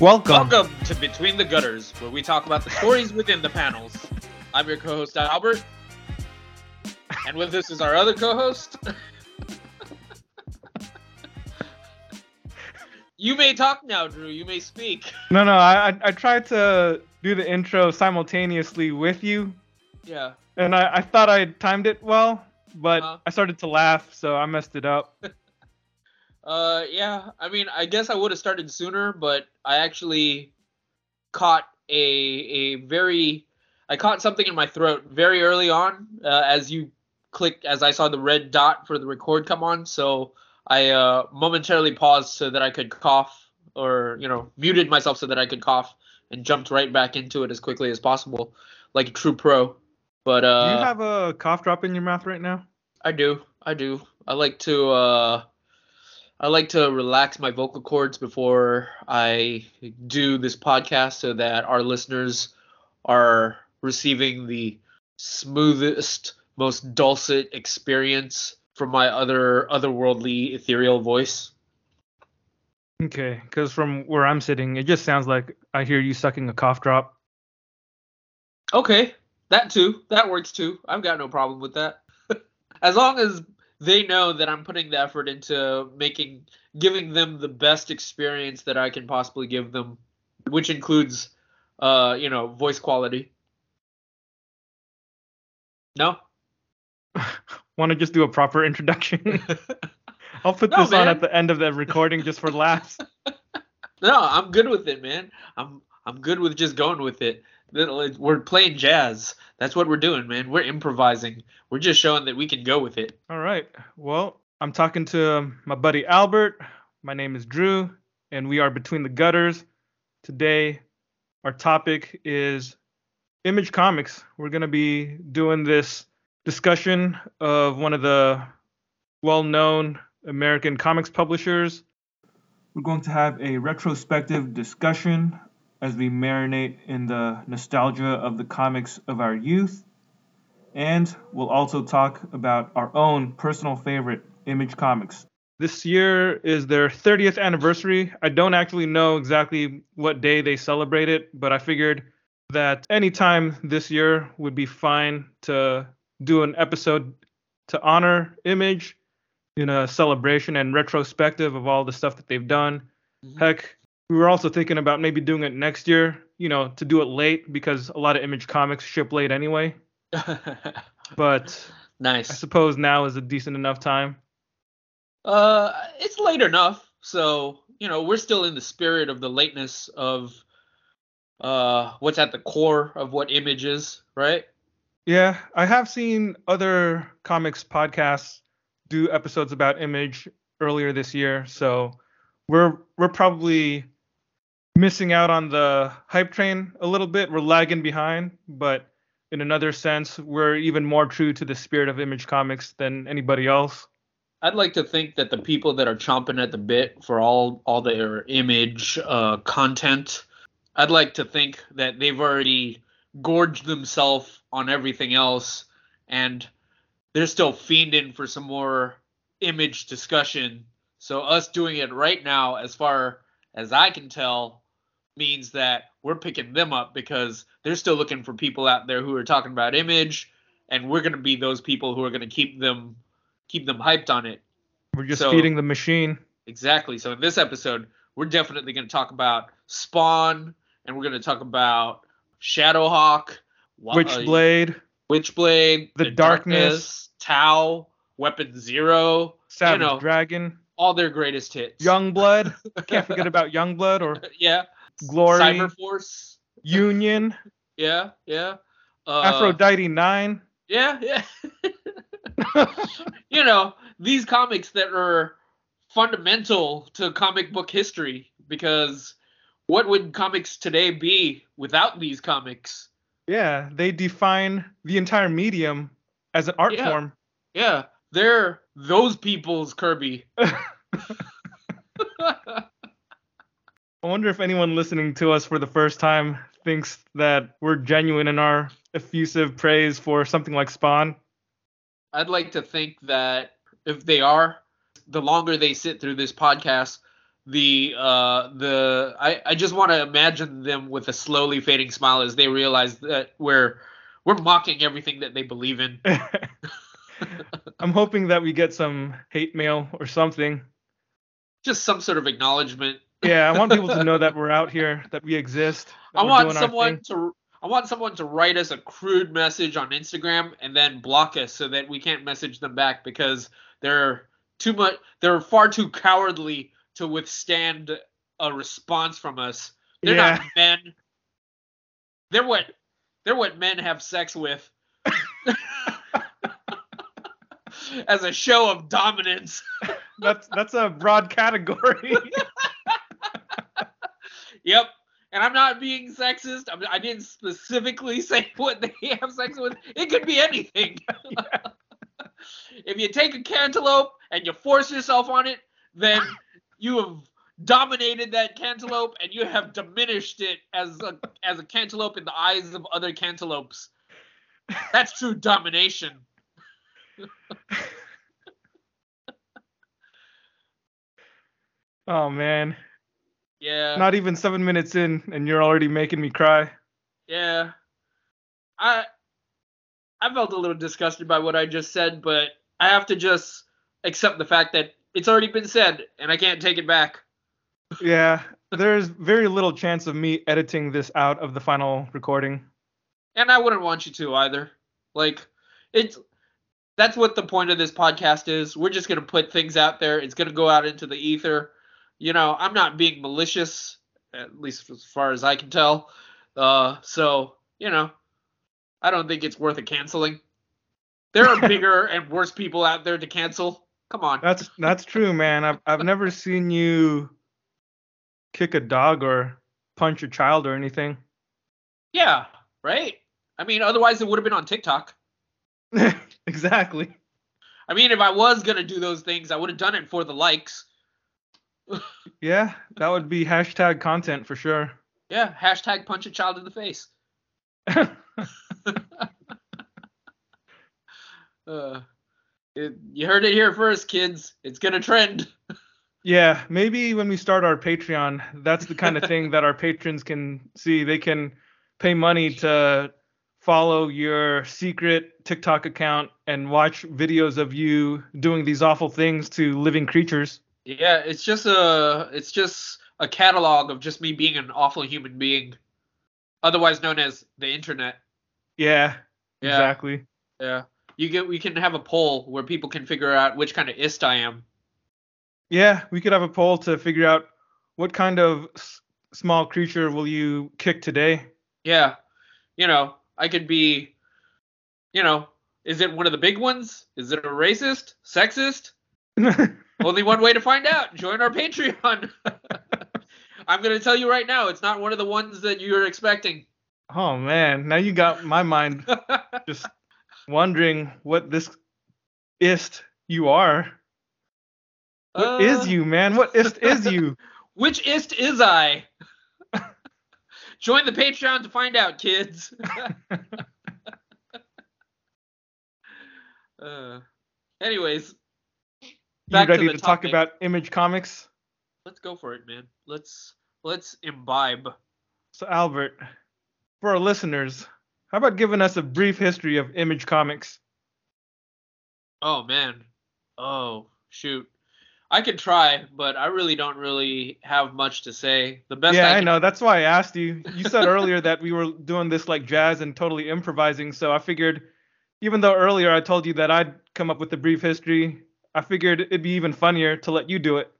Welcome. Welcome to Between the Gutters, where we talk about the stories within the panels. I'm your co-host Albert, and with us is our other co-host. you may talk now, Drew. You may speak. No, no, I, I tried to do the intro simultaneously with you, Yeah. and I, I thought I timed it well, but Uh-huh. I started to laugh, so I messed it up. Uh, yeah. I mean, I guess I would have started sooner, but I actually caught a a very I caught something in my throat very early on uh, as you clicked as I saw the red dot for the record come on. So I uh, momentarily paused so that I could cough, or you know, muted myself so that I could cough, and jumped right back into it as quickly as possible, like a true pro. But uh, do you have a cough drop in your mouth right now? I do. I do. I like to uh I like to relax my vocal cords before I do this podcast so that our listeners are receiving the smoothest, most dulcet experience from my other otherworldly ethereal voice. Okay, because from where I'm sitting, it just sounds like I hear you sucking a cough drop. Okay, that too. That works too. I've got no problem with that. as long as they know that I'm putting the effort into making giving them the best experience that I can possibly give them, which includes uh, you know, voice quality. No? Want to just do a proper introduction? I'll put No, this on at the end of the recording just for laughs. No, I'm good with it, man. I'm I'm good with just going with it. We're playing jazz. That's what we're doing, man. We're improvising. We're just showing that we can go with it. All right. Well, I'm talking to um, my buddy Albert. My name is Drew, and we are Between the Gutters. Today, our topic is Image Comics. We're going to be doing this discussion of one of the well known American comics publishers. We're going to have a retrospective discussion as we marinate in the nostalgia of the comics of our youth. And we'll also talk about our own personal favorite Image Comics. This year is their 30th anniversary. I don't actually know exactly what day they celebrate it, but I figured that any time this year would be fine to do an episode to honor Image in a celebration and retrospective of all the stuff that they've done. Mm-hmm. Heck, we were also thinking about maybe doing it next year, you know, to do it late because a lot of Image comics ship late anyway. But nice. I suppose now is a decent enough time. Uh, it's late enough, so you know we're still in the spirit of the lateness of uh what's at the core of what image is, right? Yeah, I have seen other comics podcasts do episodes about Image earlier this year, so we're we're probably missing out on the hype train a little bit. We're lagging behind, but in another sense, we're even more true to the spirit of Image Comics than anybody else. I'd like to think that the people that are chomping at the bit for all all their image uh, content, I'd like to think that they've already gorged themselves on everything else, and they're still fiending for some more image discussion. So us doing it right now, as far as I can tell, means that we're picking them up because they're still looking for people out there who are talking about image, and we're gonna be those people who are gonna keep them keep them hyped on it. We're just So- feeding the machine. Exactly. So in this episode, we're definitely going to talk about Spawn, and we're going to talk about Shadowhawk, Wa- uh, Witchblade, Witchblade, The Darkness, Tau, Weapon Zero, Savage know, Dragon, all their greatest hits. Youngblood. Can't forget about Youngblood or yeah. Glory, Cyberforce. Union, Yeah, yeah. Uh, Aphrodite 9. Yeah, yeah. you know, these comics that are fundamental to comic book history because what would comics today be without these comics? yeah, they define the entire medium as an art Yeah. form. Yeah, they're those people's Kirby. I wonder if anyone listening to us for the first time thinks that we're genuine in our effusive praise for something like Spawn. I'd like to think that if they are, the longer they sit through this podcast, the uh the I I just want to imagine them with a slowly fading smile as they realize that we're we're mocking everything that they believe in. I'm hoping that we get some hate mail or something. Just some sort of acknowledgement. Yeah, I want people to know that we're out here, that we exist. that I want someone to I want someone to write us a crude message on Instagram and then block us so that we can't message them back because they're too much they're far too cowardly to withstand a response from us. They're Yeah. not men. They're what they're what men have sex with. As a show of dominance. That's that's a broad category. Yep. And I'm not being sexist. I'm, I didn't specifically say what they have sex with. It could be anything. if you take a cantaloupe and you force yourself on it, then you have dominated that cantaloupe and you have diminished it as a as a cantaloupe in the eyes of other cantaloupes. That's true domination. oh man, Yeah. not even seven minutes in, and you're already making me cry. Yeah. I I felt a little disgusted by what I just said, but I have to just accept the fact that it's already been said and I can't take it back. Yeah, there's very little chance of me editing this out of the final recording. And I wouldn't want you to either. Like it's that's what the point of this podcast is. We're just going to put things out there. It's going to go out into the ether. You know, I'm not being malicious at least as far as I can tell. Uh so, you know, I don't think it's worth a canceling. There are bigger and worse people out there to cancel. Come on. That's that's true, man. I've I've never seen you kick a dog or punch a child or anything. Yeah, right? I mean, otherwise it would have been on TikTok. exactly. I mean, if I was going to do those things, I would have done it for the likes. Yeah, that would be hashtag content for sure. Yeah, hashtag punch a child in the face. Uh, it, you heard it here first, kids. It's going to trend. yeah, maybe when we start our Patreon, that's the kind of thing that our patrons can see. They can pay money to follow your secret TikTok account and watch videos of you doing these awful things to living creatures. Yeah, it's just a it's just a catalog of just me being an awful human being, otherwise known as the internet. Yeah, Yeah, exactly. yeah. You get we can have a poll where people can figure out which kind of ist I am. Yeah, we could have a poll to figure out what kind of s- small creature will you kick today. Yeah, you know, I could be, you know, is it one of the big ones? Is it a racist, sexist? Only one way to find out. Join our Patreon. I'm gonna tell you right now, it's not one of the ones that you're expecting. oh man, now you got my mind just wondering what this ist you are. What is Uh, you, man? What ist is you? Which ist is I? Join the Patreon to find out, kids. uh, anyways, You to ready the to, talk about Image Comics? let's go for it, man. Let's let's imbibe. So Albert, for our listeners, how about giving us a brief history of Image Comics? Oh man. Oh shoot. I could try, but I really don't really have much to say. The best yeah, I I know. That's why I asked you. You said earlier that we were doing this like jazz and totally improvising, so I figured, even though earlier I told you that I'd come up with a brief history, I figured it'd be even funnier to let you do it.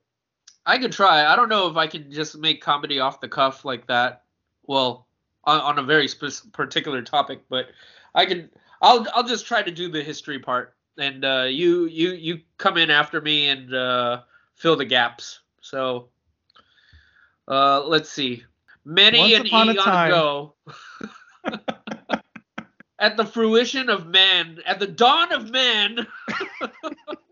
I could try. I don't know if I can just make comedy off the cuff like that. Well, on, on a very spec- particular topic, but I can. I'll I'll just try to do the history part, and uh, you you you come in after me and uh, fill the gaps. So, uh, let's see. Many Once an eon ago, at the fruition of man, at the dawn of man,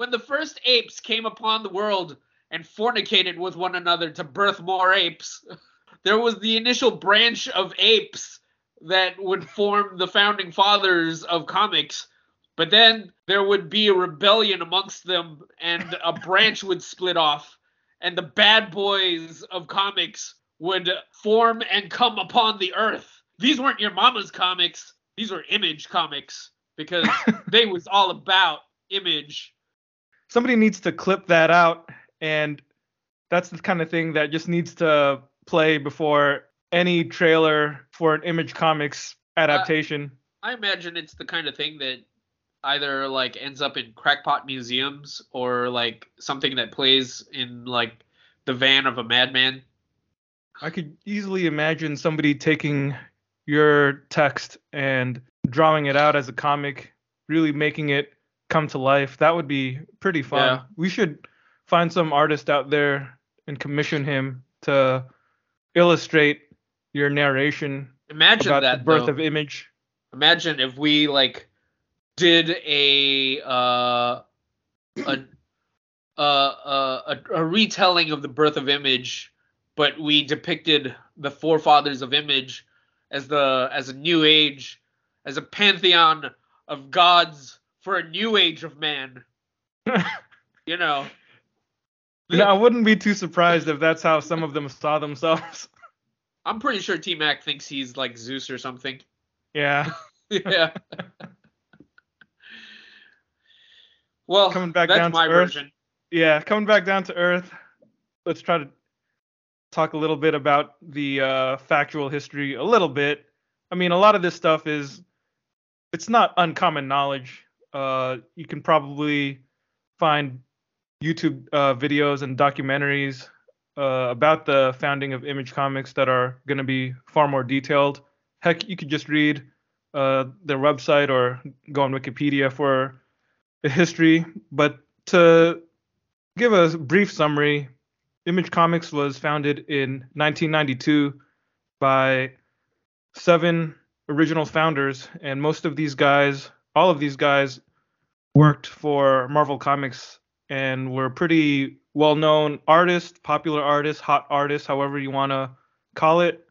when the first apes came upon the world and fornicated with one another to birth more apes, there was the initial branch of apes that would form the founding fathers of comics. But then there would be a rebellion amongst them, and a branch would split off, and the bad boys of comics would form and come upon the earth. These weren't your mama's comics. These were image comics because they was all about image. Somebody needs to clip that out and that's the kind of thing that just needs to play before any trailer for an image comics adaptation. Uh, I imagine it's the kind of thing that either like ends up in crackpot museums or like something that plays in like the van of a madman. I could easily imagine somebody taking your text and drawing it out as a comic, really making it come to life. That would be pretty fun. Yeah. We should find some artist out there and commission him to illustrate your narration imagine about that the birth though. of image. Imagine if we like did a uh a uh, uh, a, a retelling of the birth of image, but we depicted the forefathers of image as the as a new age, as a pantheon of gods for a new age of man. you know. Yeah, I wouldn't be too surprised if that's how some of them saw themselves. I'm pretty sure T Mac thinks he's like Zeus or something. Yeah. yeah. well, coming back that's down my to Earth. version. Yeah, coming back down to Earth. Let's try to talk a little bit about the uh, factual history a little bit. I mean, a lot of this stuff is it's not uncommon knowledge. Uh, you can probably find YouTube uh, videos and documentaries uh, about the founding of Image Comics that are going to be far more detailed. Heck, you could just read uh, their website or go on Wikipedia for the history. But to give a brief summary, Image Comics was founded in 1992 by seven original founders, and most of these guys, all of these guys, worked for Marvel Comics and were pretty well known artists, popular artists, hot artists, however you want to call it.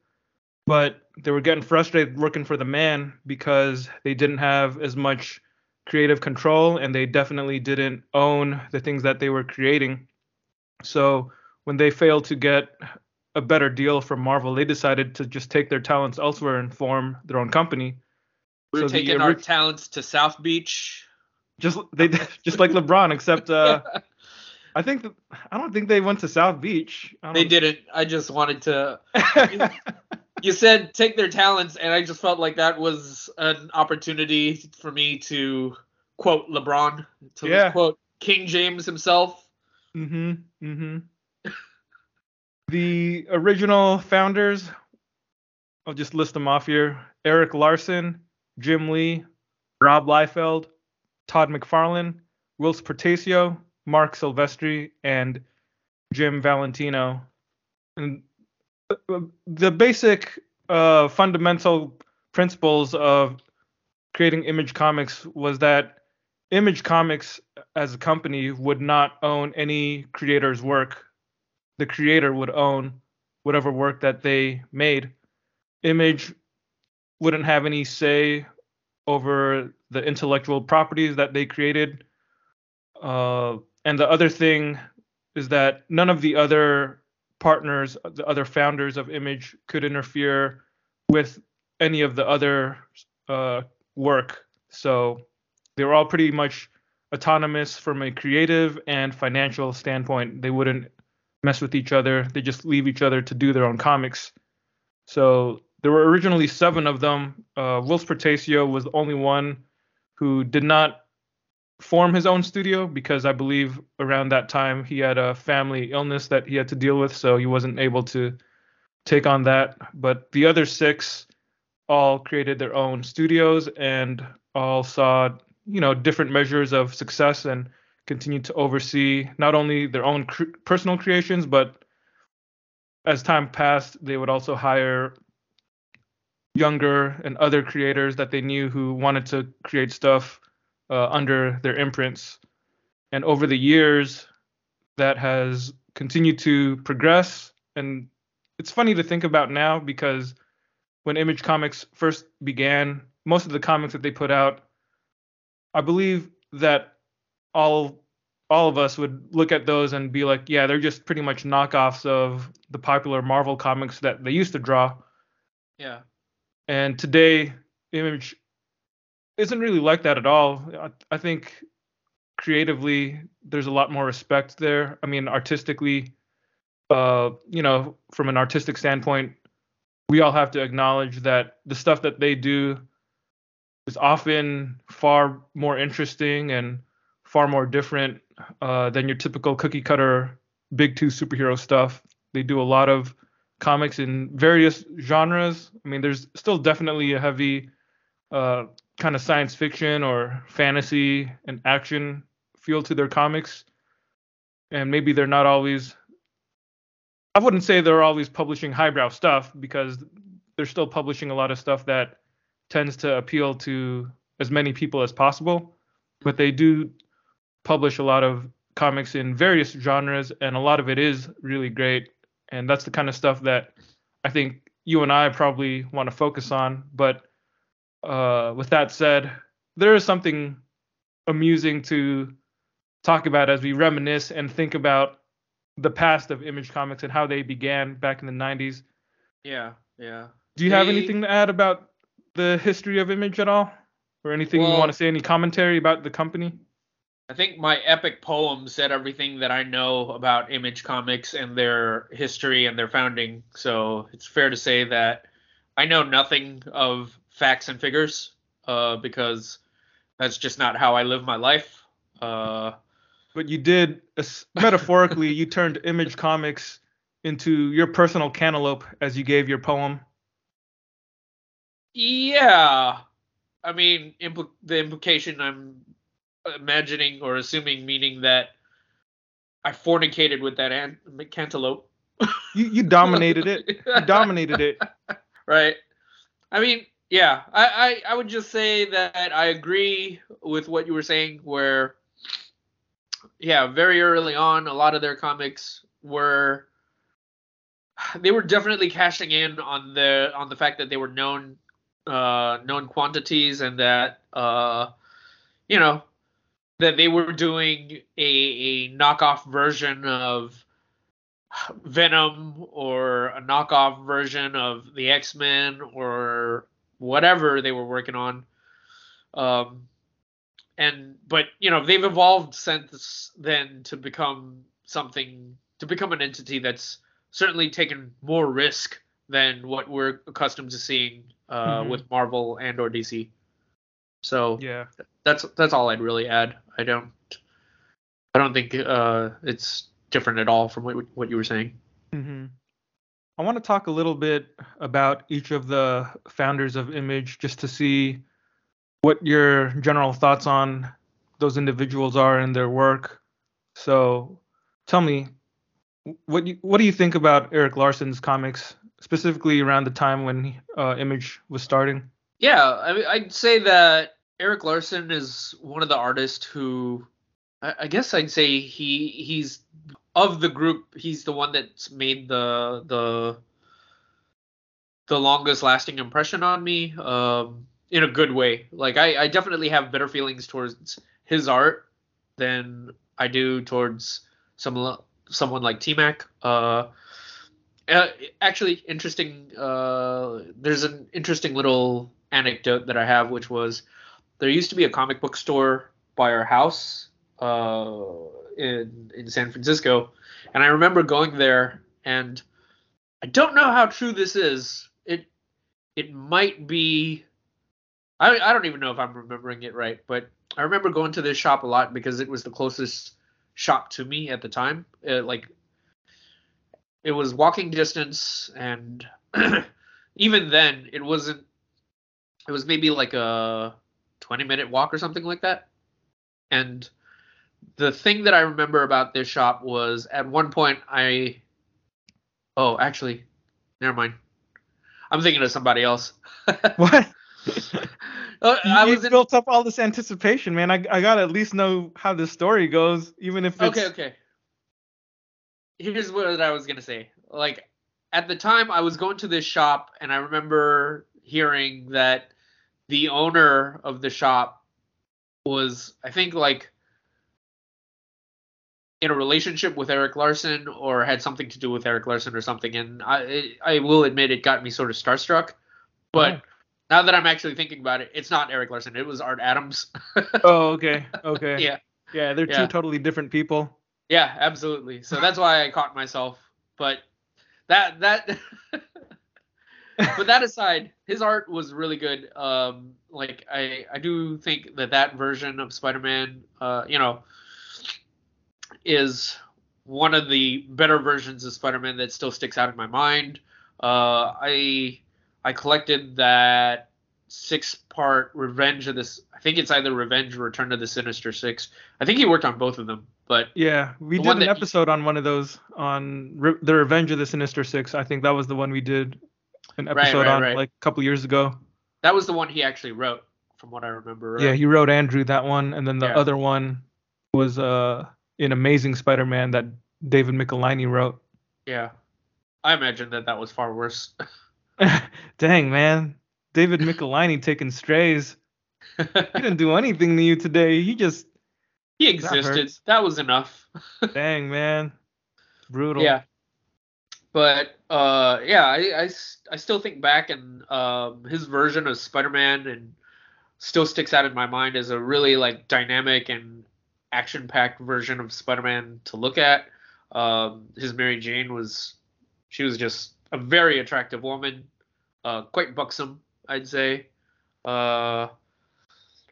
But they were getting frustrated working for the man because they didn't have as much creative control and they definitely didn't own the things that they were creating. So when they failed to get a better deal from Marvel, they decided to just take their talents elsewhere and form their own company. We're So the taking our talents to South Beach. Just they just like LeBron, except uh, I think I don't think they went to South Beach. They didn't. I just wanted to. You said take their talents, and I just felt like that was an opportunity for me to quote LeBron, to Yeah. quote King James himself. Mm-hmm. Mm-hmm. the original founders, I'll just list them off here. Erik Larsen, Jim Lee, Rob Liefeld, Todd McFarlane, Whilce Portacio, Marc Silvestri, and Jim Valentino. And uh, the basic uh, fundamental principles of creating Image Comics was that Image Comics as a company would not own any creator's work. The creator would own whatever work that they made. Image wouldn't have any say over the intellectual properties that they created. Uh, and the other thing is that none of the other partners, the other founders of Image, could interfere with any of the other uh, work. So they were all pretty much autonomous from a creative and financial standpoint. They wouldn't mess with each other. They just leave each other to do their own comics. So there were originally seven of them. Uh, Whilce Portacio was the only one who did not form his own studio because I believe around that time he had a family illness that he had to deal with, so he wasn't able to take on that. But the other six all created their own studios and all saw, you know, different measures of success and continued to oversee not only their own cr- personal creations, but as time passed, they would also hire younger and other creators that they knew who wanted to create stuff uh, under their imprints. And over the years, that has continued to progress. And it's funny to think about now because when Image Comics first began, most of the comics that they put out, I believe that all all of us would look at those and be like, yeah, they're just pretty much knockoffs of the popular Marvel comics that they used to draw. Yeah. And today, Image isn't really like that at all. I, I think creatively, there's a lot more respect there. I mean, artistically, uh, you know, from an artistic standpoint, we all have to acknowledge that the stuff that they do is often far more interesting and far more different uh, than your typical cookie cutter big two superhero stuff. They do a lot of comics in various genres. I mean, there's still definitely a heavy uh, kind of science fiction or fantasy and action feel to their comics. And maybe they're not always, I wouldn't say they're always publishing highbrow stuff because they're still publishing a lot of stuff that tends to appeal to as many people as possible. But they do publish a lot of comics in various genres, and a lot of it is really great. And that's the kind of stuff that I think you and I probably want to focus on. But uh, with that said, there is something amusing to talk about as we reminisce and think about the past of Image Comics and how they began back in the 90s. Yeah, yeah. Do you they, have anything to add about the history of Image at all? Or anything well, you want to say, any commentary about the company? I think my epic poem said everything that I know about Image Comics and their history and their founding. So it's fair to say that I know nothing of facts and figures uh, because that's just not how I live my life. Uh, but you did metaphorically you turned image comics into your personal cantaloupe as you gave your poem yeah i mean impl- the implication i'm imagining or assuming meaning that i fornicated with that an- cantaloupe. You, you dominated it. You dominated it. Right. I mean yeah I, I i would just say that i agree with what you were saying where yeah, very early on, a lot of their comics were they were definitely cashing in on the on the fact that they were known uh, known quantities and that uh, you know that they were doing a, a knockoff version of Venom or a knockoff version of the X Men or whatever they were working on. Um, and but you know they've evolved since then to become something to become an entity that's certainly taken more risk than what we're accustomed to seeing uh, mm-hmm. with Marvel and or DC. So yeah, that's that's all I'd really add. I don't I don't think uh, it's different at all from what what you were saying. Mm-hmm. I want to talk a little bit about each of the founders of Image just to see what your general thoughts on those individuals are and their work. So, tell me, what you, what do you think about Erik Larsen's comics, specifically around the time when uh, Image was starting? Yeah, I mean, I'd say that Erik Larsen is one of the artists who, I, I guess I'd say he he's of the group, he's the one that's made the the the longest lasting impression on me. Um, in a good way. Like I, I definitely have better feelings towards his art than I do towards some someone like T Mac. Uh, uh, actually, interesting. Uh, there's an interesting little anecdote that I have, which was there used to be a comic book store by our house uh, in in San Francisco, and I remember going there, and I don't know how true this is. It it might be I I don't even know if I'm remembering it right, but I remember going to this shop a lot because it was the closest shop to me at the time. It, like it was walking distance, and even then, it wasn't. It was maybe like a 20 minute walk or something like that. And the thing that I remember about this shop was at one point I. Oh, actually, never mind. I'm thinking of somebody else. what? Uh, I was in... built up all this anticipation, man. I I gotta at least know how the story goes, even if it's okay. Okay. Here's what I was gonna say. Like at the time, I was going to this shop, and I remember hearing that the owner of the shop was, I think, like in a relationship with Erik Larsen or had something to do with Erik Larsen or something. And I I will admit it got me sort of starstruck. But Oh. now that I'm actually thinking about it, it's not Erik Larsen. It was Art Adams. Oh, okay. Okay. yeah. Yeah, they're Yeah. two totally different people. Yeah, absolutely. So that's why I caught myself. But that that but that aside, his art was really good. Um, like I I do think that that version of Spider-Man, uh, you know, is one of the better versions of Spider-Man that still sticks out in my mind. Uh, I I collected that six-part Revenge of this. I think it's either Revenge or Return to the Sinister Six. I think he worked on both of them, but Yeah, we did an episode on one of those on Re- the Revenge of the Sinister Six. I think that was the one we did an episode right, on right. like a couple years ago. that was the one he actually wrote, from what I remember. Right? Yeah, he wrote Andrew that one, and then the Yeah. other one was uh an Amazing Spider-Man that David Michelinie wrote. Yeah. I imagine that that was far worse. Dang man, David Michelinie taking strays. He didn't do anything to you today. He just he existed. hurts. That, was enough. dang man, brutal. Yeah. But uh, yeah, I still think back and um, his version of Spider-Man and still sticks out in my mind as a really like dynamic and action-packed version of Spider-Man to look at. Um, his Mary Jane was she was just a very attractive woman, uh, quite buxom, I'd say. Uh,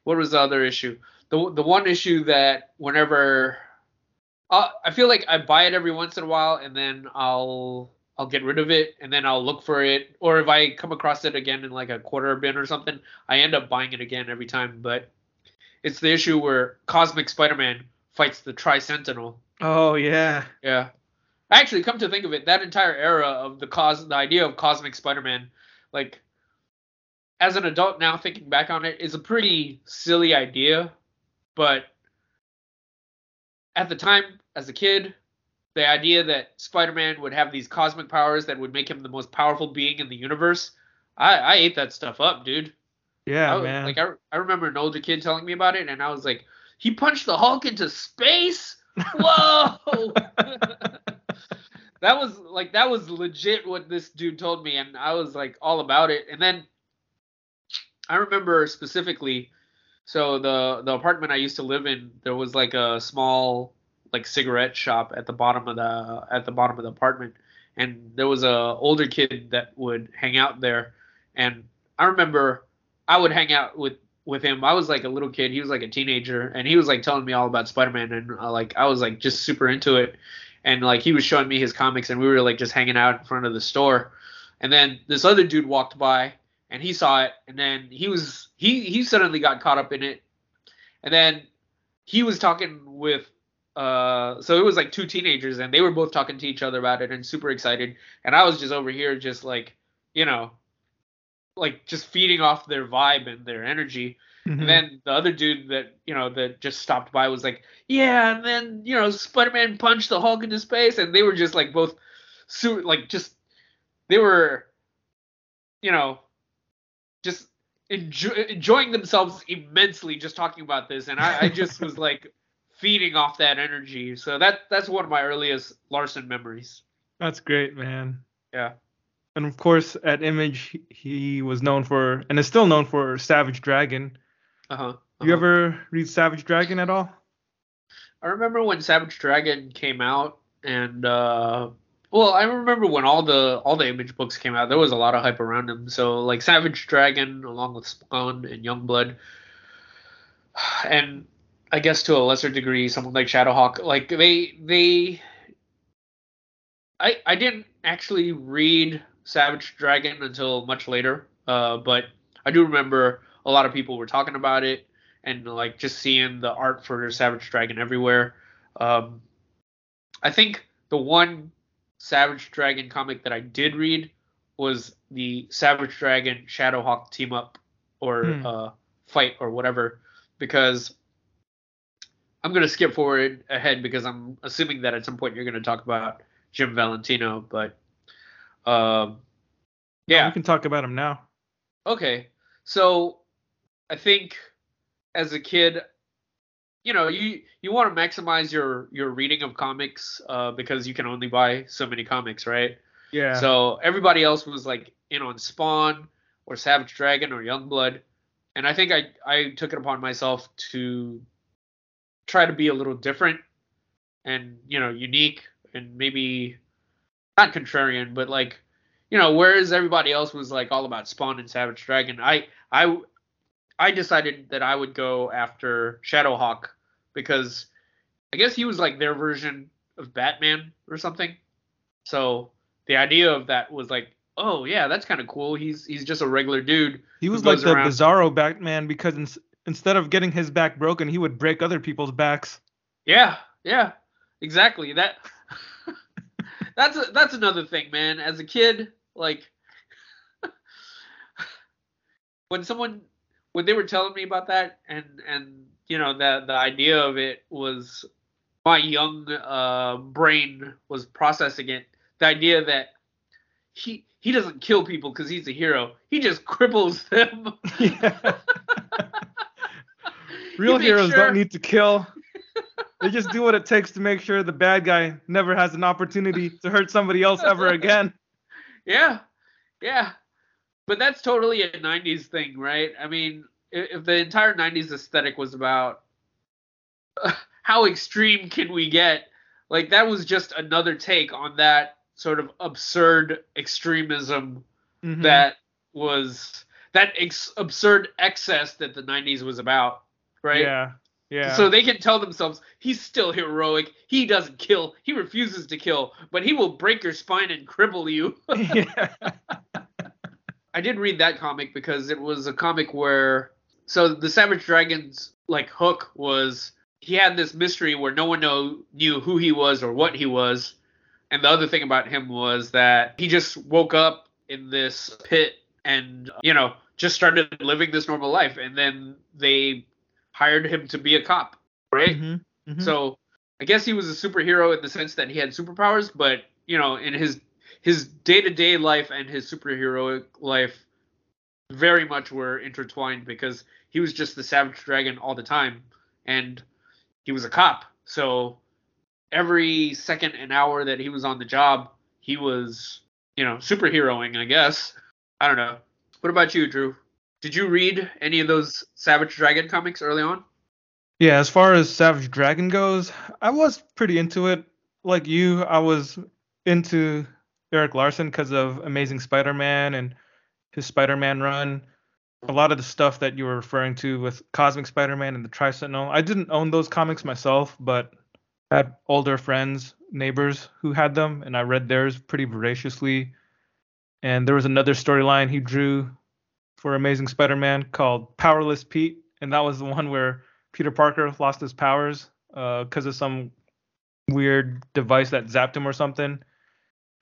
what was the other issue? The the one issue that whenever uh, I feel like I buy it every once in a while and then I'll I'll get rid of it and then I'll look for it or if I come across it again in like a quarter bin or something, I end up buying it again every time. But it's the issue where Cosmic Spider-Man fights the Tri Sentinel. Oh yeah. Yeah. Actually, come to think of it, that entire era of the cos the idea of Cosmic Spider-Man, like as an adult now thinking back on it, is a pretty silly idea, but at the time as a kid, the idea that Spider-Man would have these cosmic powers that would make him the most powerful being in the universe, I, I ate that stuff up, dude. Yeah, I man. Like I, I remember an older kid telling me about it, and I was like, he punched the Hulk into space. Whoa! that was like that was legit what this dude told me, and I was like all about it. And then I remember specifically, so the the apartment I used to live in, there was like a small like cigarette shop at the bottom of the at the bottom of the apartment, and there was a older kid that would hang out there, and I remember I would hang out with with him. I was like a little kid. He was like a teenager, and he was like telling me all about Spider-Man, and uh, like I was like just super into it. And like he was showing me his comics, and we were like just hanging out in front of the store. And then this other dude walked by, and he saw it, and then he was he he suddenly got caught up in it. And then he was talking with uh so it was like two teenagers and they were both talking to each other about it and super excited and i was just over here just like you know like just feeding off their vibe and their energy Mhm. and then the other dude that you know that just stopped by was like yeah and then you know spider-man punched the hulk into space and they were just like both su- like just they were you know just enjoy- enjoying themselves immensely just talking about this and i, I just was like feeding off that energy so that that's one of my earliest larsen memories That's great, man. yeah And of course, at Image, he- was known for, and is still known for Savage Dragon. uh-huh, You uh-huh. ever read Savage Dragon at all? I remember when Savage Dragon came out, and uh, well, I remember when all the all the Image books came out. There was a lot of hype around them. So like Savage Dragon, along with Spawn and Youngblood, and I guess to a lesser degree, someone like Shadowhawk. Like they they, I I didn't actually read Savage Dragon until much later. Uh, but I do remember a lot of people were talking about it and like just seeing the art for Savage Dragon everywhere. Um, I think the one Savage Dragon comic that I did read was the Savage Dragon Shadowhawk team up or Hmm. uh, fight or whatever because I'm gonna skip forward ahead because I'm assuming that at some point you're gonna talk about Jim Valentino, but um, yeah, We can talk about him now. Okay. So I think as a kid you know you you want to maximize your your reading of comics uh, because you can only buy so many comics, right? Yeah. So everybody else was like in on Spawn or Savage Dragon or Youngblood, and I think I I took it upon myself to try to be a little different and you know unique and maybe not contrarian, but like you know whereas everybody else was like all about Spawn and Savage Dragon, I I I decided that I would go after Shadowhawk because I guess he was like their version of Batman or something. So the idea of that was like, oh yeah, that's kind of cool. He's he's just a regular dude. He was like the around- Bizarro Batman because ins- instead of getting his back broken, he would break other people's backs. Yeah, yeah, exactly. That that's a, that's another thing, man. As a kid, like when someone when they were telling me about that, and and you know the the idea of it was my young uh, brain was processing it. The idea that he he doesn't kill people because he's a hero. He just cripples them. yeah. Real He heroes sure- don't need to kill. They just do what it takes to make sure the bad guy never has an opportunity to hurt somebody else ever again. Yeah, yeah. But that's totally a '90s thing, right? I mean, if the entire '90s aesthetic was about how extreme can we get, like that was just another take on that sort of absurd extremism Mhm. that was that ex- absurd excess that the '90s was about, right? Yeah. Yeah. So they can tell themselves he's still heroic. He doesn't kill. He refuses to kill, but he will break your spine and cripple you. yeah. I did read that comic because it was a comic where so the Savage Dragons like hook was he had this mystery where no one know, knew who he was or what he was. And the other thing about him was that he just woke up in this pit and you know just started living this normal life and then they hired him to be a cop, right? Mhm. Mhm. So I guess he was a superhero in the sense that he had superpowers, but you know, in his his day to day life and his superheroic life very much were intertwined because he was just the Savage Dragon all the time, and he was a cop. So every second and hour that he was on the job, he was you know superheroing. I guess I don't know. What about you, Drew? Did you read any of those Savage Dragon comics early on? Yeah, as far as Savage Dragon goes, I was pretty into it. Like you, I was into Erik Larsen because of Amazing Spider-Man and his Spider-Man run. A lot of the stuff that you were referring to with Cosmic Spider-Man and the Tri-Sentinel, I didn't own those comics myself, but I had older friends, neighbors who had them, and I read theirs pretty voraciously. And there was another storyline he drew for Amazing Spider-Man called Powerless Pete, and that was the one where Peter Parker lost his powers uh, because of some weird device that zapped him or something,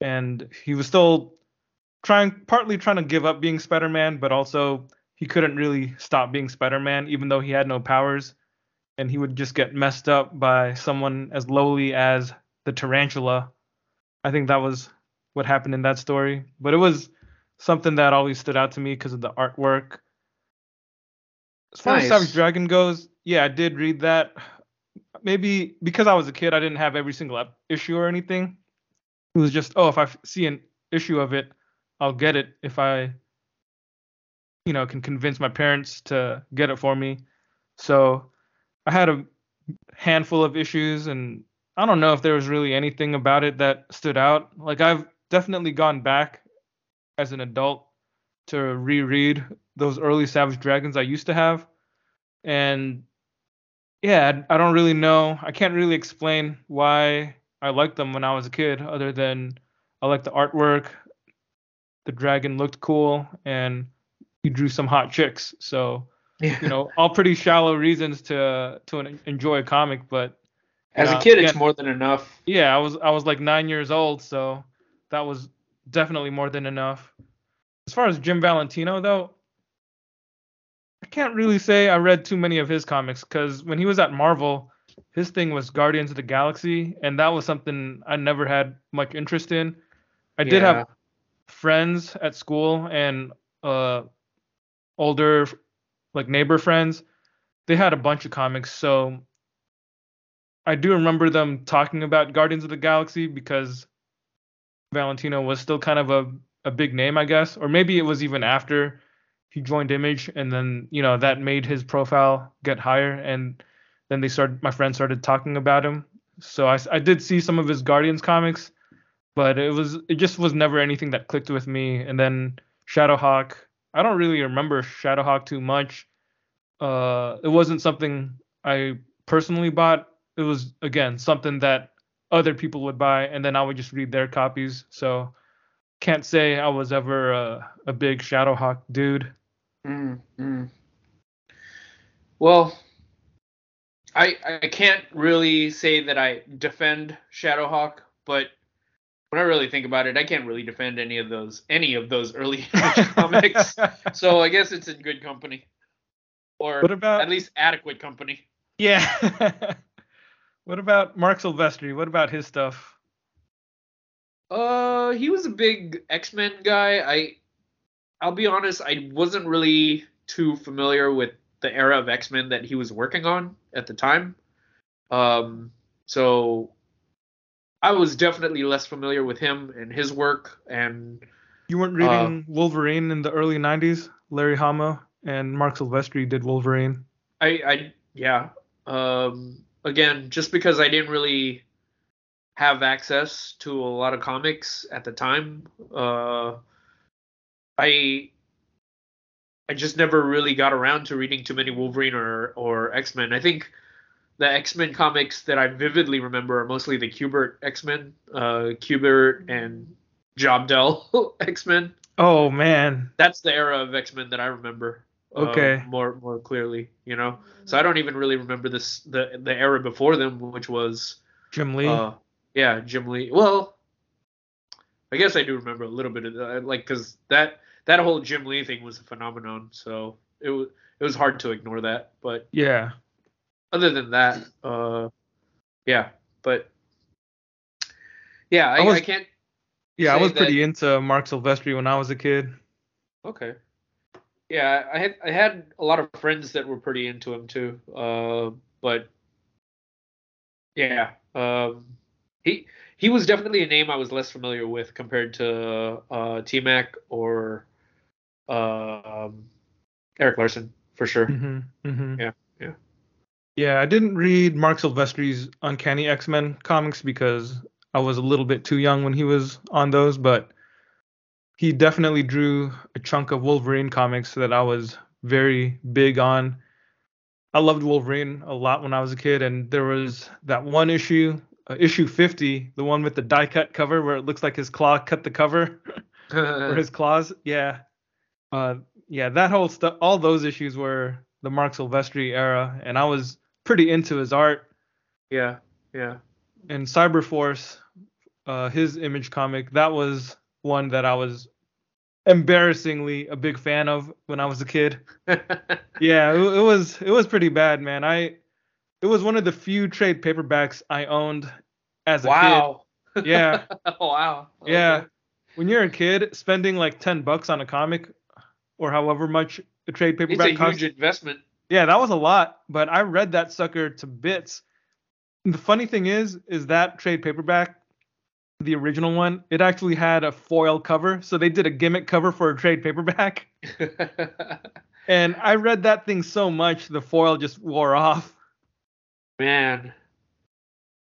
and he was still trying, partly trying to give up being Spider-Man, but also he couldn't really stop being Spider-Man even though he had no powers, and he would just get messed up by someone as lowly as the Tarantula. I think that was what happened in that story, but it was something that always stood out to me because of the artwork. As far Nice. as Savage Dragon goes, yeah, I did read that. Maybe because I was a kid, I didn't have every single issue or anything. It was just, oh, if I see an issue of it, I'll get it if I, you know, can convince my parents to get it for me. So I had a handful of issues, and I don't know if there was really anything about it that stood out. Like I've definitely gone back as an adult to reread those early Savage Dragons I used to have, and yeah, I don't really know. I can't really explain why I liked them when I was a kid, other than I liked the artwork. The dragon looked cool, and he drew some hot chicks. So Yeah. you know, all pretty shallow reasons to to enjoy a comic, but As a kid, it's more than enough. yeah, I was I was like nine years old, so that was definitely more than enough. As far as Jim Valentino though, I can't really say I read too many of his comics because when he was at Marvel, his thing was Guardians of the Galaxy, and that was something I never had much interest in. I did have friends at school and uh older like neighbor friends. They had a bunch of comics, so I do remember them talking about Guardians of the Galaxy because Valentino was still kind of a, a big name, I guess. Or maybe it was even after he joined Image and then, you know, that made his profile get higher and then they started my friends started talking about him. So I, I did see some of his Guardians comics, but it was it just was never anything that clicked with me. And then Shadowhawk, I don't really remember Shadowhawk too much. Uh, it wasn't something I personally bought. It was again something that other people would buy, and then I would just read their copies. So can't say I was ever a, a big Shadowhawk dude. Mm, mm. Well, I I can't really say that I defend Shadowhawk, but when I really think about it, I can't really defend any of those any of those early comics. so I guess it's in good company, or What about- at least adequate company. Yeah. what about Marc Silvestri? What about his stuff? Uh, he was a big X Men guy. I, I'll be honest, I wasn't really too familiar with the era of X Men that he was working on at the time. Um, so I was definitely less familiar with him and his work. And You weren't reading Wolverine in the early '90s. Larry Hama and Marc Silvestri did Wolverine. I, I, yeah. Um, again, just because I didn't really have access to a lot of comics at the time, uh, I, I just never really got around to reading too many Wolverine or or X Men. I think the X Men comics that I vividly remember are mostly the Kubert X Men, uh, Kubert and Lobdell X Men. Oh man. That's the era of X Men that I remember. uh, Okay. more more clearly, you know. So I don't even really remember this the the era before them, which was Jim Lee. uh, yeah, Jim Lee. Well, I guess I do remember a little bit of that, like because that that whole Jim Lee thing was a phenomenon. So it was it was hard to ignore that. But yeah. other than that, uh, yeah. But yeah, I, I was- I can't. Yeah, I was that- pretty into Marc Silvestri when I was a kid. Okay. Yeah, I had I had a lot of friends that were pretty into him too. Uh, but yeah, um, he he was definitely a name I was less familiar with compared to uh, T Mac or um, Erik Larsen for sure. hmm hmm Yeah, yeah. Yeah, I didn't read Marc Silvestri's Uncanny X-Men comics because I was a little bit too young when he was on those, but he definitely drew a chunk of Wolverine comics that I was very big on. I loved Wolverine a lot when I was a kid, and there was that one issue, uh, issue 50, the one with the die cut cover where it looks like his claw cut the cover. or his claws. Yeah. Uh, yeah, that whole stuff, all those issues were the Marc Silvestri era, and I was pretty into his art. yeah, yeah. And Cyberforce, uh, his image comic, that was one that I was embarrassingly a big fan of when I was a kid. Yeah, it, it was it was pretty bad, man. I it was one of the few trade paperbacks I owned as a wow. kid. Yeah. wow. Yeah. Okay. When you're a kid, spending like 10 bucks on a comic or however much a trade paperback It's a huge investment. Yeah, that was a lot, but I read that sucker to bits. And the funny thing is, is that trade paperback, the original one, it actually had a foil cover. So they did a gimmick cover for a trade paperback. And I read that thing so much, the foil just wore off. Man,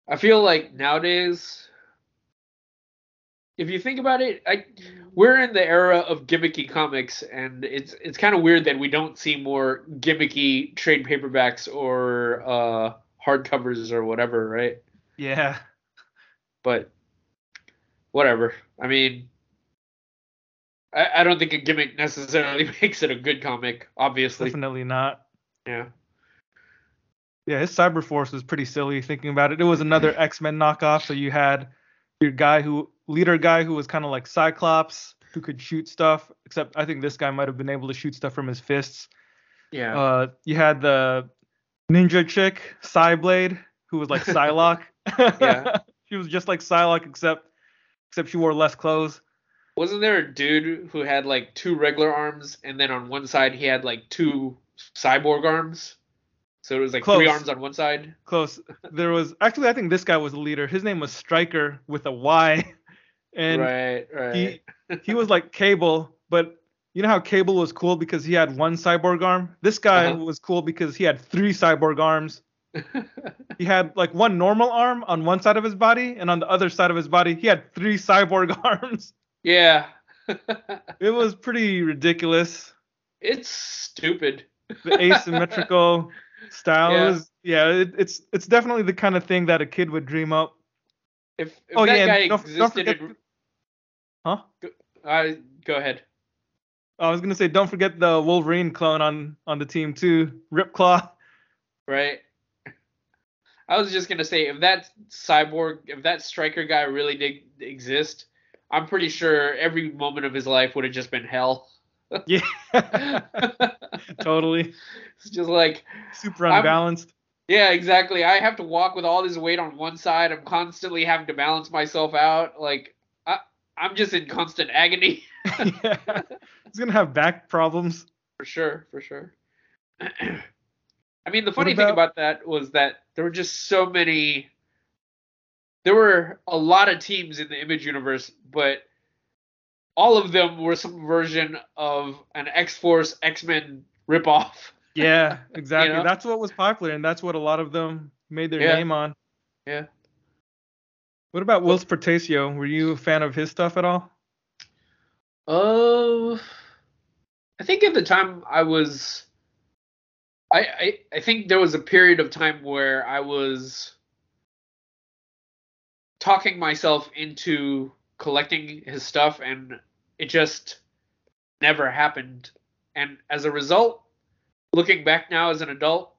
I feel like nowadays, if you think about it, I we're in the era of gimmicky comics, and it's it's kind of weird that we don't see more gimmicky trade paperbacks or uh, hardcovers or whatever, right? Yeah. But whatever. I mean, I, I don't think a gimmick necessarily makes it a good comic. Obviously, Definitely not. yeah. Yeah, his Cyberforce was pretty silly thinking about it. It was another X-Men knockoff. So you had your guy who leader guy who was kind of like Cyclops who could shoot stuff, except I think this guy might have been able to shoot stuff from his fists. Yeah. Uh, you had the ninja chick, Cyblade, who was like Psylocke. Yeah. she was just like Psylocke except except she wore less clothes. Wasn't there a dude who had like two regular arms and then on one side he had like two cyborg arms? So it was like Close. three arms on one side. Close. There was actually I think this guy was the leader. His name was Stryker with a Y, and right, right. he he was like Cable, but you know how Cable was cool because he had one cyborg arm. This guy Uh-huh. was cool because he had three cyborg arms. He had like one normal arm on one side of his body, and on the other side of his body, he had three cyborg arms. yeah. It was pretty ridiculous. it's stupid. The asymmetrical style Yeah. was yeah, it, it's it's definitely the kind of thing that a kid would dream up. If, if Oh that yeah, guy don't, existed, don't in, Huh? uh, go ahead. I was gonna say, don't forget the Wolverine clone on on the team too, Ripclaw. Right. I was just gonna say if that cyborg, if that Stryker guy really did exist, I'm pretty sure every moment of his life would have just been hell. Yeah, totally. it's just like, Super I'm- unbalanced. yeah, exactly. I have to walk with all this weight on one side. I'm constantly having to balance myself out. Like, I, I'm just in constant agony. yeah. He's gonna have back problems. For sure, for sure. I mean, the funny thing about- about that was that there were just so many. There were a lot of teams in the Image universe, but all of them were some version of an X Force X Men ripoff. Yeah, exactly. know? That's what was popular, and that's what a lot of them made their Yeah. name on. Yeah. What about Whilce Portacio? Were you a fan of his stuff at all? Uh, I think at the time I was. I, I I think there was a period of time where I was talking myself into collecting his stuff, and it just never happened. And as a result, looking back now as an adult,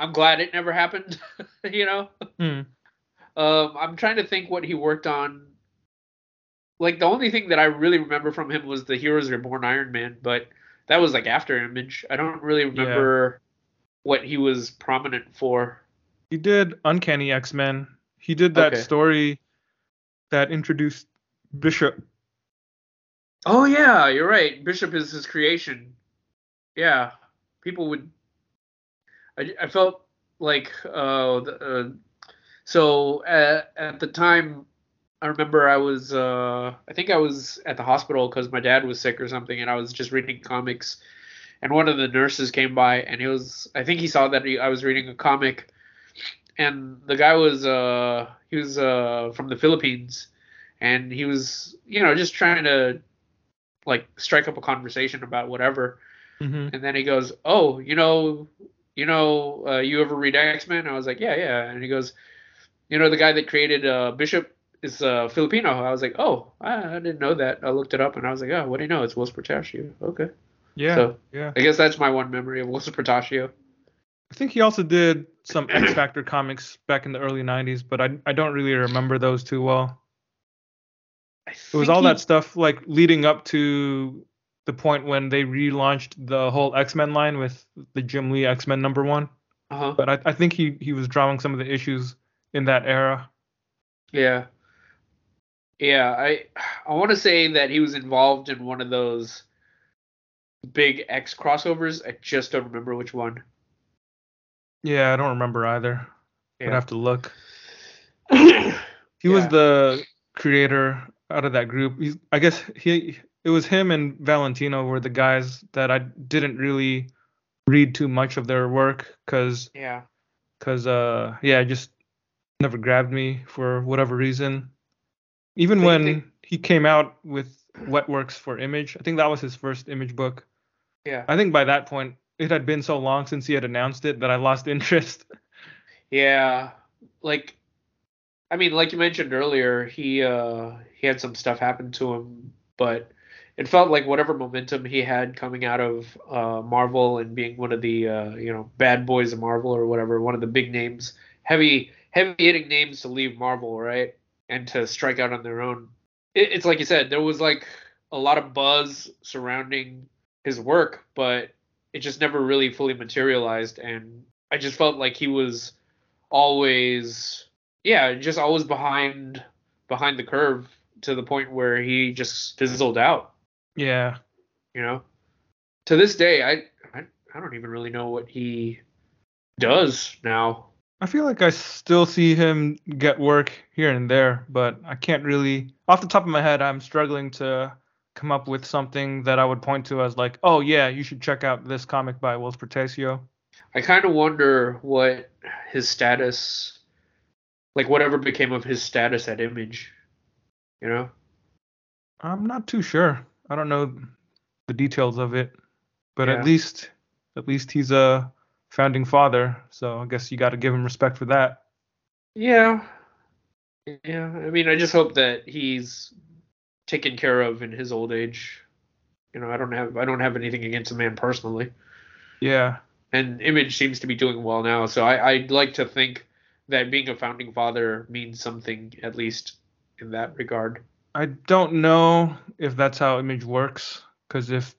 I'm glad it never happened. you know. Hmm. Um, I'm trying to think what he worked on. Like the only thing that I really remember from him was the Heroes Reborn Iron Man, but that was like after Image. I don't really remember what he was prominent for. He did Uncanny X Men. He did that Okay. story that introduced Bishop. Oh yeah, you're right. Bishop is his creation. Yeah, people would. I, I felt like uh, uh so at, at the time I remember I was uh I think I was at the hospital because my dad was sick or something and I was just reading comics and one of the nurses came by and he was I think he saw that he, I was reading a comic and the guy was uh he was uh from the Philippines and he was you know just trying to like strike up a conversation about whatever hmm and then he goes oh you know you know uh, you ever read x-men i was like yeah yeah and he goes you know the guy that created uh, bishop is uh, filipino i was like oh I, I didn't know that i looked it up and i was like oh what do you know it's Whilce Portacio. okay Yeah, So- yeah. i guess that's my one memory of Whilce Portacio. I think he also did some X Factor comics back in the early '90s, but I I don't really remember those too well. It was all he- that stuff like leading up to the point when they relaunched the whole X Men line with the Jim Lee X Men number one. uh-huh. But I, I think he he was drawing some of the issues in that era. Yeah. Yeah, I I want to say that he was involved in one of those big X crossovers. I just don't remember which one. Yeah, I don't remember either. I'd have to look. He was the creator out of that group. He's, I guess he it was him and Valentino were the guys that I didn't really read too much of their work because yeah. because uh yeah it just never grabbed me for whatever reason even you when think- he came out with wetworks for image i think that was his first image book Yeah. i think by that point it had been so long since he had announced it that i lost interest Yeah. Like I mean, like you mentioned earlier, he uh he had some stuff happen to him, but it felt like whatever momentum he had coming out of uh Marvel and being one of the uh you know, bad boys of Marvel or whatever, one of the big names, heavy heavy hitting names to leave Marvel, right? And to strike out on their own. It, it's like you said, there was like a lot of buzz surrounding his work, but it just never really fully materialized and I just felt like he was always yeah just always behind behind the curve to the point where he just fizzled out yeah you know to this day I, I i don't even really know what he does now. I feel like I still see him get work here and there, but I can't really. Off the top of my head, I'm struggling to come up with something that I would point to as like, oh yeah, you should check out this comic by Whilce Portacio. I kind of wonder what his status, like whatever became of his status at Image. You know? I'm not too sure. I don't know the details of it, but Yeah. at least, at least he's a founding father, so I guess you got to give him respect for that. Yeah. Yeah. I mean, I just hope that he's taken care of in his old age. You know, I don't have I don't have anything against the man personally. Yeah, and Image seems to be doing well now. So I, I'd like to think that being a founding father means something, at least in that regard. I don't know if that's how Image works, because if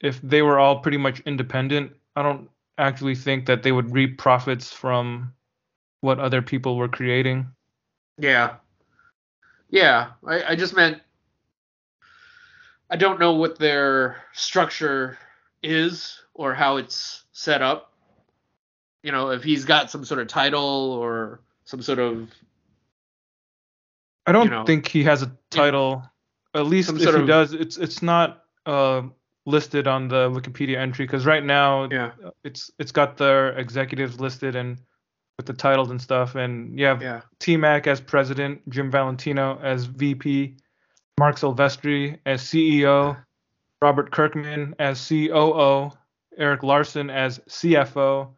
if they were all pretty much independent, I don't actually think that they would reap profits from what other people were creating. Yeah. Yeah. I, I just meant I don't know what their structure is or how it's set up. You know, if he's got some sort of title or some sort of I don't You know, think he has a title. At least if he of- does, it's it's not uh, listed on the Wikipedia entry because right now yeah it's it's got their executives listed and with the titles and stuff. And you have yeah T Mac as president, Jim Valentino as VP, Marc Silvestri as CEO, Robert Kirkman as COO, Erik Larsen as CFO,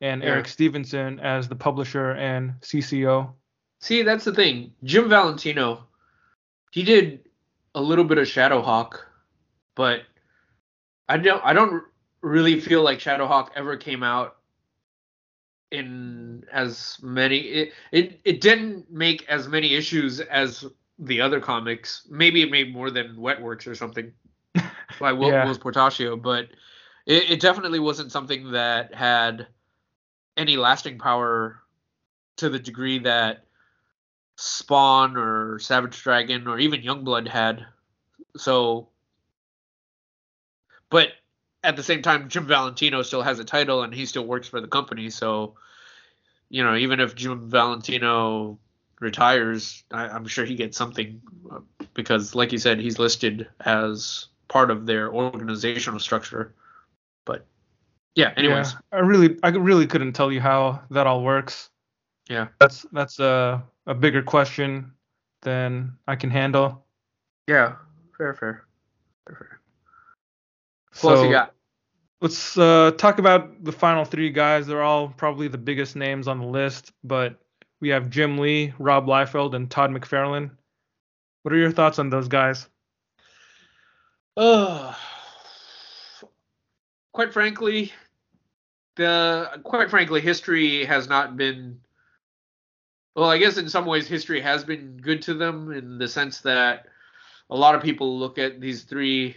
and Yeah. Eric Stephenson as the publisher and CCO. See, that's the thing. Jim Valentino, he did a little bit of Shadowhawk, but I don't I don't really feel like Shadowhawk ever came out in as many it it, it didn't make as many issues as the other comics. Maybe it made more than Wetworks or something by Will, Yeah. Whilce Portacio, but it, it definitely wasn't something that had any lasting power to the degree that Spawn or Savage Dragon or even Youngblood had. So, but at the same time, Jim Valentino still has a title and he still works for the company. So, you know, even if Jim Valentino retires, I, I'm sure he gets something uh, because, like you said, he's listed as part of their organizational structure. Yeah, anyways, Yeah, I really, I really couldn't tell you how that all works. Yeah. That's that's a a bigger question than I can handle. yeah, fair, fair, fair, fair. Who else So you got? let's uh, talk about the final three guys. They're all probably the biggest names on the list, but we have Jim Lee, Rob Liefeld, and Todd McFarlane. What are your thoughts on those guys? Uh, quite frankly, the quite frankly, history has not been. Well, I guess in some ways, history has been good to them in the sense that a lot of people look at these three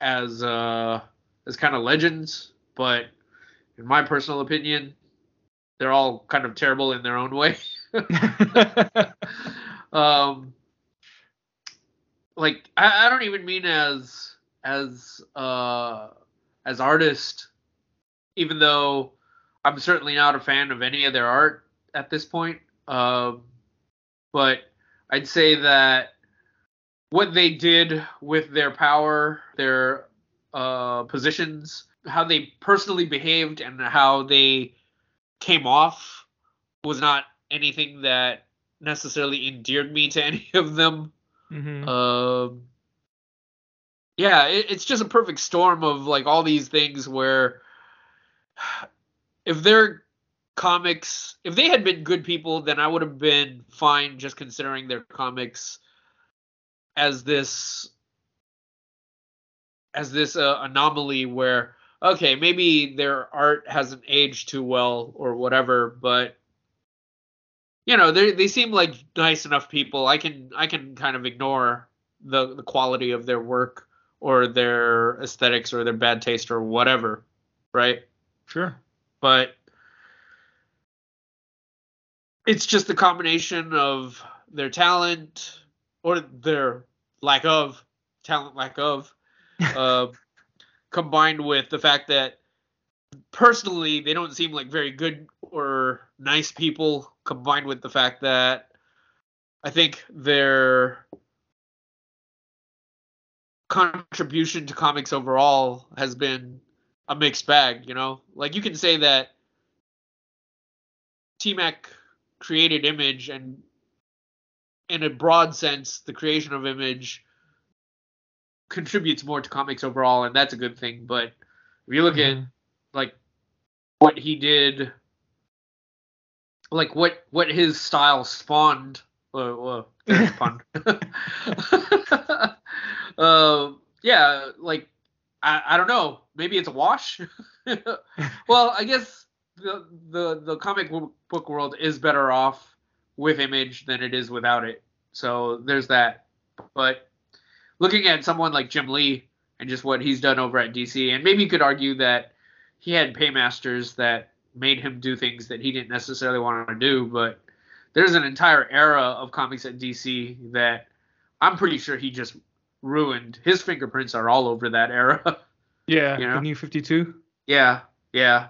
as uh as kind of legends, but in my personal opinion, they're all kind of terrible in their own way. um like I, I don't even mean as as uh as artist even though i'm certainly not a fan of any of their art at this point um but i'd say that what they did with their power their uh positions how they personally behaved and how they came off was not anything that necessarily endeared me to any of them Mhm. um, yeah, it, it's just a perfect storm of like all these things where if their comics, if they had been good people, then I would have been fine just considering their comics as this as this uh, anomaly where okay, maybe their art hasn't aged too well or whatever, but you know they they seem like nice enough people. I can I can kind of ignore the the quality of their work or their aesthetics or their bad taste or whatever, right? Sure. But it's just the combination of their talent or their lack of talent, lack of, uh, combined with the fact that personally, they don't seem like very good or nice people. Combined with the fact that I think their contribution to comics overall has been a mixed bag. You know, like you can say that T-Mac created Image, and in a broad sense, the creation of Image contributes more to comics overall, and that's a good thing. But if you look mm-hmm. at like what he did, like what what his style spawned. Uh, uh, pun. uh, yeah, like I, I don't know. Maybe it's a wash. well, I guess the the the comic book world is better off with Image than it is without it. So there's that. But looking at someone like Jim Lee and just what he's done over at DC, and maybe you could argue that he had paymasters that made him do things that he didn't necessarily want to do, but there's an entire era of comics at DC that I'm pretty sure he just ruined. His fingerprints are all over that era. Yeah, you know? the new 52. Yeah, yeah,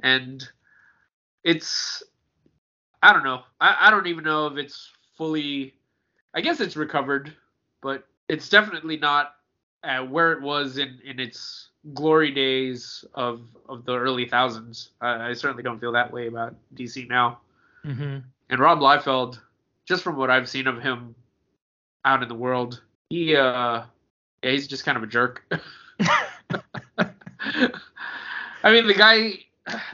and it's I don't know. I, I don't even know if it's fully. I guess it's recovered, but it's definitely not uh, where it was in in its glory days of of the early thousands. I, I certainly don't feel that way about DC now. Mm-hmm. And Rob Liefeld, just from what I've seen of him out in the world, he uh, yeah, he's just kind of a jerk. I mean, the guy,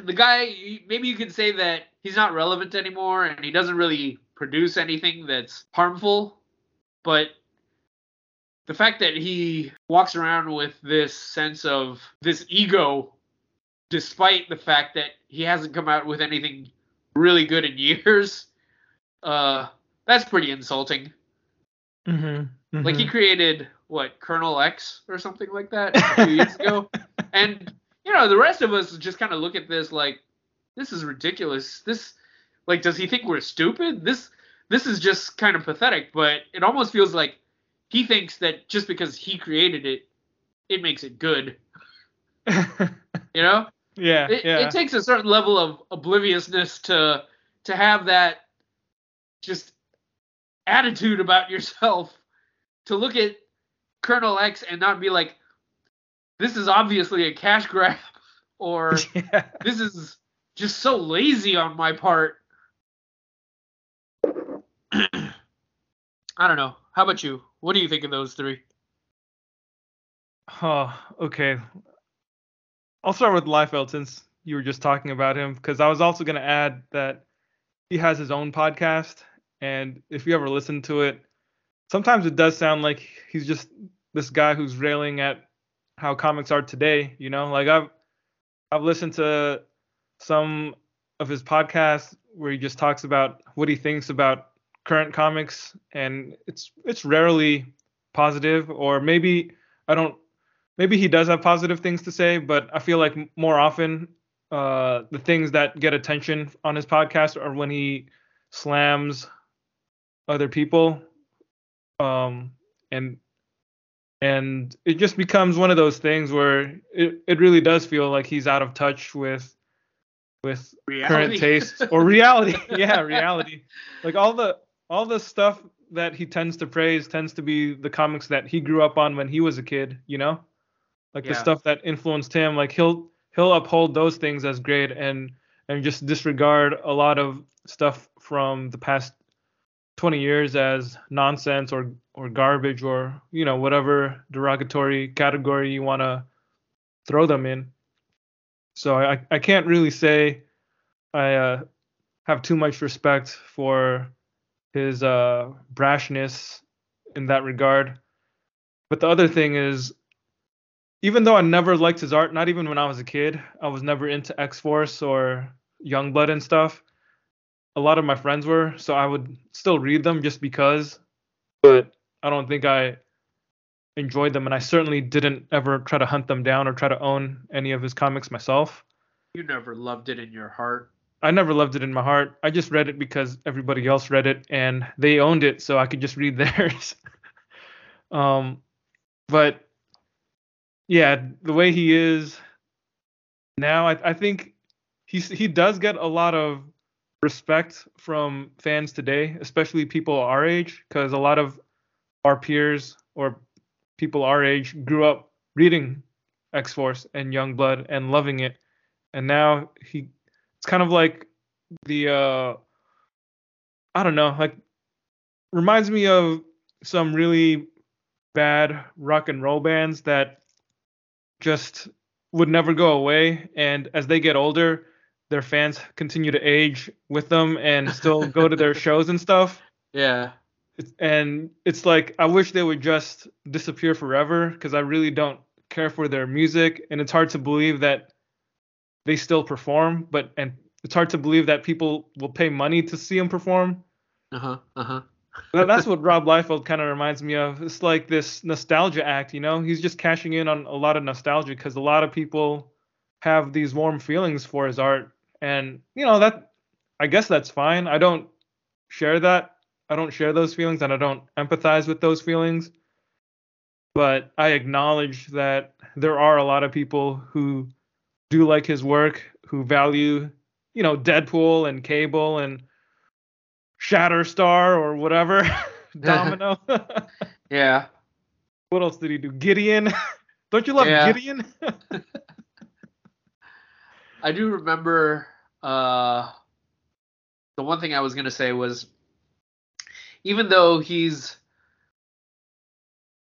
the guy, maybe you could say that he's not relevant anymore, and he doesn't really produce anything that's harmful, but the fact that he walks around with this sense of this ego despite the fact that he hasn't come out with anything really good in years uh that's pretty insulting mm-hmm, mm-hmm. like he created what colonel x or something like that a few years ago and you know the rest of us just kind of look at this like this is ridiculous this like does he think we're stupid this this is just kind of pathetic but it almost feels like he thinks that just because he created it, it makes it good. you know? Yeah it, yeah. it takes a certain level of obliviousness to to have that just attitude about yourself to look at Colonel X and not be like, this is obviously a cash grab or yeah. this is just so lazy on my part. I don't know. How about you? What do you think of those three? Oh, okay. I'll start with Liefeld since you were just talking about him, because I was also going to add that he has his own podcast, and if you ever listen to it, sometimes it does sound like he's just this guy who's railing at how comics are today. You know, like I've I've listened to some of his podcasts where he just talks about what he thinks about current comics, and it's it's rarely positive, or maybe I don't. Maybe he does have positive things to say, but I feel like more often uh, the things that get attention on his podcast are when he slams other people, um, and and it just becomes one of those things where it, it really does feel like he's out of touch with with reality. current tastes or reality yeah reality like all the all the stuff that he tends to praise tends to be the comics that he grew up on when he was a kid, you know? Like yeah. the stuff that influenced him. Like he'll he'll uphold those things as great and and just disregard a lot of stuff from the past 20 years as nonsense or or garbage or you know whatever derogatory category you want to throw them in. So I I can't really say I uh, have too much respect for his uh, brashness in that regard. But the other thing is, even though I never liked his art, not even when I was a kid, I was never into X Force or Youngblood and stuff. A lot of my friends were, so I would still read them just because. But I don't think I enjoyed them, and I certainly didn't ever try to hunt them down or try to own any of his comics myself. You never loved it in your heart. I never loved it in my heart. I just read it because everybody else read it and they owned it, so I could just read theirs. um, but yeah, the way he is, now I, I think he's he does get a lot of respect from fans today, especially people our age, because a lot of our peers or people our age grew up reading X Force and Young Blood and loving it, and now he it's kind of like the uh I don't know, like reminds me of some really bad rock and roll bands that just would never go away. And as they get older their fans continue to age with them and still go to their shows and stuff Yeah. It's- and it's like I wish they would just disappear forever because I really don't care for their music and it's hard to believe that they still perform but and it's hard to believe that people will pay money to see them perform Uh huh. Uh huh. That's what Rob Liefeld kind of reminds me of. It's like this nostalgia act, you know. He's just cashing in on a lot of nostalgia because a lot of people have these warm feelings for his art, and you know that. I guess that's fine. I don't share that. I don't share those feelings, and I don't empathize with those feelings. But I acknowledge that there are a lot of people who do like his work, who value, you know, Deadpool and Cable and Shatterstar or whatever. Domino. Yeah. what else did he do? Gideon. Don't you love Yeah. Gideon? I do remember uh the one thing I was gonna say was even though he's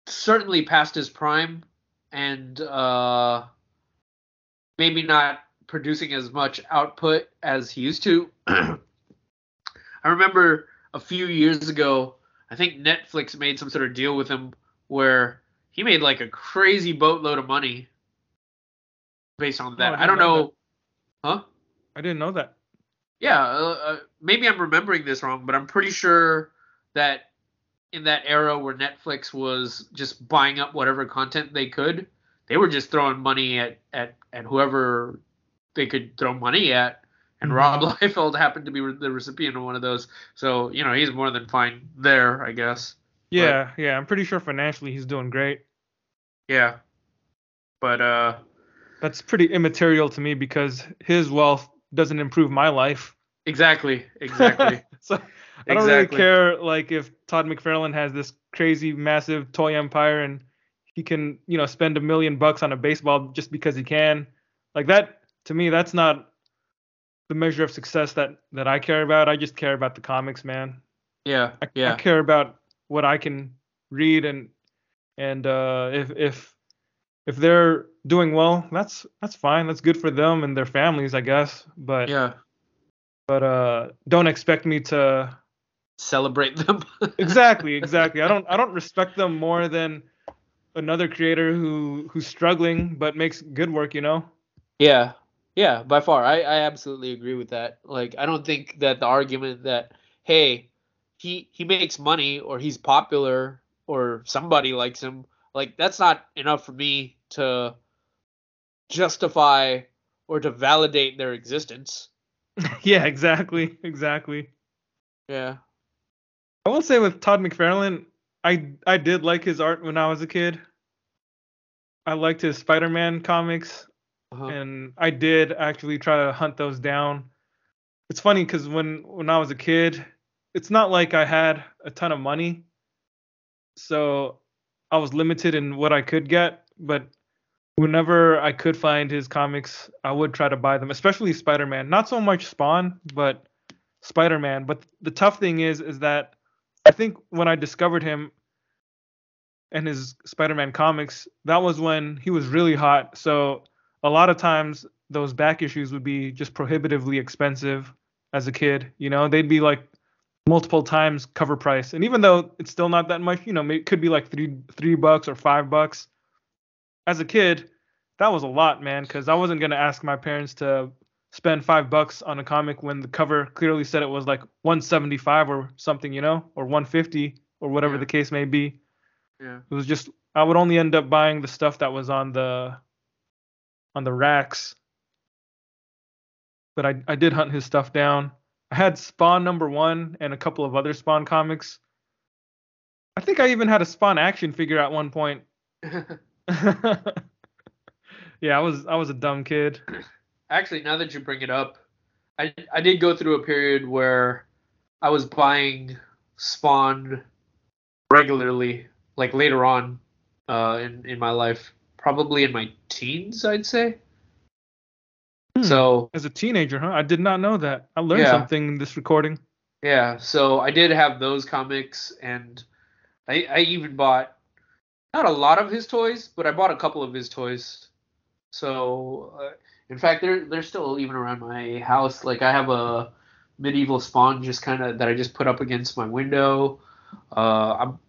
certainly past his prime and uh maybe not producing as much output as he used to I remember a few years ago I think Netflix made some sort of deal with him where he made like a crazy boatload of money based on that. Oh, I I don't know know. Huh? I didn't know that. Yeah, uh, uh, maybe I'm remembering this wrong, but I'm pretty sure that in that era where Netflix was just buying up whatever content they could, they were just throwing money at at, at whoever they could throw money at. And Mhm. Rob Liefeld happened to be the recipient of one of those, so you know he's more than fine there, I guess. Yeah, yeah. I'm pretty sure financially he's doing great. Yeah, but uh, That's pretty immaterial to me because his wealth doesn't improve my life. exactly, exactly, so I don't really Exactly. care like if Todd McFarlane has this crazy massive toy empire and he can, you know, spend a million bucks on a baseball just because he can. Like that to me that's not the measure of success that that I care about. I just care about the comics, man. yeah, I, I care about what I can read and and uh if if if they're doing well, that's that's fine. That's good for them and their families, I guess. But yeah. but uh don't expect me to Celebrate them. exactly exactly i don't i don't respect them more than another creator who who's struggling but makes good work you know Yeah, yeah, by far. I, I absolutely agree with that. Like, I don't think that the argument that hey, he he makes money or he's popular or somebody likes him, like that's not enough for me to justify or to validate their existence. yeah exactly exactly Yeah. i will say with todd mcfarlane i i did like his art when i was a kid i liked his spider-man comics Uh-huh. and i did actually try to hunt those down it's funny because when when i was a kid it's not like i had a ton of money so i was limited in what i could get but whenever i could find his comics i would try to buy them especially spider-man. Not so much spawn but spider-man. But the tough thing is is that i think when i discovered him and his spider-man comics that was when he was really hot. So a lot of times those back issues would be just prohibitively expensive as a kid. You know, they'd be like multiple times cover price, and even though it's still not that much, you know, it could be like three three bucks or five bucks. As a kid, that was a lot, man, because I wasn't gonna ask my parents to spend five bucks on a comic when the cover clearly said it was like 175 or something, you know, or 150 or whatever Yeah. the case may be. Yeah. It was just I would only end up buying the stuff that was on the on the racks. But I I did hunt his stuff down. I had Spawn number one and a couple of other Spawn comics. I think I even had a Spawn action figure at one point. yeah, I was I was a dumb kid. Actually, now that you bring it up, I I did go through a period where I was buying Spawn regularly, like later on uh, in in my life, probably in my teens, I'd say. Hmm. So As a teenager, huh? I did not know that. I learned Yeah. something in this recording. yeah, so I did have those comics, and I I even bought not a lot of his toys, but I bought a couple of his toys. So uh, in fact, they're they're still even around my house. Like I have a medieval spawn just kind of that I just put up against my window. Uh, I'm,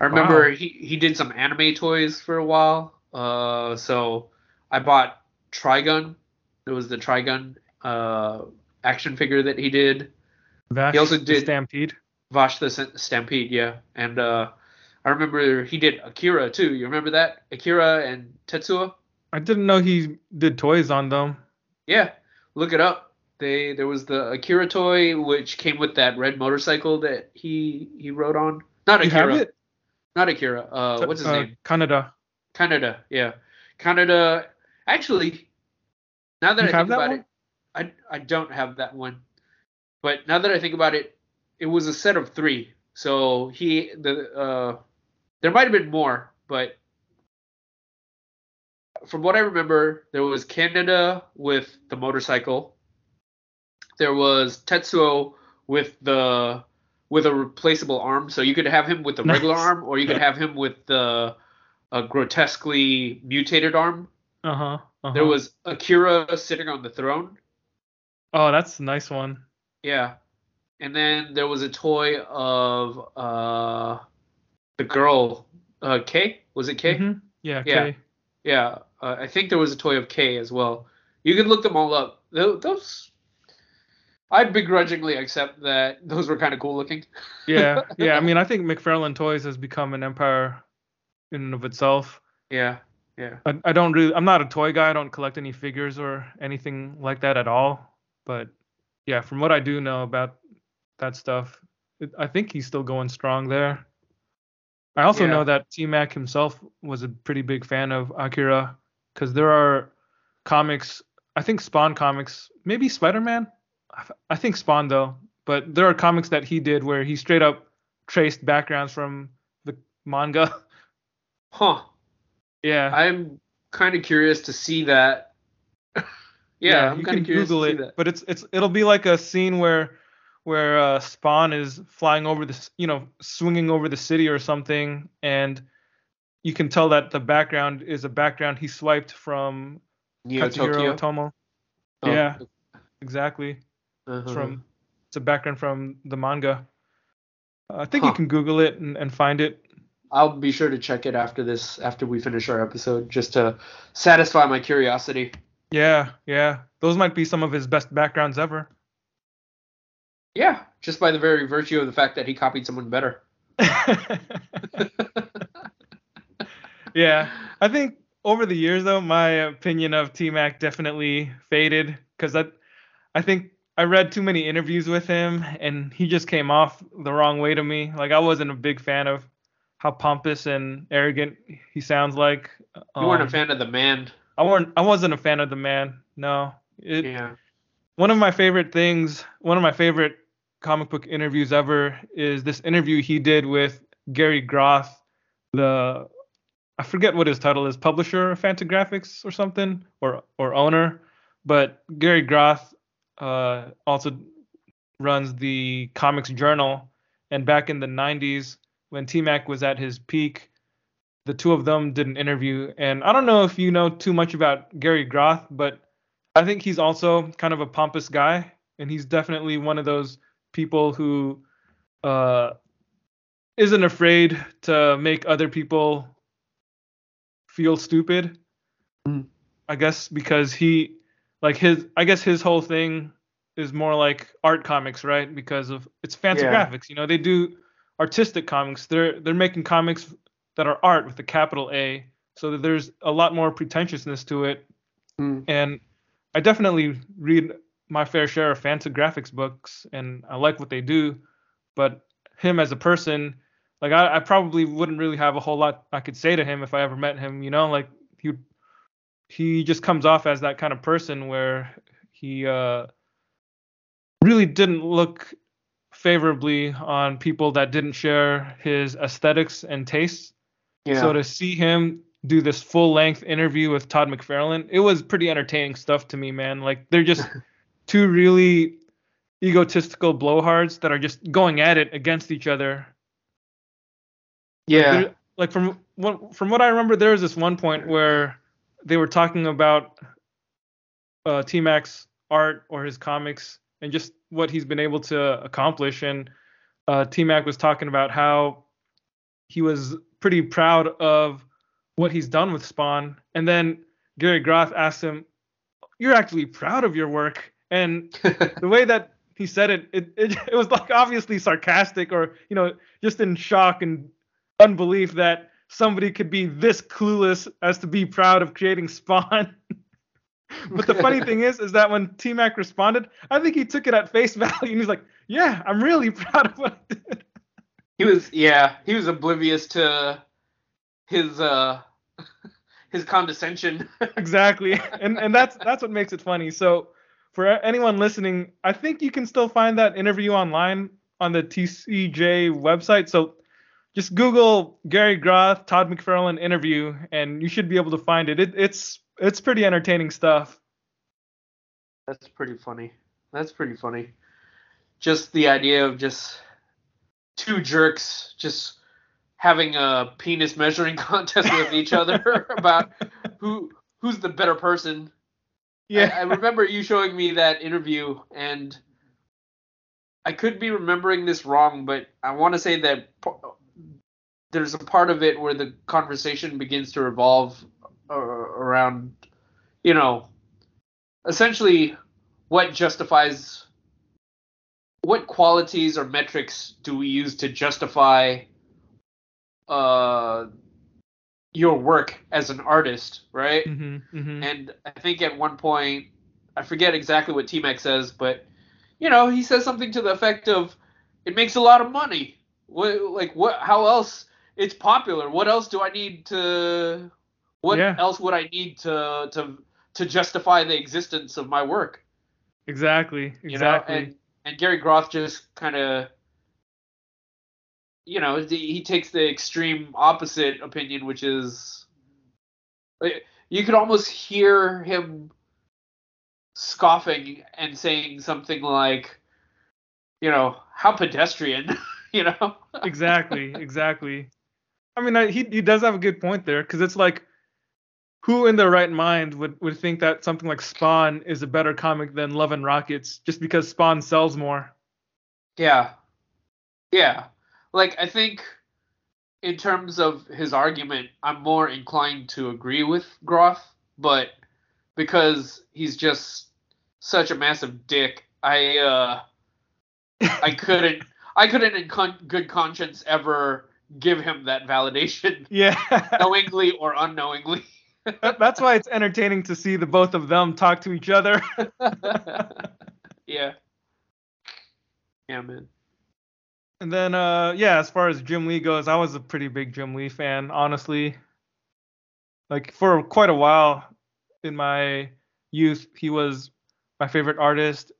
I remember Wow. he he did some anime toys for a while. Uh, so I bought Trigun. It was the Trigun uh, action figure that he did. Vash He also the did- Stampede. Vash the Stampede, yeah. And uh, I remember he did Akira too. You remember that? Akira and Tetsuo? I didn't know he did toys on them. Yeah. Look it up. They there was the Akira toy which came with that red motorcycle that he he rode on. Not Akira. Not Akira. Uh, what's his Uh, name? Kaneda. Kaneda. Yeah. Kaneda. Actually, now that You I think about one? it, I I don't have that one. But now that I think about it, it was a set of three. So he the uh there might have been more, but from what I remember, there was Kaneda with the motorcycle. There was Tetsuo with the with a replaceable arm, so you could have him with the regular arm, or you could have him with the a grotesquely mutated arm. Uh huh. Uh-huh. There was Akira sitting on the throne. Oh, that's a nice one. Yeah. And then there was a toy of uh the girl uh Kay. Was it Kay? Mhm. Yeah. Yeah. Yeah. Uh, I think there was a toy of Kay as well. You can look them all up. Tho- Those I begrudgingly accept that those were kind of cool looking. Yeah. Yeah. I mean, I think McFarlane Toys has become an empire in and of itself. Yeah. Yeah. I, I don't really. I'm not a toy guy. I don't collect any figures or anything like that at all. But yeah, from what I do know about that stuff, it, I think he's still going strong there. I also Yeah. know that T Mac himself was a pretty big fan of Akira because there are comics. I think Spawn comics, maybe Spider Man. I think Spawn though, but there are comics that he did where he straight up traced backgrounds from the manga. Huh. Yeah. I'm kind of curious to see that. yeah, I'm you kind can of curious Google to see it, that. but it's it's it'll be like a scene where where uh, Spawn is flying over this, you know, swinging over the city or something, and you can tell that the background is a background he swiped from Neo Katsuhiro Tokyo. Otomo. Oh, Yeah, exactly. uh-huh. It's from it's a background from the manga. Uh, I think you can Google it and, and find it. I'll be sure to check it after this, after we finish our episode, just to satisfy my curiosity. Yeah, yeah. Those might be some of his best backgrounds ever. Yeah, just by the very virtue of the fact that he copied someone better. yeah, I think over the years though, my opinion of T Mac definitely faded because I, I think I read too many interviews with him and he just came off the wrong way to me. Like I wasn't a big fan of how pompous and arrogant he sounds like. You weren't a Um, fan of the man. I weren't. I wasn't a fan of the man. No. It, Yeah. one of my favorite things, one of my favorite comic book interviews ever is this interview he did with Gary Groth, the I forget what his title is, publisher of Fantagraphics or something, or or owner. But Gary Groth uh, also runs the Comics Journal, and back in the 90s when T Mac was at his peak, the two of them did an interview. And I don't know if you know too much about Gary Groth, but I think he's also kind of a pompous guy, and he's definitely one of those people who uh, isn't afraid to make other people feel stupid. Mm. I guess because he, like his, I guess his whole thing is more like art comics, right? Because of it's fancy Yeah. graphics. You know, they do artistic comics. They're they're making comics that are art with a capital A. So that there's a lot more pretentiousness to it Mm. and I definitely read my fair share of Fantagraphics books, and I like what they do. But him as a person, like I, I probably wouldn't really have a whole lot I could say to him if I ever met him. You know, like he he just comes off as that kind of person where he uh, really didn't look favorably on people that didn't share his aesthetics and tastes. Yeah. So to see him do this full length interview with Todd McFarlane, it was pretty entertaining stuff to me, man. Like they're just two really egotistical blowhards that are just going at it against each other. yeah. There- like from what from what I remember, there was this one point where they were talking about uh, T Mac's art or his comics and just what he's been able to accomplish. And uh, T Mac was talking about how he was pretty proud of what he's done with Spawn. And then Gary Groth asked him, "You're actually proud of your work?" And the way that he said it, it, it, it was like obviously sarcastic or you know just in shock and unbelief that somebody could be this clueless as to be proud of creating Spawn. but the funny thing is, is that when T Mac responded, I think he took it at face value and he's like, "Yeah, I'm really proud of what I did." He was yeah, he was oblivious to his uh his condescension. exactly, and and that's that's what makes it funny. So for anyone listening, I think you can still find that interview online on the TCJ website. So just Google Gary Groth, Todd McFarlane interview, and you should be able to find it. it it's it's pretty entertaining stuff. That's pretty funny. That's pretty funny. Just the idea of just two jerks just having a penis measuring contest with each other about who who's the better person. Yeah, I, I remember you showing me that interview and I could be remembering this wrong, but I want to say that p- there's a part of it where the conversation begins to revolve around, you know, essentially what justifies what qualities or metrics do we use to justify uh your work as an artist, right? hmm hmm And I think at one point, I forget exactly what T Mac says, but you know, he says something to the effect of, "It makes a lot of money. What, like, what? How else? It's popular. What else do I need to? What Yeah. else would I need to to to justify the existence of my work? exactly, You exactly. know, and and Gary Groth just kind of." You know, he takes the extreme opposite opinion, which is uh, you could almost hear him scoffing and saying something like, you know, how pedestrian, you know? exactly, exactly. I mean, I, he he does have a good point there because it's like, who in their right mind would would think that something like Spawn is a better comic than Love and Rockets just because Spawn sells more? Yeah. Yeah. Like, I think in terms of his argument, I'm more inclined to agree with Groth, but because he's just such a massive dick, I, uh, I couldn't, I couldn't in con- good conscience ever give him that validation, Yeah, knowingly or unknowingly. That- that's why it's entertaining to see the both of them talk to each other. yeah. Yeah, man. And then, uh, yeah, as far as Jim Lee goes, I was a pretty big Jim Lee fan, honestly. Like for quite a while in my youth, he was my favorite artist.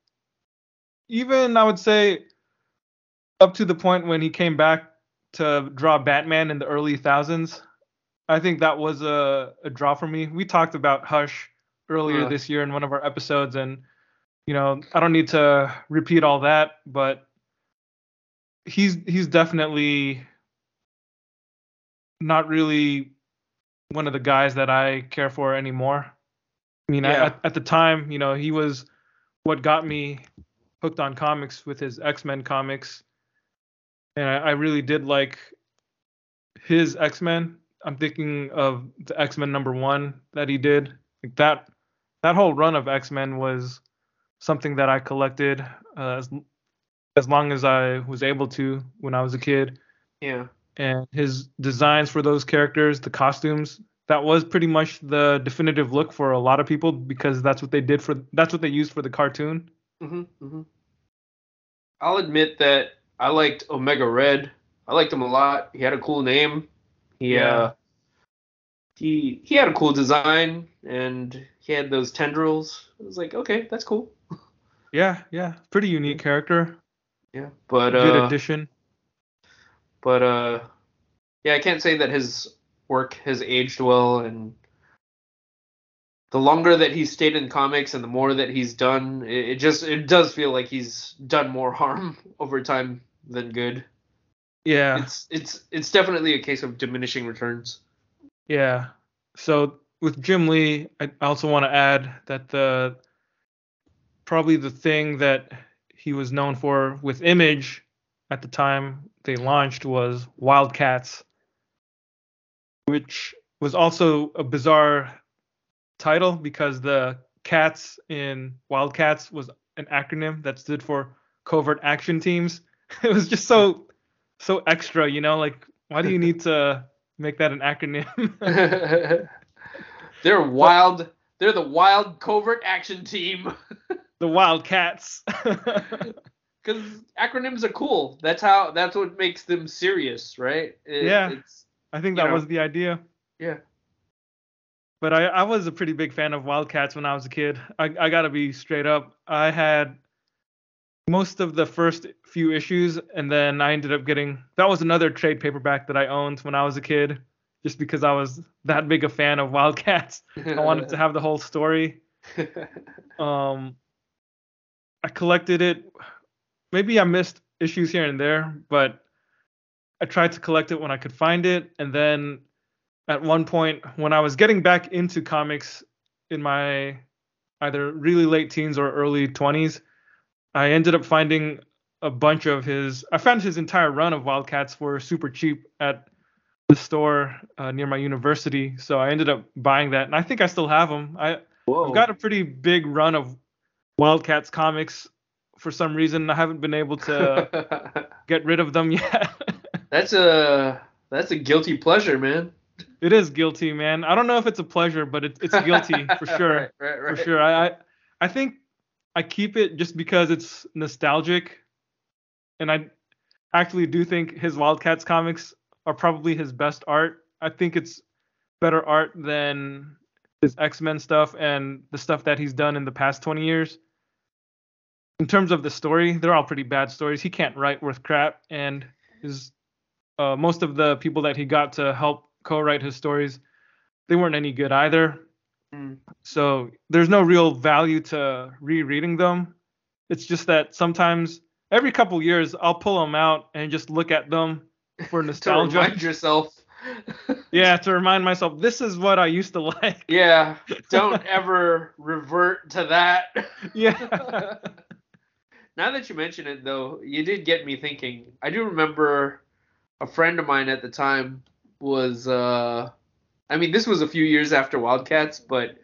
Even I would say up to the point when he came back to draw Batman in the early thousands. I think that was a, a draw for me. We talked about Hush earlier Uh. this year in one of our episodes, and you know, I don't need to repeat all that, but he's he's definitely not really one of the guys that I care for anymore. I mean, Yeah. at, at the time, you know, he was what got me hooked on comics with his X Men comics, and I, I really did like his X Men. I'm thinking of the X Men number one that he did. Like that that whole run of X Men was something that I collected uh, as as long as I was able to when I was a kid. Yeah. And his designs for those characters, the costumes, that was pretty much the definitive look for a lot of people because that's what they did for that's what they used for the cartoon. hmm hmm I'll admit that I liked Omega Red. I liked him a lot. He had a cool name. He Yeah. uh he he had a cool design and he had those tendrils. I was like, okay, that's cool. Yeah, yeah, pretty unique character. Yeah, but Good uh, addition. but uh, yeah, I can't say that his work has aged well. And the longer that he's stayed in comics and the more that he's done, it, it just it does feel like he's done more harm over time than good. Yeah, It's it's it's definitely a case of diminishing returns. yeah. So with Jim Lee, I also want to add that the probably the thing that he was known for with Image at the time they launched was Wildcats, which was also a bizarre title because the cats in Wildcats was an acronym that stood for Covert Action Teams. It was just so so extra, you know, like why do you need to make that an acronym? they're wild. They're the wild covert action team. the Wildcats. Because acronyms are cool. That's how. That's what makes them serious, right? It- Yeah. It's, I think that know. was the idea. yeah. But I, I was a pretty big fan of Wildcats when I was a kid. I, I gotta be straight up. I had most of the first few issues, and then I ended up getting that was another trade paperback that I owned when I was a kid, just because I was that big a fan of Wildcats. I wanted to have the whole story. Um, I collected it. Maybe I missed issues here and there, but I tried to collect it when I could find it. And then at one point, when I was getting back into comics in my either really late teens or early 20s, I ended up finding a bunch of his. I found his entire run of Wildcats for super cheap at the store uh, near my university. So I ended up buying that, and I think I still have them. I Whoa. I've got a pretty big run of Wildcats comics. For some reason, I haven't been able to get rid of them yet. that's a that's a guilty pleasure, man. it is guilty, man. I don't know if it's a pleasure, but it, it's guilty for sure. Right, right, right. For sure. I, I I think I keep it just because it's nostalgic, and I actually do think his Wildcats comics are probably his best art. I think it's better art than his X-Men stuff and the stuff that he's done in the past 20 years. In terms of the story, they're all pretty bad stories. He can't write worth crap, and his uh, most of the people that he got to help co-write his stories, they weren't any good either. Mm. So there's no real value to rereading them. It's just that sometimes every couple years I'll pull them out and just look at them for nostalgia. to remind yourself. yeah, to remind myself this is what I used to like. yeah, don't ever revert to that. Yeah. now that you mention it, though, you did get me thinking. I do remember a friend of mine at the time was, uh, I mean, this was a few years after Wildcats, but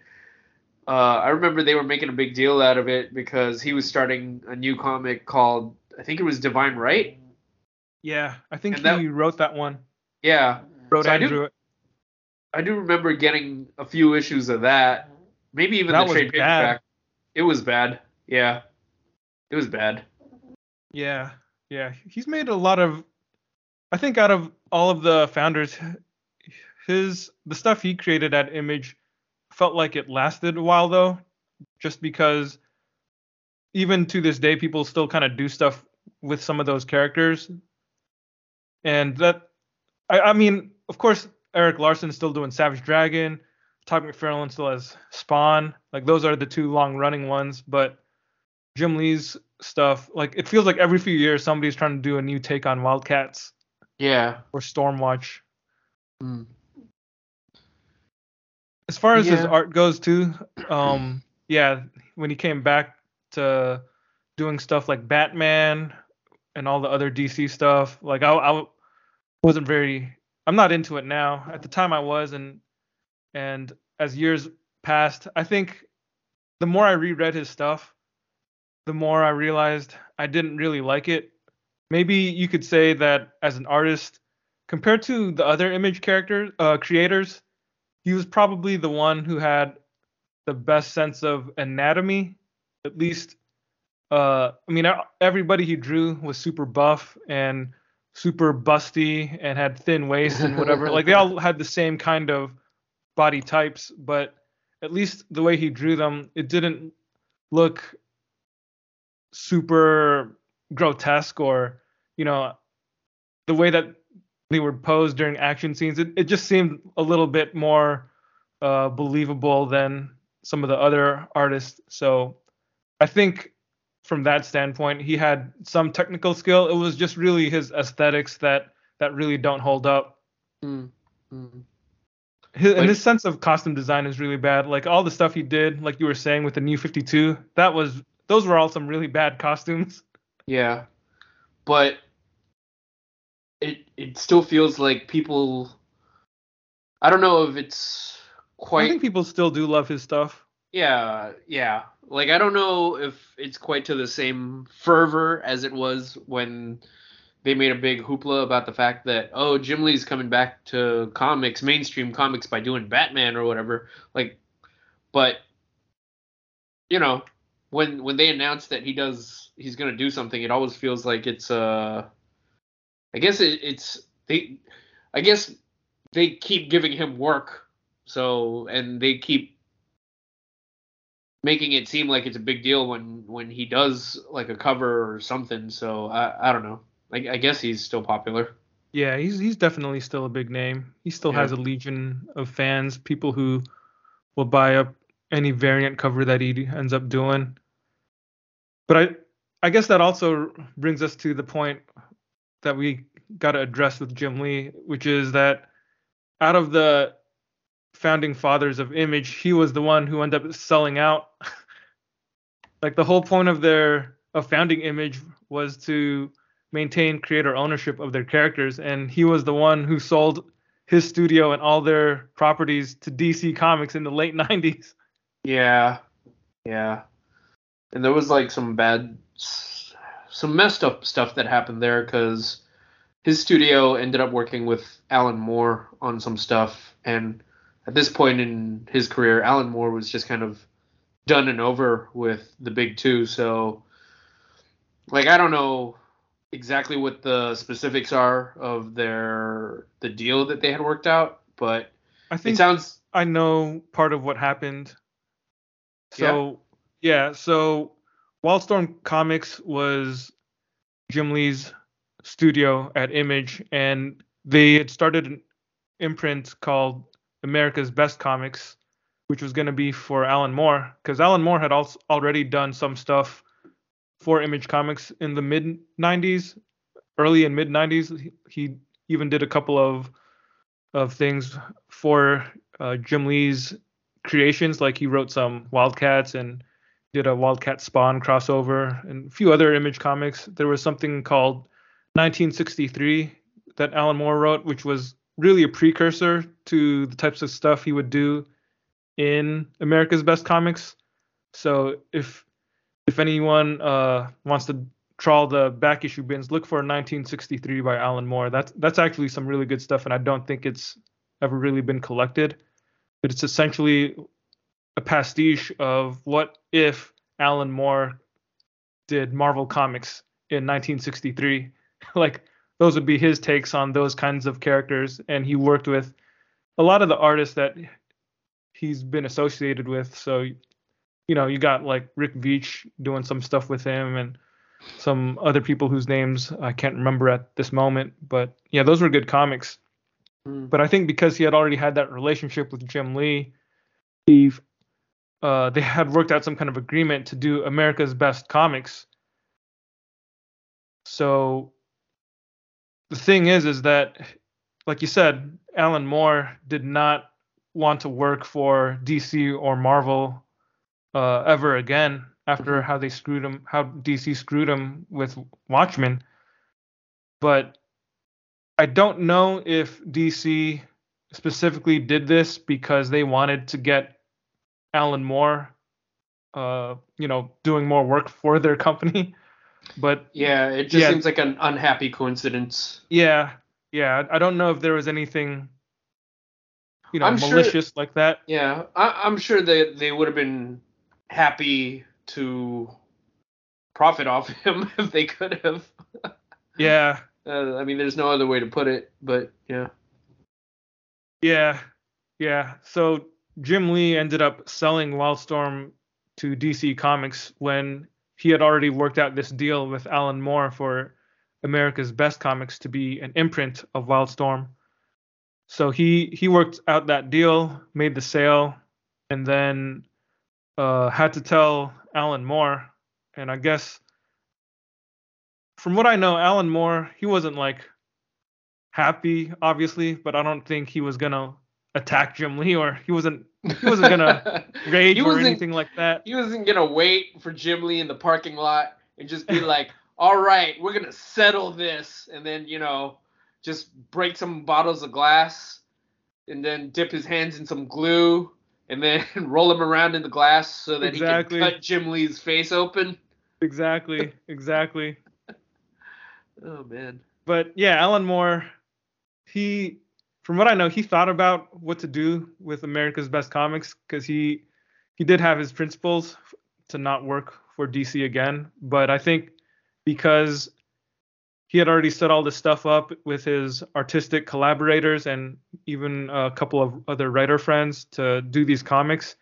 uh, I remember they were making a big deal out of it because he was starting a new comic called, I think it was Divine Right. Yeah, I think And that- wrote that one. Yeah, Wrote So I do- it. I do remember getting a few issues of that. Maybe even That the trade paperback. It was bad. Yeah, it was bad. Yeah, yeah. He's made a lot of. I think out of all of the founders, his the stuff he created at Image felt like it lasted a while though, just because even to this day people still kind of do stuff with some of those characters, and that I, I mean, of course, Erik Larsen's still doing Savage Dragon. Todd McFarlane still has Spawn. Like those are the two long running ones, but Jim Lee's stuff, like it feels like every few years somebody's trying to do a new take on Wildcats Yeah. or Stormwatch. Mm. As far as his art goes too, um, yeah, when he came back to doing stuff like Batman and all the other DC stuff, like I, I wasn't very, I'm not into it now. At the time I was, and and as years passed, I think the more I reread his stuff, the more I realized I didn't really like it. Maybe you could say that as an artist, compared to the other image characters, uh, creators, he was probably the one who had the best sense of anatomy. At least, uh, I mean, everybody he drew was super buff and super busty and had thin waist and whatever. like they all had the same kind of body types, but at least the way he drew them, it didn't look super grotesque or you know the way that they were posed during action scenes. It, it just seemed a little bit more uh, believable than some of the other artists. So I think from that standpoint, he had some technical skill. It was just really his aesthetics that that really don't hold up. Mm. Mm. His, Like- and his sense of costume design is really bad. Like all the stuff he did, like you were saying with the New 52, that was those were all some really bad costumes. Yeah, but it it still feels like people. I don't know if it's quite. I think people still do love his stuff. Yeah, yeah. Like I don't know if it's quite to the same fervor as it was when they made a big hoopla about the fact that oh Jim Lee's coming back to comics, mainstream comics by doing Batman or whatever. Like but you know, when when they announce that he does he's going to do something, it always feels like it's uh I guess it, it's they I guess they keep giving him work. So and they keep making it seem like it's a big deal when when he does like a cover or something. So I I don't know. I, I guess he's still popular. Yeah, he's he's definitely still a big name. He still Yeah. has a legion of fans, people who will buy up any variant cover that he ends up doing. But I I guess that also brings us to the point that we got to address with Jim Lee, which is that out of the founding fathers of Image, he was the one who ended up selling out. like the whole point of their of founding Image was to maintain creator ownership of their characters, and he was the one who sold his studio and all their properties to DC Comics in the late 90s. Yeah, yeah. And there was like some bad, some messed up stuff that happened there because his studio ended up working with Alan Moore on some stuff, and at this point in his career, Alan Moore was just kind of done and over with the big two. So, like, I don't know exactly what the specifics are of their the deal that they had worked out, but I think it sounds I know part of what happened. So yeah, so Wildstorm Comics was Jim Lee's studio at Image, and they had started an imprint called America's Best Comics, which was going to be for Alan Moore, because Alan Moore had also already done some stuff for Image Comics in the mid '90s, early and mid '90s. He, even did a couple of of things for uh, Jim Lee's creations, like he wrote some Wildcats and did a Wildcat Spawn crossover and a few other Image comics. There was something called 1963 that Alan Moore wrote, which was really a precursor to the types of stuff he would do in America's Best Comics. So if if anyone uh, wants to trawl the back issue bins, look for 1963 by Alan Moore. That's that's actually some really good stuff, and I don't think it's ever really been collected. But it's essentially a pastiche of what if Alan Moore did Marvel Comics in 1963. like those would be his takes on those kinds of characters, and he worked with a lot of the artists that he's been associated with. So, you know, you got like Rick Veitch doing some stuff with him, and some other people whose names I can't remember at this moment. But yeah, those were good comics. Mm. But I think because he had already had that relationship with Jim Lee, he uh, they had worked out some kind of agreement to do America's Best Comics. So the thing is, is that, like you said, Alan Moore did not want to work for DC or Marvel uh, ever again after how they screwed him, how DC screwed him with Watchmen. But I don't know if DC specifically did this because they wanted to get Alan Moore, uh, you know, doing more work for their company. But Yeah, it just Yeah. seems like an unhappy coincidence. yeah, yeah, I don't know if there was anything, you know, I'm sure- malicious like that. Yeah, I, I'm sure that they would have been happy to profit off him if they could have. Yeah, Uh, I mean, there's no other way to put it, but yeah. yeah. Yeah. So Jim Lee ended up selling Wildstorm to DC Comics when he had already worked out this deal with Alan Moore for America's Best Comics to be an imprint of Wildstorm. So he he worked out that deal, made the sale, and then uh, had to tell Alan Moore. And I guess from what I know, Alan Moore he wasn't like happy, obviously, but I don't think he was gonna attack Jim Lee or he wasn't he wasn't gonna rage or anything like that. he wasn't gonna wait for Jim Lee in the parking lot and just be like, "All right, we're gonna settle this," and then you know, just break some bottles of glass, and then dip his hands in some glue, and then roll him around in the glass so that Exactly. he can cut Jim Lee's face open. Exactly, exactly. Oh man. But yeah, Alan Moore, he, from what I know, he thought about what to do with America's Best Comics because he he did have his principles to not work for DC again. But I think because he had already set all this stuff up with his artistic collaborators and even a couple of other writer friends to do these comics,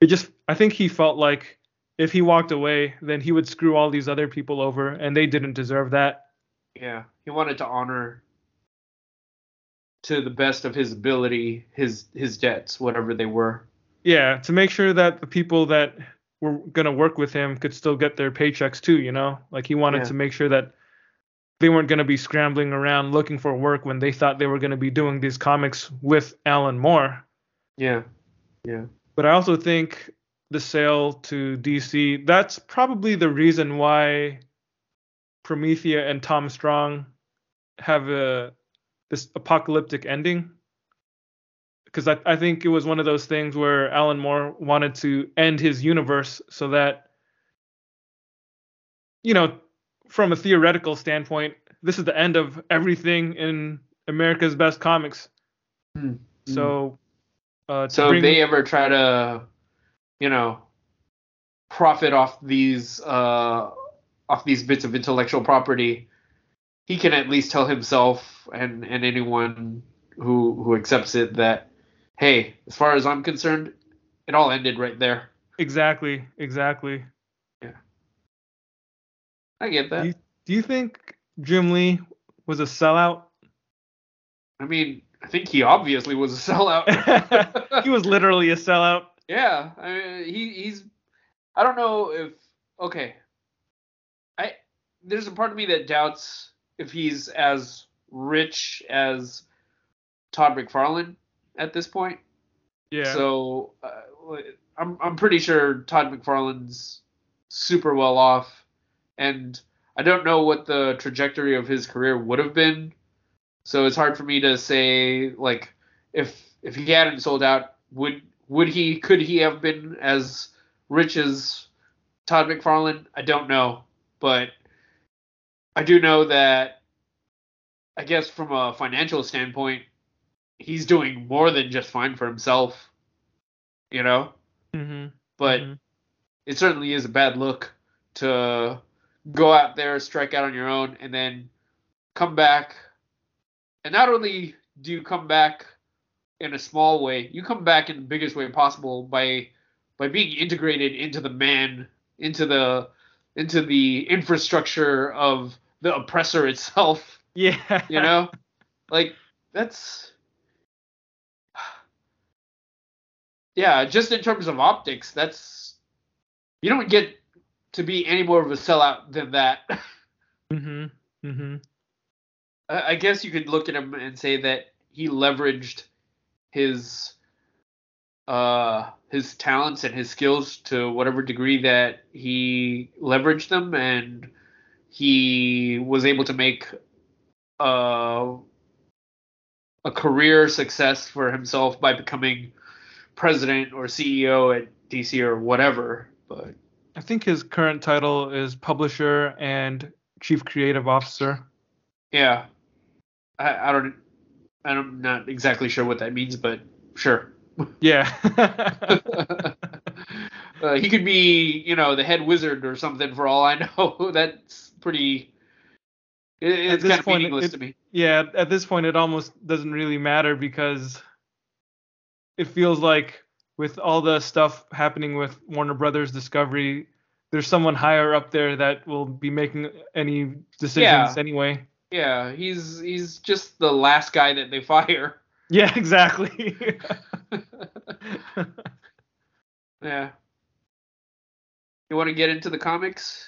it just I think he felt like if he walked away, then he would screw all these other people over, and they didn't deserve that. Yeah, he wanted to honor to the best of his ability his his debts, whatever they were. Yeah, to make sure that the people that were gonna work with him could still get their paychecks too, you know? Like he wanted Yeah. to make sure that they weren't gonna be scrambling around looking for work when they thought they were gonna be doing these comics with Alan Moore. Yeah. Yeah. But I also think the sale to DC, that's probably the reason why Promethea and Tom Strong have a this apocalyptic ending. Because I, I think it was one of those things where Alan Moore wanted to end his universe so that, you know, from a theoretical standpoint, this is the end of everything in America's Best Comics. Hmm. So, uh, So bring- if they ever try to, you know, profit off these uh off these bits of intellectual property, he can at least tell himself and and anyone who who accepts it that, hey, as far as I'm concerned, it all ended right there. Exactly, exactly. Yeah. I get that. You- Do you think Jim Lee was a sellout? I mean, I think he obviously was a sellout. he was literally a sellout. Yeah, I mean, he he's. I don't know if okay. I there's a part of me that doubts if he's as rich as Todd McFarlane at this point. Yeah. So uh, I'm I'm pretty sure Todd McFarlane's super well off, and I don't know what the trajectory of his career would have been. So it's hard for me to say like if if he hadn't sold out, would would he could he have been as rich as Todd McFarlane? I don't know, but I do know that I guess from a financial standpoint, he's doing more than just fine for himself. You know, hmm but it certainly is a bad look to go out there, strike out on your own, and then come back. And not only do you come back in a small way, you come back in the biggest way possible by by being integrated into the man, into the into the infrastructure of the oppressor itself. yeah. You know, like that's yeah. Just in terms of optics, that's you don't get to be any more of a sellout than that. Mm-hmm. Mm-hmm. I I guess you could look at him and say that he leveraged his uh his talents and his skills to whatever degree that he leveraged them and he was able to make uh, a career success for himself by becoming president or CEO at DC or whatever but I think his current title is publisher and chief creative officer. yeah I, I don't I'm not exactly sure what that means but sure Yeah. uh, he could be, you know, the head wizard or something for all I know. That's pretty. It, it's kind of point, meaningless it- to me. yeah. At this point, it almost doesn't really matter because it feels like with all the stuff happening with Warner Brothers Discovery, there's someone higher up there that will be making any decisions Yeah. anyway. Yeah, he's he's just the last guy that they fire. Yeah, exactly. yeah. You want to get into the comics?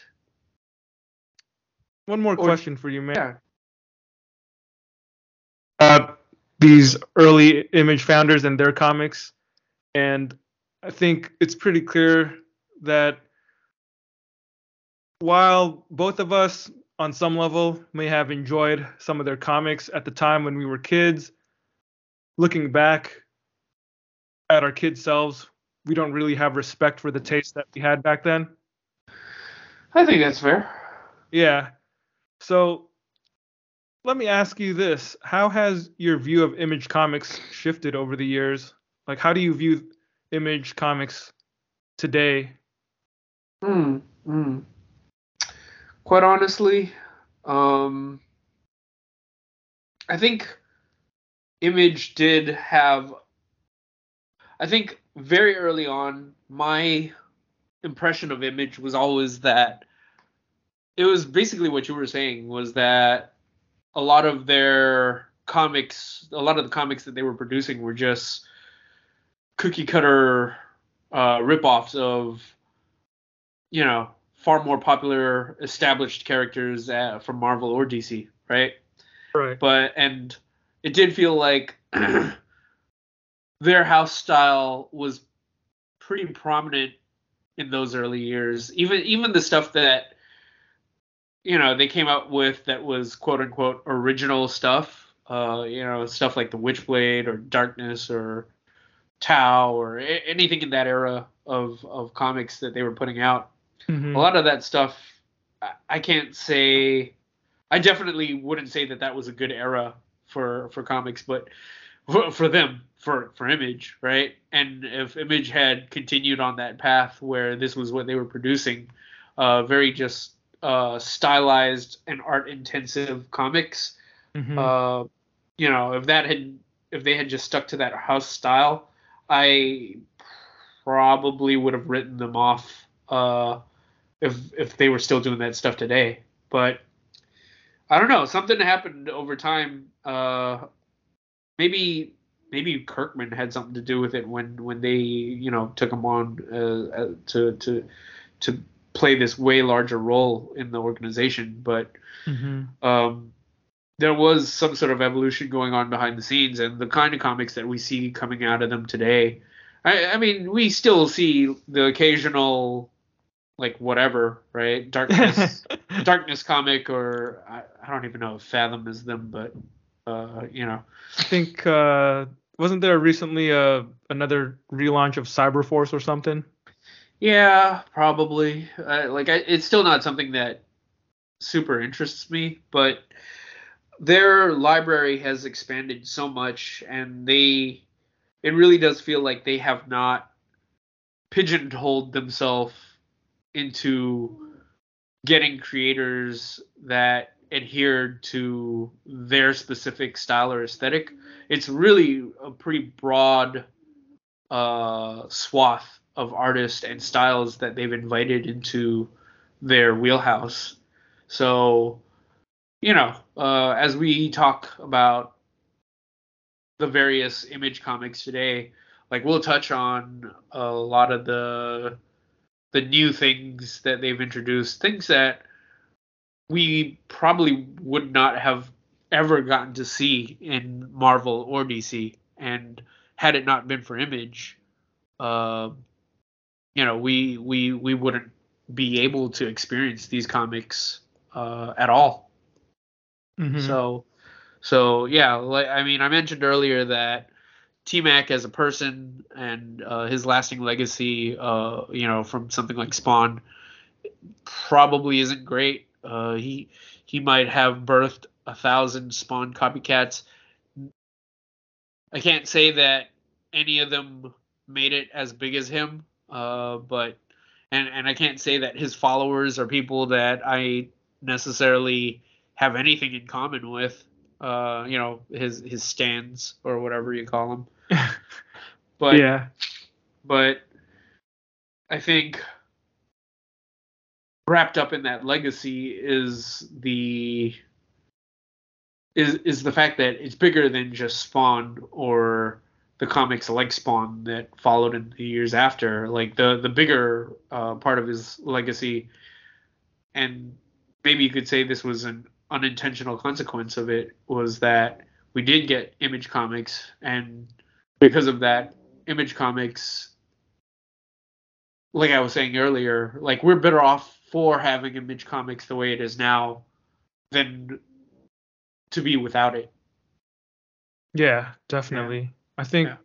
One more Or- question for you, man. Yeah. uh, these early image founders and their comics and i think it's pretty clear that while both of us on some level may have enjoyed some of their comics at the time when we were kids looking back at our kid selves we don't really have respect for the taste that we had back then I think that's fair. yeah so let me ask you this how has your view of image comics shifted over the years like how do you view image comics today Hmm. Hmm. Quite honestly, um, I think Image did have. I think very early on, my impression of Image was always that it was basically what you were saying was that a lot of their comics, a lot of the comics that they were producing were just cookie cutter uh, ripoffs of, you know, far more popular established characters uh, from Marvel or DC, right? right But and it did feel like their house style was pretty prominent in those early years. Even even the stuff that you know they came out with that was quote unquote original stuff. Uh, you know, stuff like the Witchblade or Darkness or Tau or a- anything in that era of of comics that they were putting out Mhm. a lot of that stuff I- i can't say i definitely wouldn't say that that was a good era for for comics but for, for them for for image right and if image had continued on that path where this was what they were producing uh very just uh stylized and art intensive comics Mhm. uh, you know, if that had if they had just stuck to that house style, I probably would have written them off uh, if if they were still doing that stuff today. But I don't know, something happened over time. Uh, maybe maybe Kirkman had something to do with it when when they you know took him on uh, uh, to to to play this way larger role in the organization, but Mhm. um, there was some sort of evolution going on behind the scenes, and the kind of comics that we see coming out of them today. I, I mean, we still see the occasional, like whatever, right? Darkness, darkness comic, or I, I don't even know if Fathom is them, but uh, you know, I think uh, wasn't there recently uh, another relaunch of Cyberforce or something? yeah, probably. Uh, like, I, it's still not something that super interests me, but their library has expanded so much and they it really does feel like they have not pigeonholed themselves into getting creators that adhered to their specific style or aesthetic it's really a pretty broad uh swath of artists and styles that they've invited into their wheelhouse. So you know, uh, as we talk about the various image comics today, like we'll touch on a lot of the the new things that they've introduced, things that we probably would not have ever gotten to see in Marvel or DC, and had it not been for Image, uh, you know, we we we wouldn't be able to experience these comics uh, at all. Mhm. So, so yeah, like I mean, I mentioned earlier that T Mac as a person and uh, his lasting legacy, uh, you know, from something like Spawn, probably isn't great. Uh, he he might have birthed a thousand Spawn copycats. I can't say that any of them made it as big as him, uh, but and and I can't say that his followers are people that I necessarily have anything in common with uh you know his his stands or whatever you call them But yeah. but I think wrapped up in that legacy is the is is the fact that it's bigger than just Spawn or the comics like Spawn that followed in the years after. Like the the bigger uh, part of his legacy, and maybe you could say this was an unintentional consequence of it was that we did get Image Comics, and because of that, Image Comics, like I was saying earlier, like we're better off for having Image Comics the way it is now than to be without it. Yeah, definitely. I think Yeah.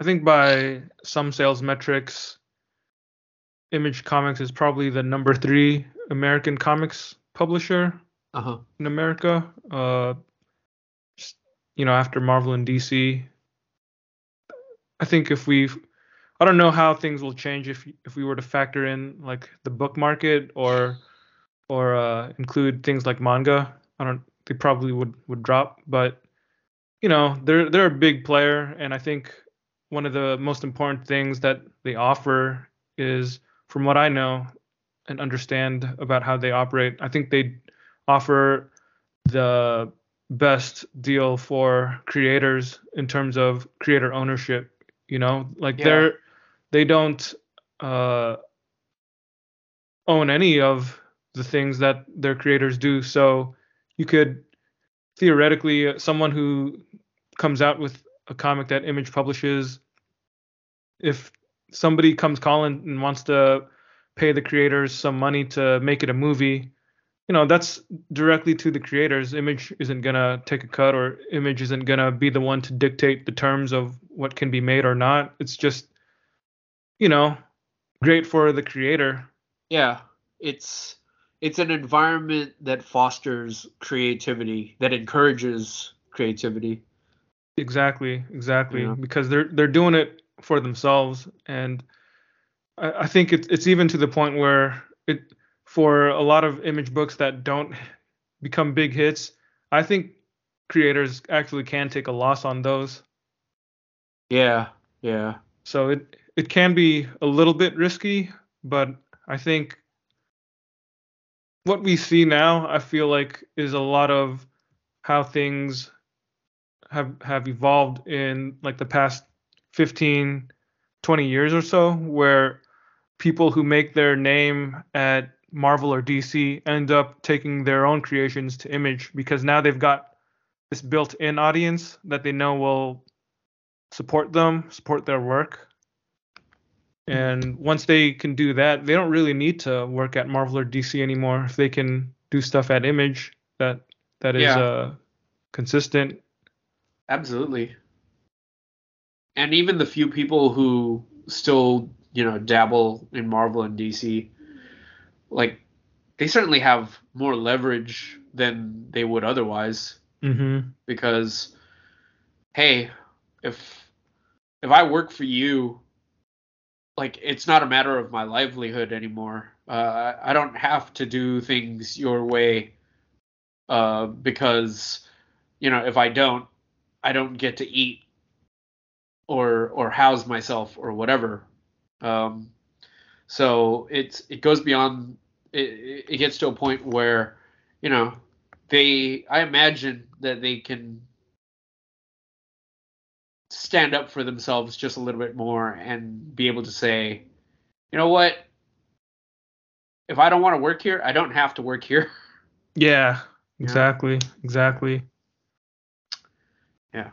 I think by some sales metrics, Image Comics is probably the number three American comics publisher Uh huh. in America. Uh, just, you know, after Marvel and DC. I think if we, I don't know how things will change if if we were to factor in like the book market or or uh, include things like manga. I don't. They probably would would drop, but you know they're they're a big player, and I think one of the most important things that they offer is, from what I know and understand about how they operate, I think they offer the best deal for creators in terms of creator ownership. You know, like Yeah. they're they don't uh, own any of the things that their creators do. So you could theoretically, uh, someone who comes out with a comic that Image publishes, if somebody comes calling and wants to pay the creators some money to make it a movie, you know, that's directly to the creators. Image isn't gonna take a cut, or Image isn't gonna be the one to dictate the terms of what can be made or not. It's just, you know, great for the creator. Yeah, it's it's an environment that fosters creativity, that encourages creativity. Exactly, exactly. Yeah. Because they're they're doing it for themselves, and I, I think it's it's even to the point where it for a lot of image books that don't become big hits, I think creators actually can take a loss on those. Yeah, yeah. So it it can be a little bit risky, but I think what we see now, I feel like, is a lot of how things have have evolved in like the past 15, 20 years or so, where people who make their name at Marvel or DC end up taking their own creations to Image because now they've got this built-in audience that they know will support them, support their work. And once they can do that, they don't really need to work at Marvel or DC anymore. If they can do stuff at Image that that is Yeah. uh, consistent. Absolutely. And even the few people who still, you know, dabble in Marvel and DC, like they certainly have more leverage than they would otherwise Mm-hmm. because hey, if if I work for you, like it's not a matter of my livelihood anymore. Uh, I don't have to do things your way uh, because you know if I don't, I don't get to eat or or house myself or whatever. Um, so it's it goes beyond. It, it gets to a point where you know they. I imagine that they can stand up for themselves just a little bit more and be able to say, you know what? If I don't want to work here, I don't have to work here. Yeah, exactly, exactly. Yeah.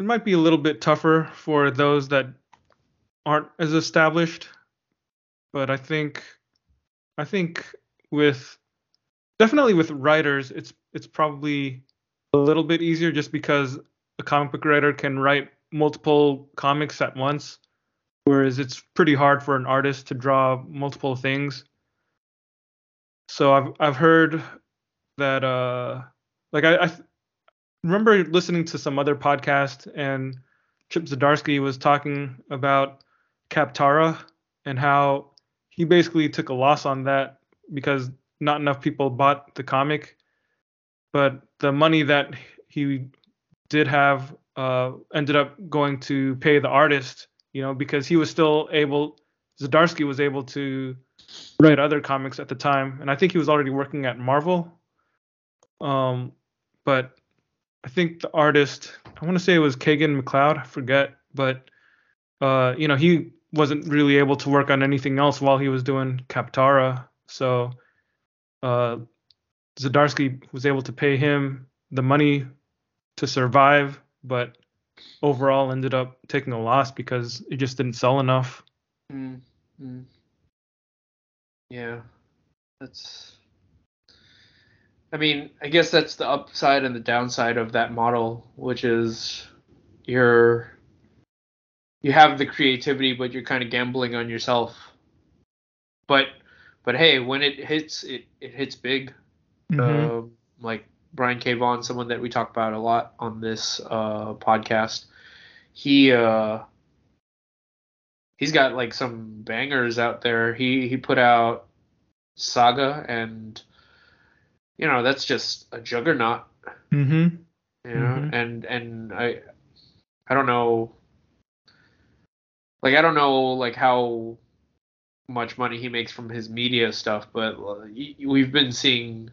It might be a little bit tougher for those that aren't as established, but I think I think with definitely with writers, it's it's probably a little bit easier just because a comic book writer can write multiple comics at once, whereas it's pretty hard for an artist to draw multiple things. So I've I've heard that uh like I, I th- remember listening to some other podcast and Chip Zdarsky was talking about Kaptara and how he basically took a loss on that because not enough people bought the comic, but the money that he did have uh, ended up going to pay the artist, you know, because he was still able, Zdarsky was able to write other comics at the time, and I think he was already working at Marvel. Um, but I think the artist, I want to say it was Kagan McLeod, I forget, but uh, you know, he wasn't really able to work on anything else while he was doing Kaptara. so uh, Zdarsky was able to pay him the money to survive, but overall ended up taking a loss because it just didn't sell enough. Mm, mm. Yeah, that's. I mean, I guess that's the upside and the downside of that model, which is you're you have the creativity, but you're kind of gambling on yourself. But but hey, when it hits, it it hits big. Mhm. Um, like Brian K. Vaughan, someone that we talk about a lot on this uh, podcast. He uh, he's got like some bangers out there. He he put out Saga, and you know that's just a juggernaut. Mhm. You know, Mhm. and and I I don't know. Like I don't know like how much money he makes from his media stuff, but uh, we've been seeing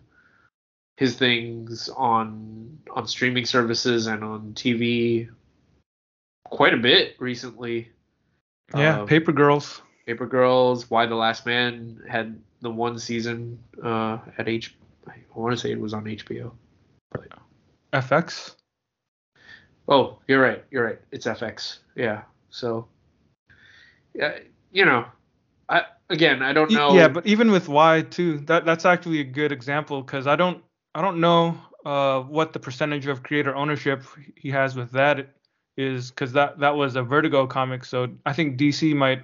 his things on on streaming services and on TV quite a bit recently. Yeah, Um, Paper Girls. Paper Girls, Y the Last Man had the one season uh, at H. I want to say it was on HBO. FX. Oh, you're right. You're right. It's FX. Yeah. So, yeah, you know, I again, I don't know. Yeah, but even with Y too, that that's actually a good example because I don't I don't know uh what the percentage of creator ownership he has with that is because that that was a Vertigo comic, so I think DC might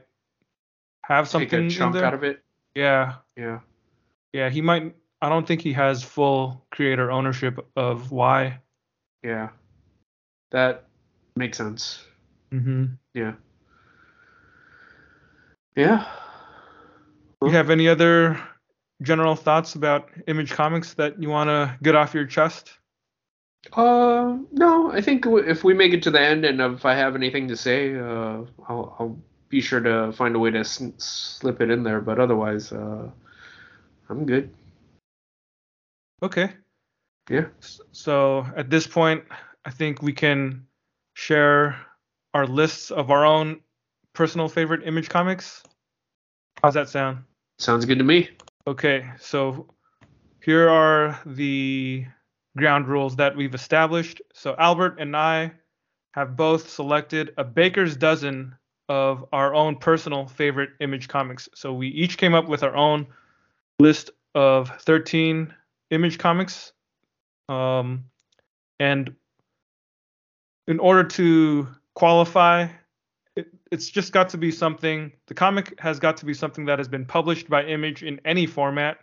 have something take a in chunk there. out of it. Yeah, Yeah. yeah, he might. I don't think he has full creator ownership of Y. Yeah. That makes sense. Mm-hmm. Yeah. Yeah. You have any other general thoughts about Image Comics that you want to get off your chest? Uh, no, I think if we make it to the end and if I have anything to say, uh, I'll, I'll be sure to find a way to s- slip it in there. But otherwise, uh, I'm good. Okay. Yeah. So at this point, I think we can share our lists of our own personal favorite image comics. How's that sound? Sounds good to me. Okay, so here are the ground rules that we've established. So Albert and I have both selected a baker's dozen of our own personal favorite image comics. So we each came up with our own list of 13 image comics. Um, and in order to qualify, it's just got to be something, the comic has got to be something that has been published by Image in any format,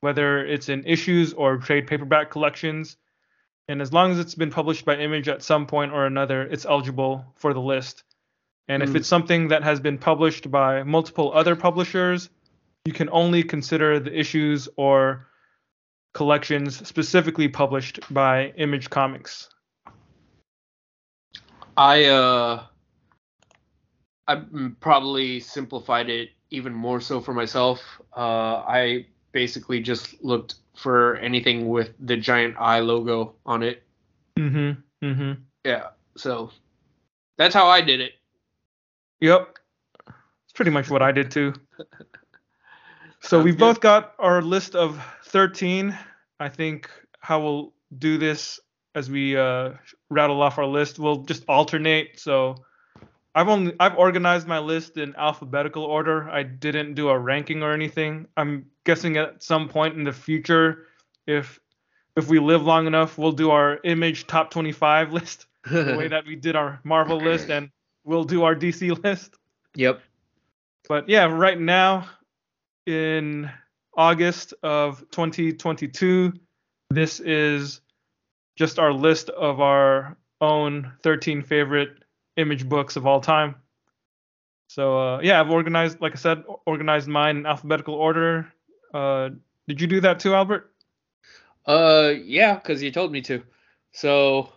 whether it's in issues or trade paperback collections. And as long as it's been published by Image at some point or another, it's eligible for the list. And if Hmm. it's something that has been published by multiple other publishers, you can only consider the issues or collections specifically published by Image Comics. I uh, I mm, probably simplified it even more so for myself. Uh, I basically just looked for anything with the giant eye logo on it. Mm-hmm. Mm-hmm. Yeah. So that's how I did it. Yep. It's pretty much what I did too. So we've good. both got our list of 13. I think how we'll do this as we uh, rattle off our list, we'll just alternate. So I've only I've organized my list in alphabetical order. I didn't do a ranking or anything. I'm guessing at some point in the future, if if we live long enough, we'll do our image top 25 list the way that we did our Marvel list, and we'll do our DC list. yep. But yeah, right now in August of 2022, this is just our list of our own 13 favorite image books of all time. So uh, yeah, I've organized, like I said, organized mine in alphabetical order. Uh, did you do that too, Albert? Uh, yeah, because you told me to. So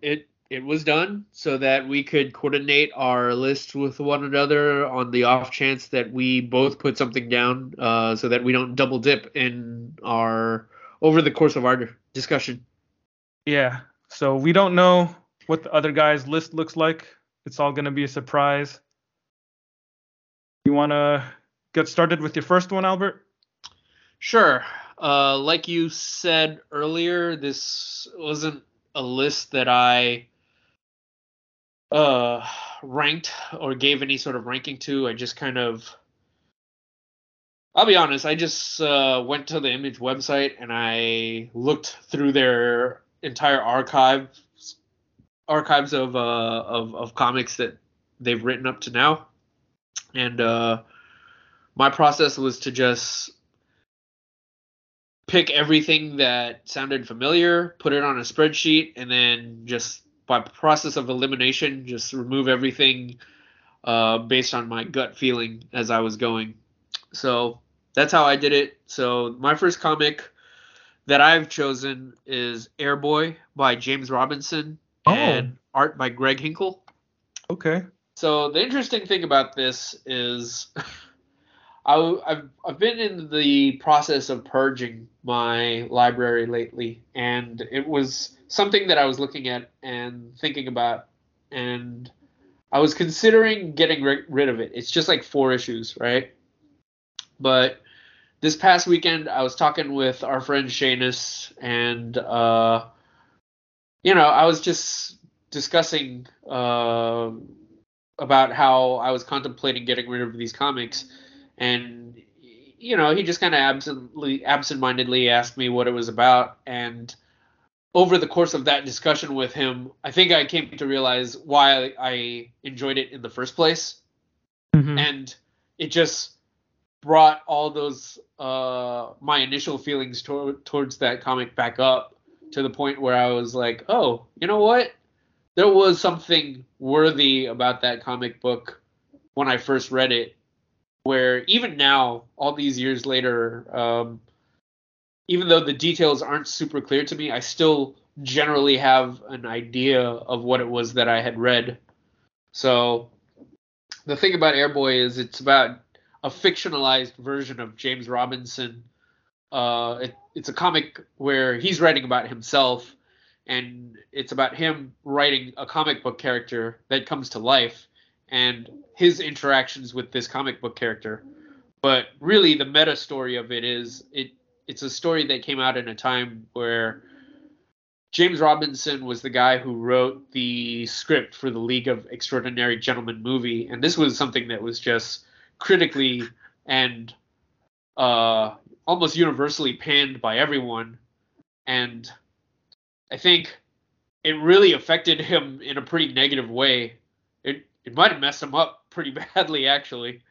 it it was done so that we could coordinate our list with one another on the off chance that we both put something down uh, so that we don't double dip in our over the course of our discussion. Yeah. So we don't know what the other guy's list looks like. It's all going to be a surprise. You want to get started with your first one, Albert? Sure. Uh, like you said earlier, this wasn't a list that I uh, ranked or gave any sort of ranking to. I just kind of, I'll be honest, I just uh, went to the Image website and I looked through their entire archive archives of uh, of of comics that they've written up to now, and uh, my process was to just pick everything that sounded familiar, put it on a spreadsheet, and then just by process of elimination, just remove everything uh, based on my gut feeling as I was going. So that's how I did it. So my first comic that I've chosen is Airboy by James Robinson Oh. and art by Greg Hinkle. Okay. So the interesting thing about this is, I, have I've been in the process of purging my library lately, and it was something that I was looking at and thinking about, and I was considering getting ri- rid of it. It's just like four issues, right? But this past weekend, I was talking with our friend Shanus, and uh, you know, I was just discussing uh, about how I was contemplating getting rid of these comics, and you know, he just kind of absently, absent-mindedly asked me what it was about, and over the course of that discussion with him, I think I came to realize why I enjoyed it in the first place, Mhm. and it just brought all those uh, my initial feelings to- towards that comic back up to the point where I was like, oh, you know what? There was something worthy about that comic book when I first read it. Where even now, all these years later, um, even though the details aren't super clear to me, I still generally have an idea of what it was that I had read. So the thing about Airboy is it's about a fictionalized version of James Robinson. Uh, it, it's a comic where he's writing about himself, and it's about him writing a comic book character that comes to life and his interactions with this comic book character. But really, the meta story of it is it it's a story that came out in a time where James Robinson was the guy who wrote the script for the League of Extraordinary Gentlemen movie, and this was something that was just critically and uh, almost universally panned by everyone. And I think it really affected him in a pretty negative way. It it might have messed him up pretty badly actually,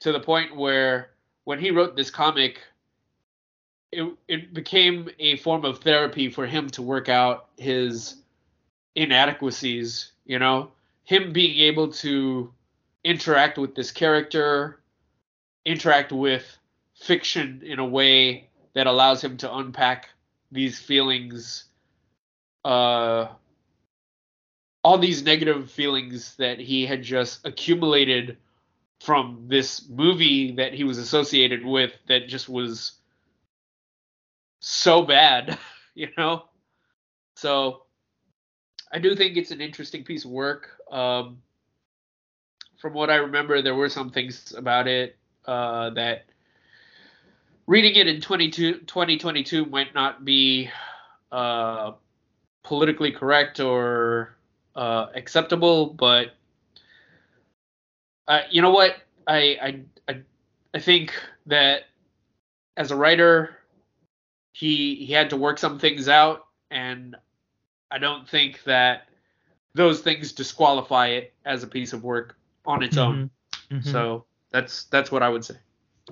to the point where when he wrote this comic, it it became a form of therapy for him to work out his inadequacies, you know, him being able to interact with this character, interact with fiction in a way that allows him to unpack these feelings uh all these negative feelings that he had just accumulated from this movie that he was associated with that just was so bad, you know? So I do think it's an interesting piece of work. Um, from what I remember, there were some things about it uh, that reading it in 22, 2022 might not be uh, politically correct or uh, acceptable, but uh, you know what? I, I I I think that as a writer, he he had to work some things out, and I don't think that those things disqualify it as a piece of work on its own. Mhm. Mhm. So that's that's what I would say.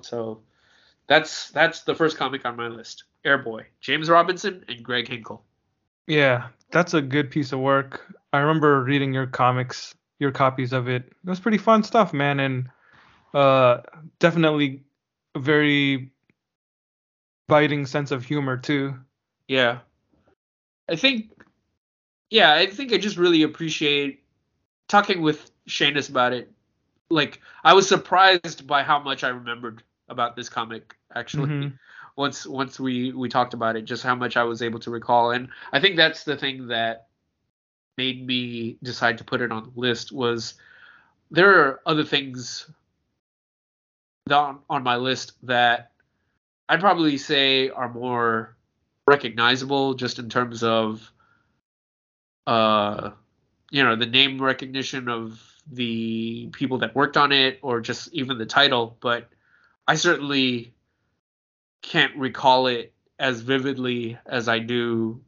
So that's that's the first comic on my list. Airboy, James Robinson and Greg Hinkle. Yeah, that's a good piece of work. I remember reading your comics, your copies of it. It was pretty fun stuff, man, and uh, definitely a very biting sense of humor too. Yeah. I think yeah, I think I just really appreciate talking with Shanus about it. Like I was surprised by how much I remembered about this comic actually. Mhm. Once once we we talked about it, just how much I was able to recall, and I think that's the thing that made me decide to put it on the list was there are other things on on my list that I'd probably say are more recognizable just in terms of uh you know the name recognition of the people that worked on it or just even the title but I certainly can't recall it as vividly as I do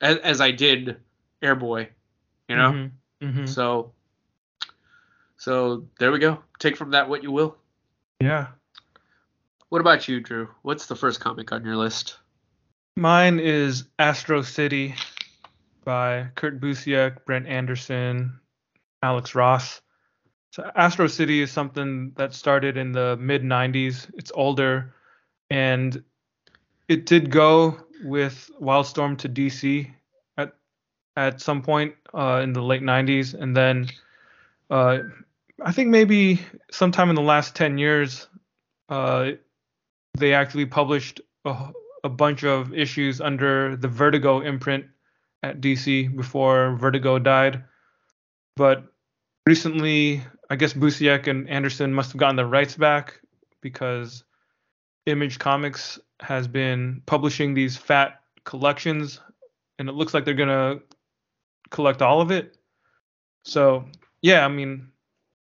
as, as I did Airboy you know Mhm. Mhm. so so there we go take from that what you will Yeah. what about you Drew what's the first comic on your list Mine is Astro City by Kurt Busiek, Brent Anderson, Alex Ross. So Astro City is something that started in the mid 90s. It's older and it did go with Wildstorm to DC at at some point uh, in the late 90s and then uh, I think maybe sometime in the last 10 years uh, they actually published a, a bunch of issues under the Vertigo imprint at DC before Vertigo died. But recently, I guess Busiek and Anderson must have gotten the rights back because Image Comics has been publishing these fat collections, and it looks like they're gonna collect all of it. So yeah, I mean,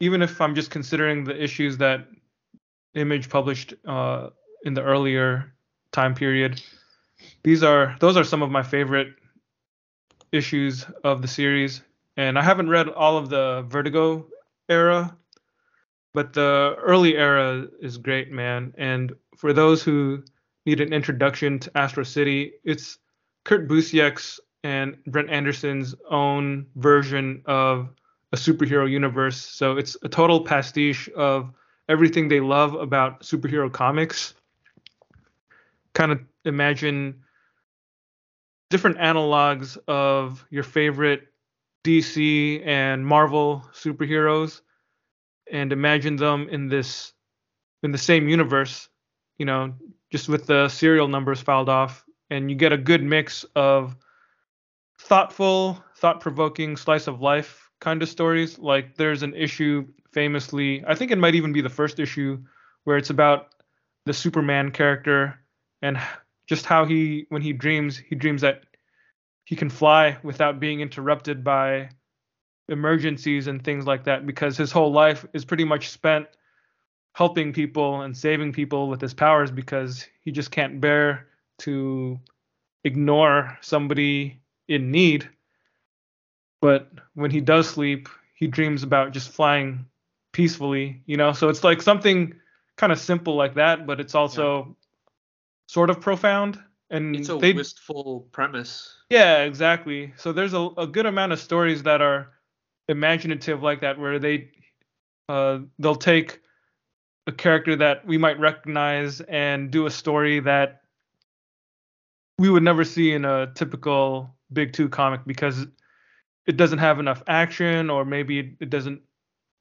even if I'm just considering the issues that Image published uh, in the earlier time period, these are those are some of my favorite issues of the series. And I haven't read all of the Vertigo era, but the early era is great, man. And for those who need an introduction to Astro City, it's Kurt Busiek's and Brent Anderson's own version of a superhero universe. So it's a total pastiche of everything they love about superhero comics. Kind of imagine different analogs of your favorite DC and Marvel superheroes and imagine them in this in the same universe, you know, just with the serial numbers filed off and you get a good mix of thoughtful, thought-provoking slice of life kind of stories. Like there's an issue famously, I think it might even be the first issue where it's about the Superman character and just how he when he dreams, he dreams that he can fly without being interrupted by emergencies and things like that because his whole life is pretty much spent helping people and saving people with his powers because he just can't bear to ignore somebody in need. But when he does sleep, he dreams about just flying peacefully, you know? So it's like something kind of simple like that, but it's also sort of profound. And it's a they, wistful premise yeah, exactly. So there's a, a good amount of stories that are imaginative like that, where they uh, they'll take a character that we might recognize and do a story that we would never see in a typical big two comic because it doesn't have enough action or maybe it doesn't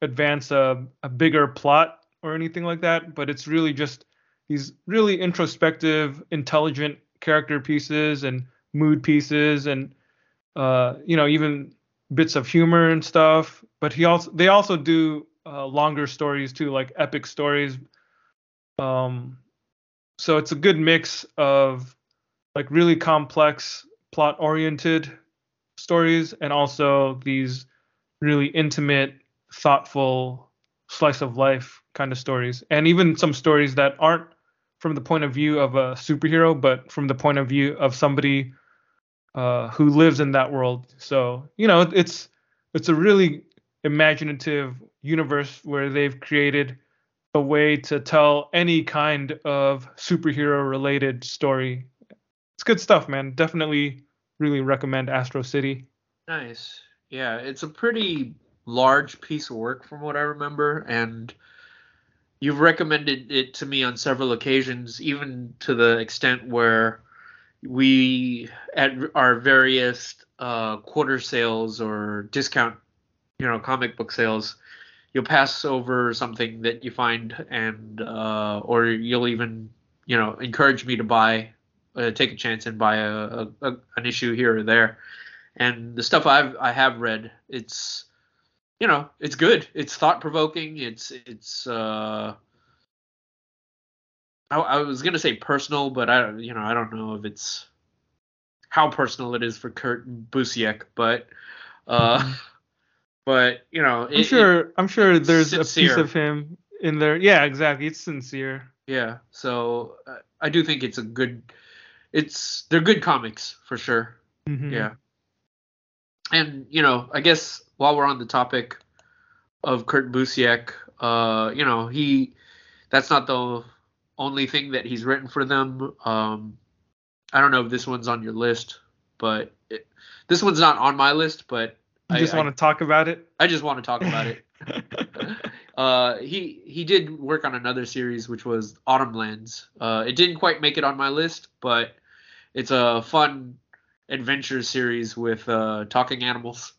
advance a, a bigger plot or anything like that but it's really just these really introspective intelligent character pieces and mood pieces and uh, you know even bits of humor and stuff. But he also they also do uh, longer stories too like epic stories. Um so it's a good mix of like really complex plot oriented stories and also these really intimate thoughtful slice of life kind of stories. And even some stories that aren't from the point of view of a superhero but from the point of view of somebody uh, who lives in that world. So you know it's it's a really imaginative universe where they've created a way to tell any kind of superhero related story. It's good stuff man. Definitely really recommend astro city. Nice. Yeah, it's a pretty large piece of work from what I remember, and you've recommended it to me on several occasions, even to the extent where we at our various uh, quarter sales or discount, you know, comic book sales, you'll pass over something that you find and uh, or you'll even you know encourage me to buy uh, take a chance and buy a, a, a, an issue here or there. And the stuff i've i have read it's you know it's good it's thought provoking it's it's uh I, I was gonna say personal but i you know i don't know if it's how personal it is for kurt busiek but uh Mm-hmm. but you know I'm sure. it- I'm sure there's a piece of him in there. Yeah, exactly. It's sincere. Yeah, so uh, I do think it's a good. It's they're good comics for sure. Mhm. Yeah, and you know, I guess while we're on the topic of Kurt Busiek, uh, you know, he that's not the only thing that he's written for them. Um, I don't know if this one's on your list, but it, this one's not on my list. But You I, just want to talk about it. I just want to talk about it. Uh, he he did work on another series which was Autumnlands. Uh, it didn't quite make it on my list, but it's a fun adventure series with uh, talking animals.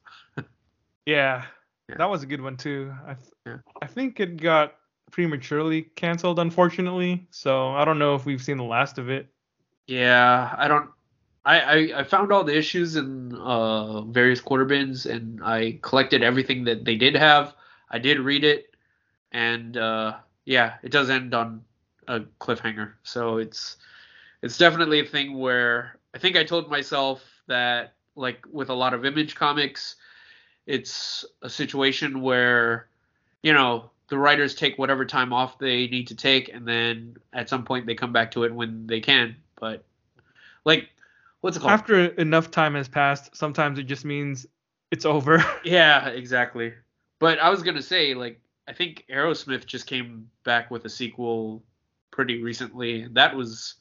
Yeah, Yeah. that was a good one too. I th- Yeah. I think it got prematurely canceled, unfortunately. So I don't know if we've seen the last of it. Yeah, I don't. I, I, I found all the issues in uh, various quarter bins and I collected everything that they did have. I did read it, and uh, yeah, it does end on a cliffhanger. So it's it's definitely a thing where I think I told myself that like with a lot of image comics, it's a situation where you know the writers take whatever time off they need to take, and then at some point they come back to it when they can. But like, what's it called? After enough time has passed, sometimes it just means it's over. Yeah, exactly. But I was gonna say, like, I think Aerosmith just came back with a sequel pretty recently, that was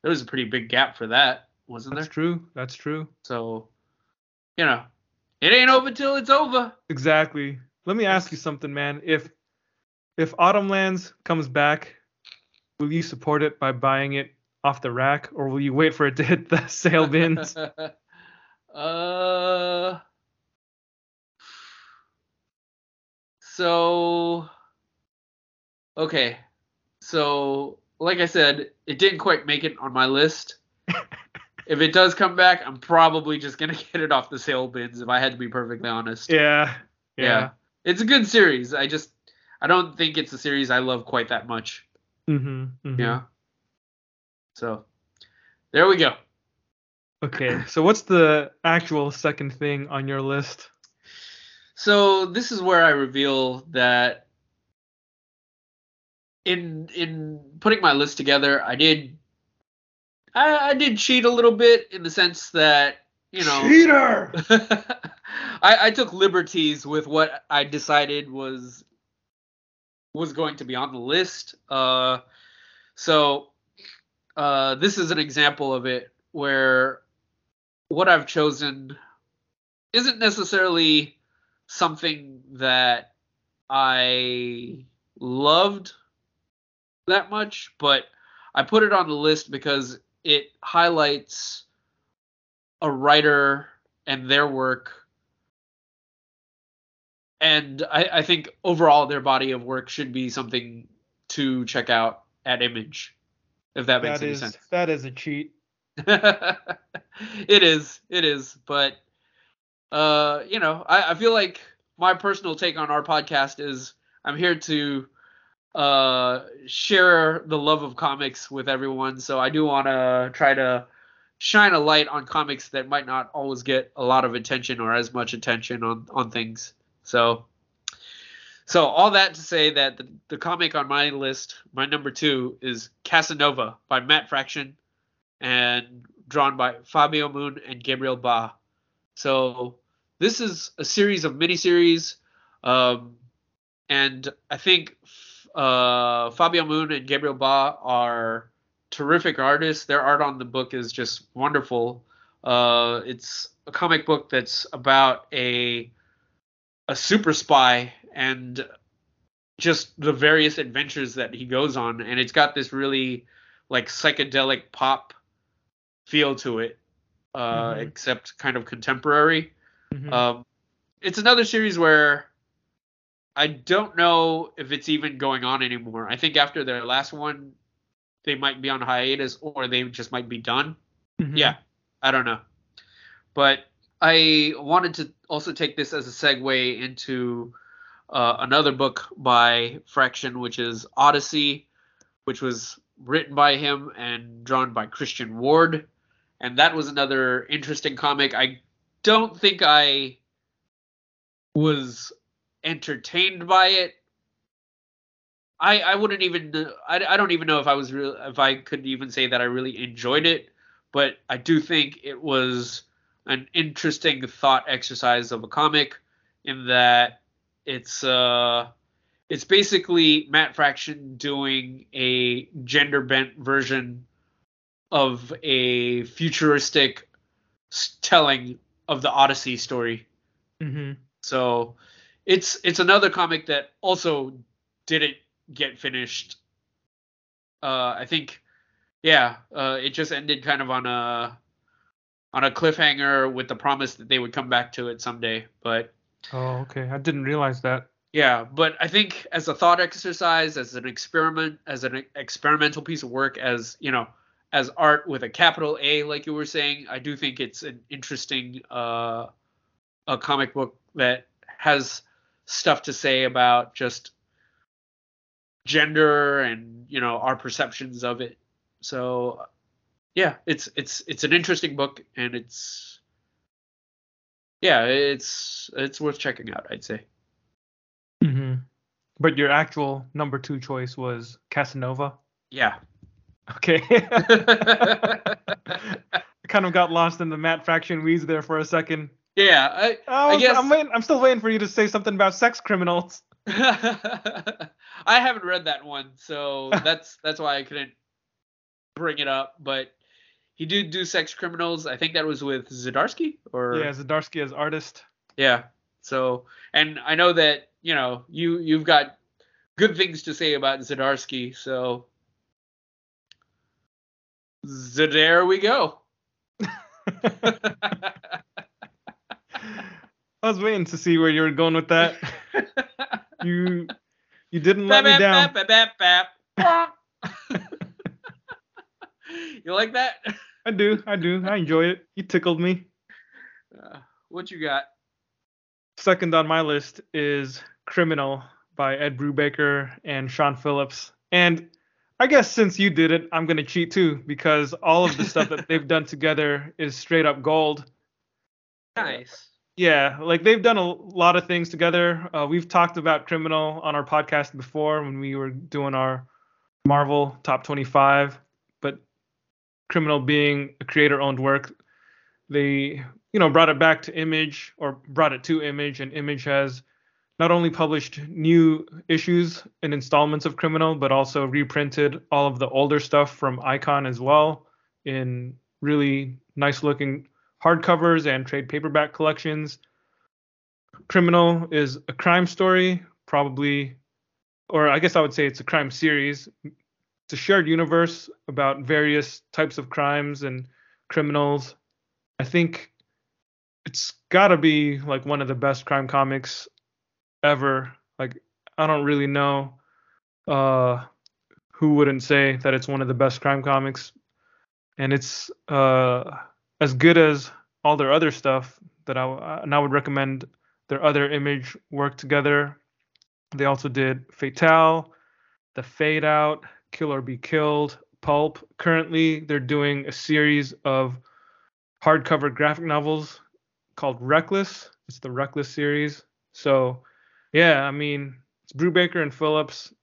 there was a pretty big gap for that, wasn't there? That's there? true. That's true. So, you know, it ain't over till it's over. Exactly. Let me ask you something, man. If if Autumnlands comes back, will you support it by buying it off the rack, or will you wait for it to hit the sale bins? uh. So. Okay. So, like I said, it didn't quite make it on my list. if it does come back, I'm probably just gonna get it off the sale bins. If I had to be perfectly honest. yeah. Yeah. Yeah. It's a good series. I just I don't think it's a series I love quite that much. Mm-hmm, Yeah. So there we go. Okay. So what's the actual second thing on your list? So this is where I reveal that in in putting my list together, I did I, I did cheat a little bit in the sense that you know Cheater. I, I took liberties with what I decided was was going to be on the list. Uh, so uh, this is an example of it where what I've chosen isn't necessarily something that I loved that much, but I put it on the list because it highlights a writer and their work and I, I think overall their body of work should be something to check out at Image, if that makes any is sense. that is a cheat. it is, it is, but uh, you know, I, I feel like my personal take on our podcast is I'm here to uh share the love of comics with everyone, so I do want to try to shine a light on comics that might not always get a lot of attention or as much attention on on things. So so all that to say that the, the comic on my list, my number two, is Casanova by Matt Fraction and drawn by Fabio Moon and Gabriel Ba. So this is a series of miniseries, um, and I think uh, Fabio Moon and Gabriel Ba are terrific artists. Their art on the book is just wonderful. Uh, it's a comic book that's about a a super spy and just the various adventures that he goes on, and it's got this really like psychedelic pop feel to it, uh, Mhm. except kind of contemporary. Mhm. Um, it's another series where I don't know if it's even going on anymore. I think after their last one, they might be on hiatus or they just might be done. Mhm. Yeah, I don't know. But I wanted to also take this as a segue into uh, another book by Fraction, which is ODY-C, which was written by him and drawn by Christian Ward. And that was another interesting comic. I don't think I was entertained by it. I I wouldn't even I, I don't even know if I was real if I could even say that I really enjoyed it, but I do think it was an interesting thought exercise of a comic in that it's uh it's basically Matt Fraction doing a gender bent version of a futuristic telling of the Odyssey story. Mhm. So it's it's another comic that also didn't get finished. Uh, I think, yeah, uh, it just ended kind of on a on a cliffhanger with the promise that they would come back to it someday. But Oh, okay. I didn't realize that. yeah, but I think as a thought exercise, as an experiment, as an experimental piece of work, as you know, as art with a capital A, like you were saying, I do think it's an interesting uh, a comic book that has stuff to say about just gender and you know our perceptions of it. So yeah, it's it's it's an interesting book and it's yeah, it's it's worth checking out, I'd say. Mm-hmm. But your actual number two choice was Casanova. Yeah. Okay. I kind of got lost in the Matt Fraction weeds there for a second. I, Oh, guess- I'm waiting. I'm still waiting for you to say something about sex criminals. I haven't read that one, so that's that's why I couldn't bring it up. But he did do Sex Criminals. I think that was with Zdarsky, or Yeah, Zdarsky as artist. yeah. So, and I know that you know you you've got good things to say about Zdarsky, so there we go. I was waiting to see where you were going with that. You you didn't let me down. Bap, bap, bap, bap. you like that? I do. I do. I enjoy it. You tickled me. Uh, what you got? Second on my list is Criminal by Ed Brubaker and Sean Phillips. And I guess since you did it, I'm gonna cheat too because all of the stuff that they've done together is straight up gold. Nice. Yeah, like they've done a lot of things together. Uh, we've talked about Criminal on our podcast before when we were doing our Marvel Top 25, but Criminal being a creator-owned work, they you know brought it back to Image or brought it to Image, and Image has not only published new issues and installments of Criminal, but also reprinted all of the older stuff from Icon as well in really nice-looking hardcovers and trade paperback collections. Criminal is a crime story, probably, or I guess I would say it's a crime series. It's a shared universe about various types of crimes and criminals. I think it's got to be like one of the best crime comics ever. Like, I don't really know uh, who wouldn't say that it's one of the best crime comics. And it's uh, as good as all their other stuff that I and I would recommend their other image work together. They also did Fatale, The Fade Out, Kill or Be Killed, Pulp. Currently, they're doing a series of hardcover graphic novels called Reckless. It's the Reckless series. So, yeah, I mean, it's Brubaker and Phillips.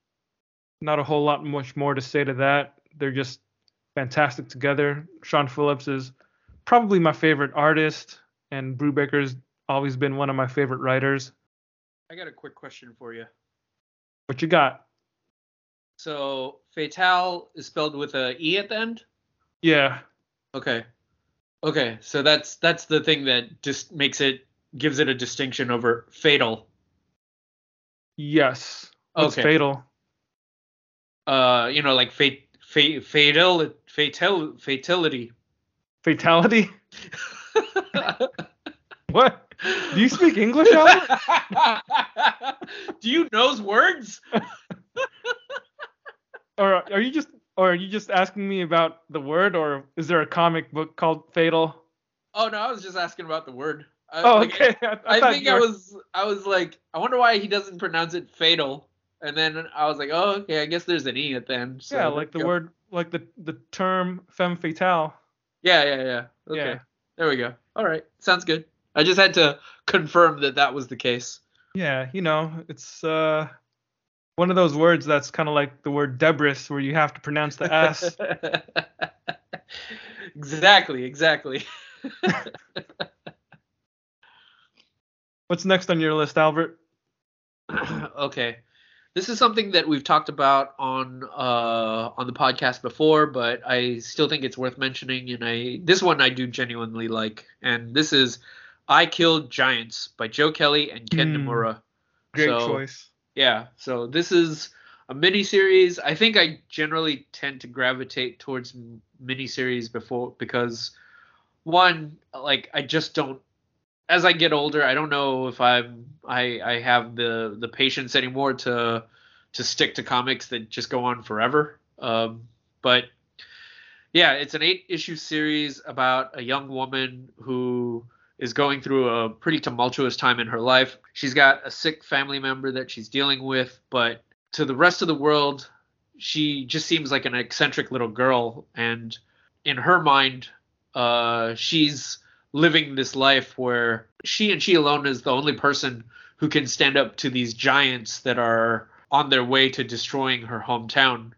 Not a whole lot much more to say to that. They're just fantastic together. Sean Phillips is probably my favorite artist, and Brubaker's always been one of my favorite writers. I got a quick question for you. What you got? So, Fatal is spelled with a e at the end. Yeah, Okay. Okay, so that's that's the thing that just makes it gives it a distinction over fatal. yes. What's Okay. fatal? Uh, you know, like fate, fate, fatal, fatal, fatality. Fatality. what? Do you speak English? Do you knows words? or are you just or are you just asking me about the word or is there a comic book called Fatal? Oh no, I was just asking about the word. I, Oh, like, okay. I, I I, think I was I was like I wonder why he doesn't pronounce it fatal. And then I was like, oh okay, I guess there's an e at the end. So yeah, like the go. word like the the term femme fatale. Yeah, yeah, yeah. Okay. Yeah. There we go. All right. Sounds good. I just had to confirm that that was the case. Yeah, you know, it's uh one of those words that's kind of like the word debris where you have to pronounce the s. exactly, exactly. What's next on your list, Albert? okay. This is something that we've talked about on uh, on the podcast before, but I still think it's worth mentioning. And I this one I do genuinely like, and this is "I Kill Giants" by Joe Kelly and Ken Hmm. Niimura. Great So- choice. Yeah, so this is a mini series. I think I generally tend to gravitate towards m- miniseries before because one, like I just don't. As I get older, I don't know if I'm I I have the the patience anymore to to stick to comics that just go on forever. Um, but yeah, it's an eight issue series about a young woman who is going through a pretty tumultuous time in her life. She's got a sick family member that she's dealing with, but to the rest of the world, she just seems like an eccentric little girl. And in her mind, uh, she's living this life where she and she alone is the only person who can stand up to these giants that are on their way to destroying her hometown.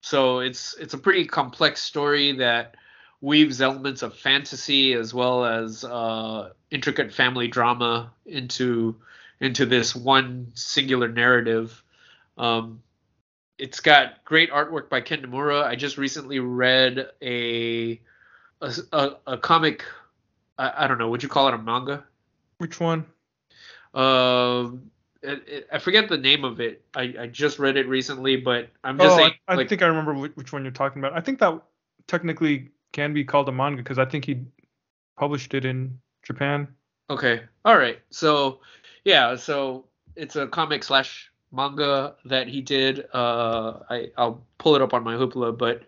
So it's it's a pretty complex story that weaves elements of fantasy as well as uh, intricate family drama into into this one singular narrative. Um, it's got great artwork by Ken Niimura. I just recently read a a, a, a comic. I, I don't know. Would you call it a manga? Which one? Um, it, it, I forget the name of it. I, I just read it recently, but I'm just oh, saying. I, I like, think I remember which, which one you're talking about. I think that technically can be called a manga because I think he published it in Japan. Okay. All right. So yeah, so it's a comic slash manga that he did. Uh, I I'll pull it up on my hoopla, but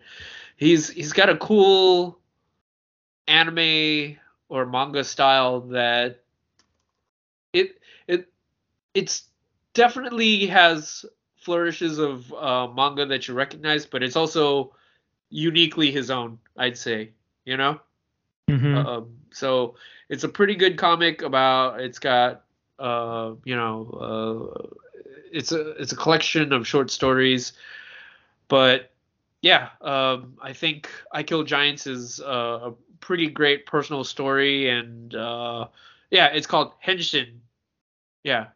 he's he's got a cool anime or manga style that it it it's definitely has flourishes of uh, manga that you recognize, but it's also uniquely his own. I'd say. You know. Mm-hmm. Um, so it's a pretty good comic about. It's got, uh, you know, uh, it's a it's a collection of short stories, but yeah, um, I think I Kill Giants is uh, a pretty great personal story, and uh, yeah, it's called Henshin. Yeah,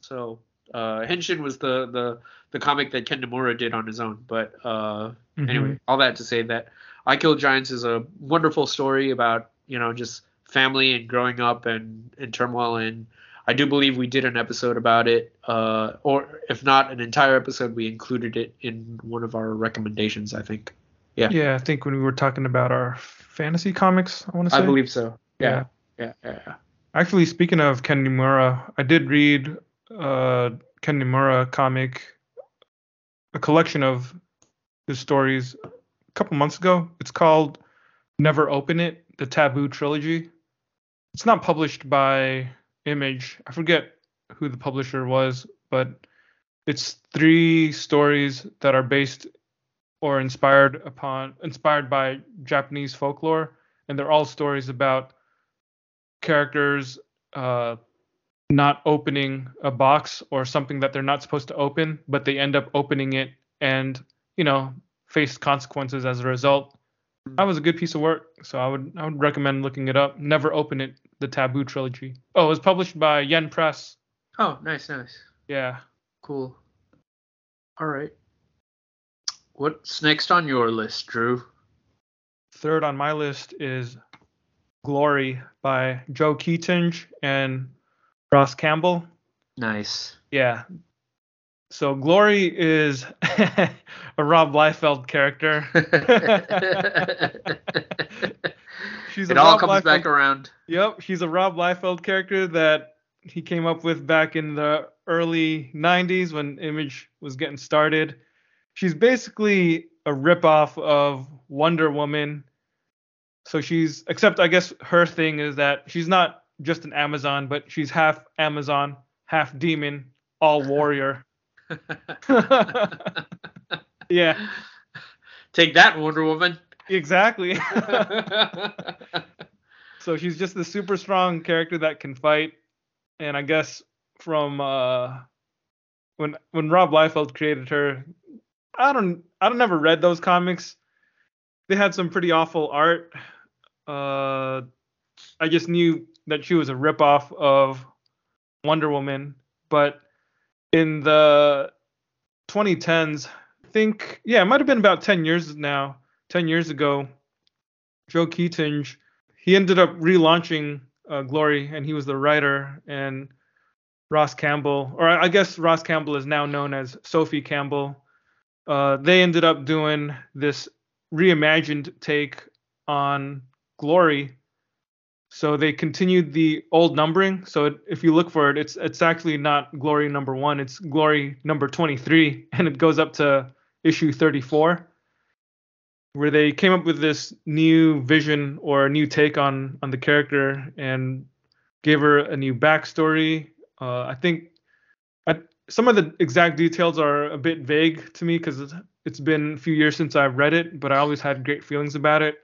so uh, Henshin was the the the comic that Ken Niimura did on his own, but uh, Mm-hmm. anyway, all that to say that I Kill Giants is a wonderful story about you know just family and growing up and and turmoil and I do believe we did an episode about it, uh, or if not an entire episode, we included it in one of our recommendations. I think. Yeah. Yeah, I think when we were talking about our fantasy comics, I want to say. I believe so. Yeah. Yeah. Yeah. yeah. Actually, speaking of Ken Niimura, I did read uh, Ken Niimura comic, a collection of his stories a couple months ago. It's called Never Open It, the Taboo Trilogy. It's not published by Image. I forget who the publisher was, but it's three stories that are based or inspired upon inspired by Japanese folklore, and they're all stories about characters uh, not opening a box or something that they're not supposed to open, but they end up opening it and you know face consequences as a result. That was a good piece of work, so I would I would recommend looking it up. Never open it, the Taboo trilogy. Oh, it was published by Yen Press. Oh, nice, nice, Yeah. cool. All right. What's next on your list, Drew? Third on my list is Glory by Joe Keatinge and Ross Campbell. Nice. Yeah. So Glory is a Rob Liefeld character. she's it a all Rob comes back around. Yep, she's a Rob Liefeld character that he came up with back in the early 90s when Image was getting started. She's basically a ripoff of Wonder Woman. So she's, except I guess her thing is that she's not just an Amazon, but she's half Amazon, half demon, all warrior. yeah, Take that, Wonder Woman. exactly. so she's just the super strong character that can fight and i guess from uh when when rob liefeld created her i don't i don't never read those comics they had some pretty awful art uh i just knew that she was a ripoff of wonder woman but in the 2010s i think yeah it might have been about 10 years now 10 years ago joe keatinge he ended up relaunching uh, Glory, and he was the writer. And Ross Campbell, or I guess Ross Campbell is now known as Sophie Campbell. Uh, they ended up doing this reimagined take on Glory. So they continued the old numbering. So it, if you look for it, it's it's actually not Glory number one. It's Glory number 23, and it goes up to issue 34 where they came up with this new vision or a new take on on the character and gave her a new backstory. Uh, I think some of the exact details are a bit vague to me because it's, been a few years since I've read it, but I always had great feelings about it.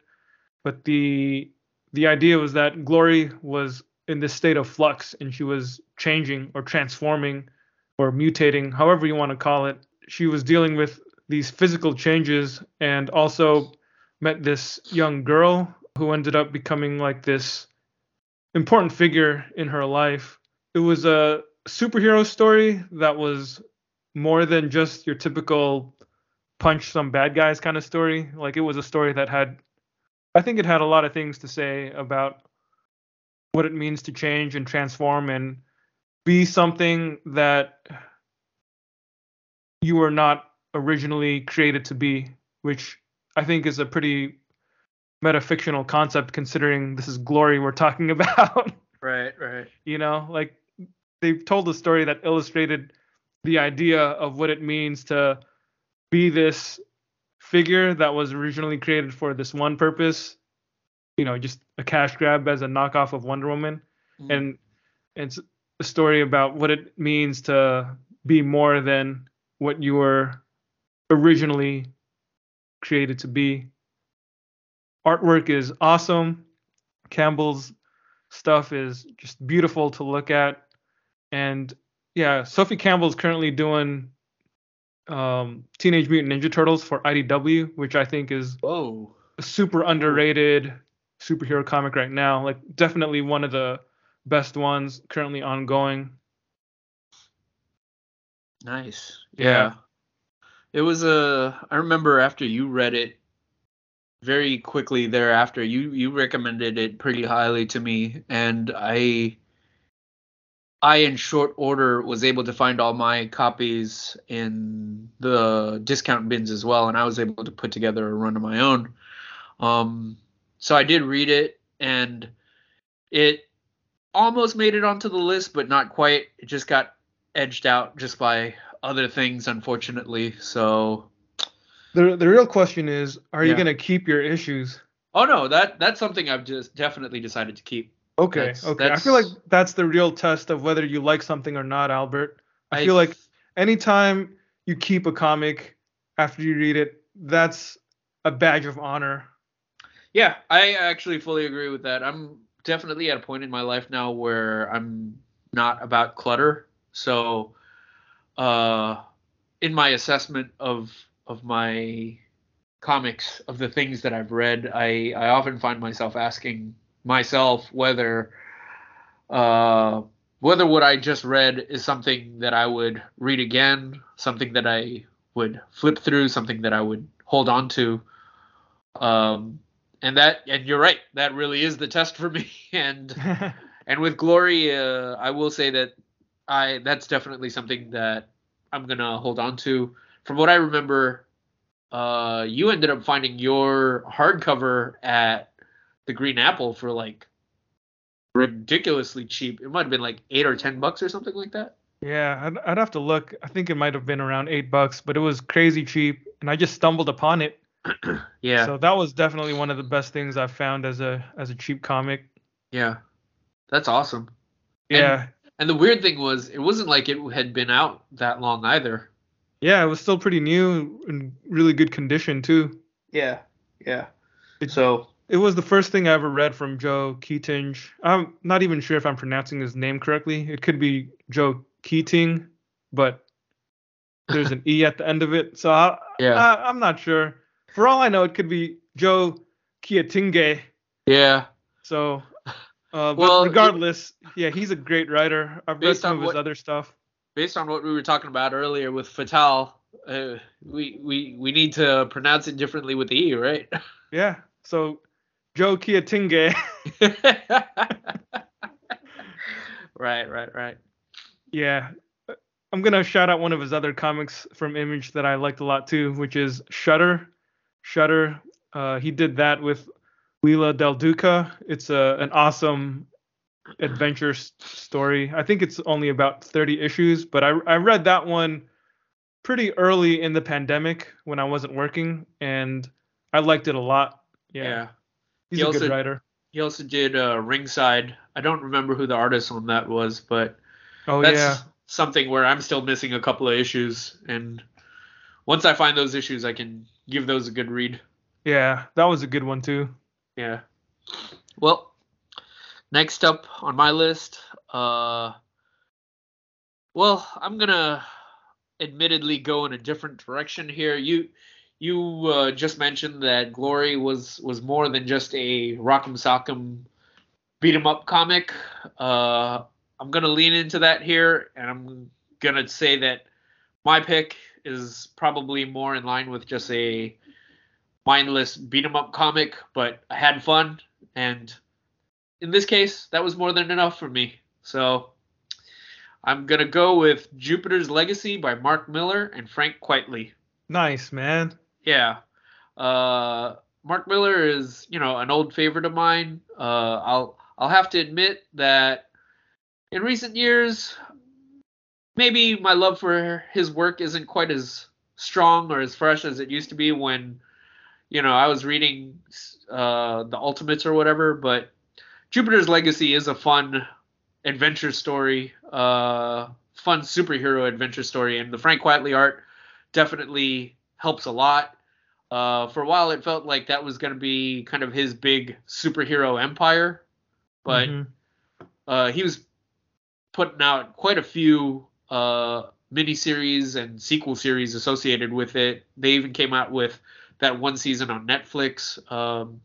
But the the idea was that Glory was in this state of flux and she was changing or transforming or mutating, however you want to call it. She was dealing with these physical changes and also met this young girl who ended up becoming like this important figure in her life. It was a superhero story that was more than just your typical punch some bad guys kind of story. Like it was a story that had I think it had a lot of things to say about what it means to change and transform and be something that you were not originally created to be, which I think is a pretty metafictional concept considering this is glory we're talking about. Right, right. you know, like they've told a story that illustrated the idea of what it means to be this figure that was originally created for this one purpose, you know, just a cash grab as a knockoff of Wonder Woman. Mm. And it's a story about what it means to be more than what you were originally created to be. Artwork is awesome. Campbell's stuff is just beautiful to look at. And yeah, Sophie Campbell is currently doing um, Teenage Mutant Ninja Turtles for IDW, which I think is oh a super underrated superhero comic right now. Like definitely one of the best ones currently ongoing. Nice. Yeah. It was a. I remember after you read it, very quickly thereafter, you you recommended it pretty highly to me, and I. I, in short order, was able to find all my copies in the discount bins as well, and I was able to put together a run of my own. Um, so I did read it, and it almost made it onto the list, but not quite. It just got edged out just by other things, unfortunately. So, The the real question is, are you gonna keep your issues? oh no, that that's something I've just definitely decided to keep. Okay, That's- okay. I feel like that's- that's the real test of whether you like something or not, Albert. I I feel like anytime you keep a comic after you read it, that's a badge of honor. Yeah, I actually fully agree with that. I'm definitely at a point in my life now where I'm not about clutter. So, uh, in my assessment of of my comics, of the things that I've read, I I often find myself asking myself whether uh whether what I just read is something that I would read again, something that I would flip through, something that I would hold on to. Um, and that, and you're right, that really is the test for me. And and with Glory, uh, I will say that I that's definitely something that I'm gonna hold on to. From what I remember, uh, you ended up finding your hardcover at the Green Apple for like ridiculously cheap. It might have been like eight or ten bucks or something like that. Yeah, I'd, I'd have to look. I think it might have been around eight bucks, but it was crazy cheap, and I just stumbled upon it. Yeah, So that was definitely one of the best things I've found as a as a cheap comic. yeah, that's awesome. And- Yeah, And the weird thing was, it wasn't like it had been out that long either. yeah, it was still pretty new and really good condition too. Yeah, yeah. It- So It was the first thing I ever read from Joe Keating. I'm not even sure if I'm pronouncing his name correctly. It could be Joe Keating, but there's an e at the end of it, so I, Yeah, I, I'm not sure. For all I know, it could be Joe Keatinge. yeah. So, uh, but Well, regardless, yeah, he's a great writer. I've read some of his other stuff. Based on what we were talking about earlier with Fatal, uh, we we we need to pronounce it differently with the e, right? Yeah. So, Joe Keatinge. right, right, right. yeah. I'm gonna shout out one of his other comics from Image that I liked a lot too, which is Shutter. Shutter. Uh, he did that with Leila Del Duca. It's a an awesome adventure s- story. I think it's only about 30 issues, but I I read that one pretty early in the pandemic when I wasn't working, and I liked it a lot. Yeah. Yeah, he's He a good also- writer. He also did uh, Ringside. I don't remember who the artist on that was, but Oh that's yeah, something where I'm still missing a couple of issues, and once I find those issues, I can give those a good read. yeah, that was a good one too. Yeah. Well, next up on my list, uh, well, I'm gonna admittedly go in a different direction here. You you uh, just mentioned that Glory was was more than just a Rock'em Sock'em beat 'em up comic. Uh, I'm gonna lean into that here, and I'm gonna say that my pick is probably more in line with just a mindless beat 'em up comic, but I had fun, and in this case, that was more than enough for me. So I'm gonna go with Jupiter's Legacy by Mark Millar and Frank Quitely. Nice man. Yeah. Uh, Mark Millar is, you know, an old favorite of mine. Uh, I'll I'll have to admit that in recent years, maybe my love for his work isn't quite as strong or as fresh as it used to be when, you know, I was reading uh, the Ultimates or whatever. But Jupiter's Legacy is a fun adventure story, uh, fun superhero adventure story, and the Frank Quitely art definitely helps a lot. Uh, for a while, it felt like that was going to be kind of his big superhero empire, but Mhm. uh, he was putting out quite a few uh, miniseries and sequel series associated with it. They even came out with that one season on Netflix. Um,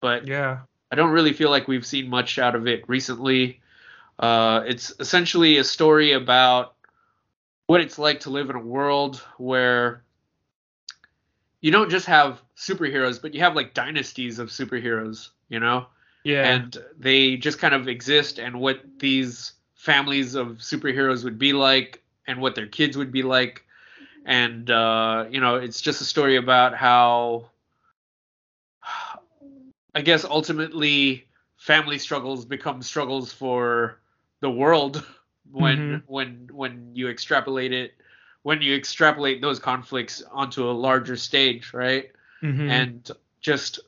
but yeah, I don't really feel like we've seen much out of it recently. Uh, it's essentially a story about what it's like to live in a world where you don't just have superheroes, but you have like dynasties of superheroes, you know? yeah, And they just kind of exist and what these families of superheroes would be like and what their kids would be like. And, uh, you know, it's just a story about how I guess ultimately family struggles become struggles for the world when Mhm. when when you extrapolate it when you extrapolate those conflicts onto a larger stage, right? Mhm. And just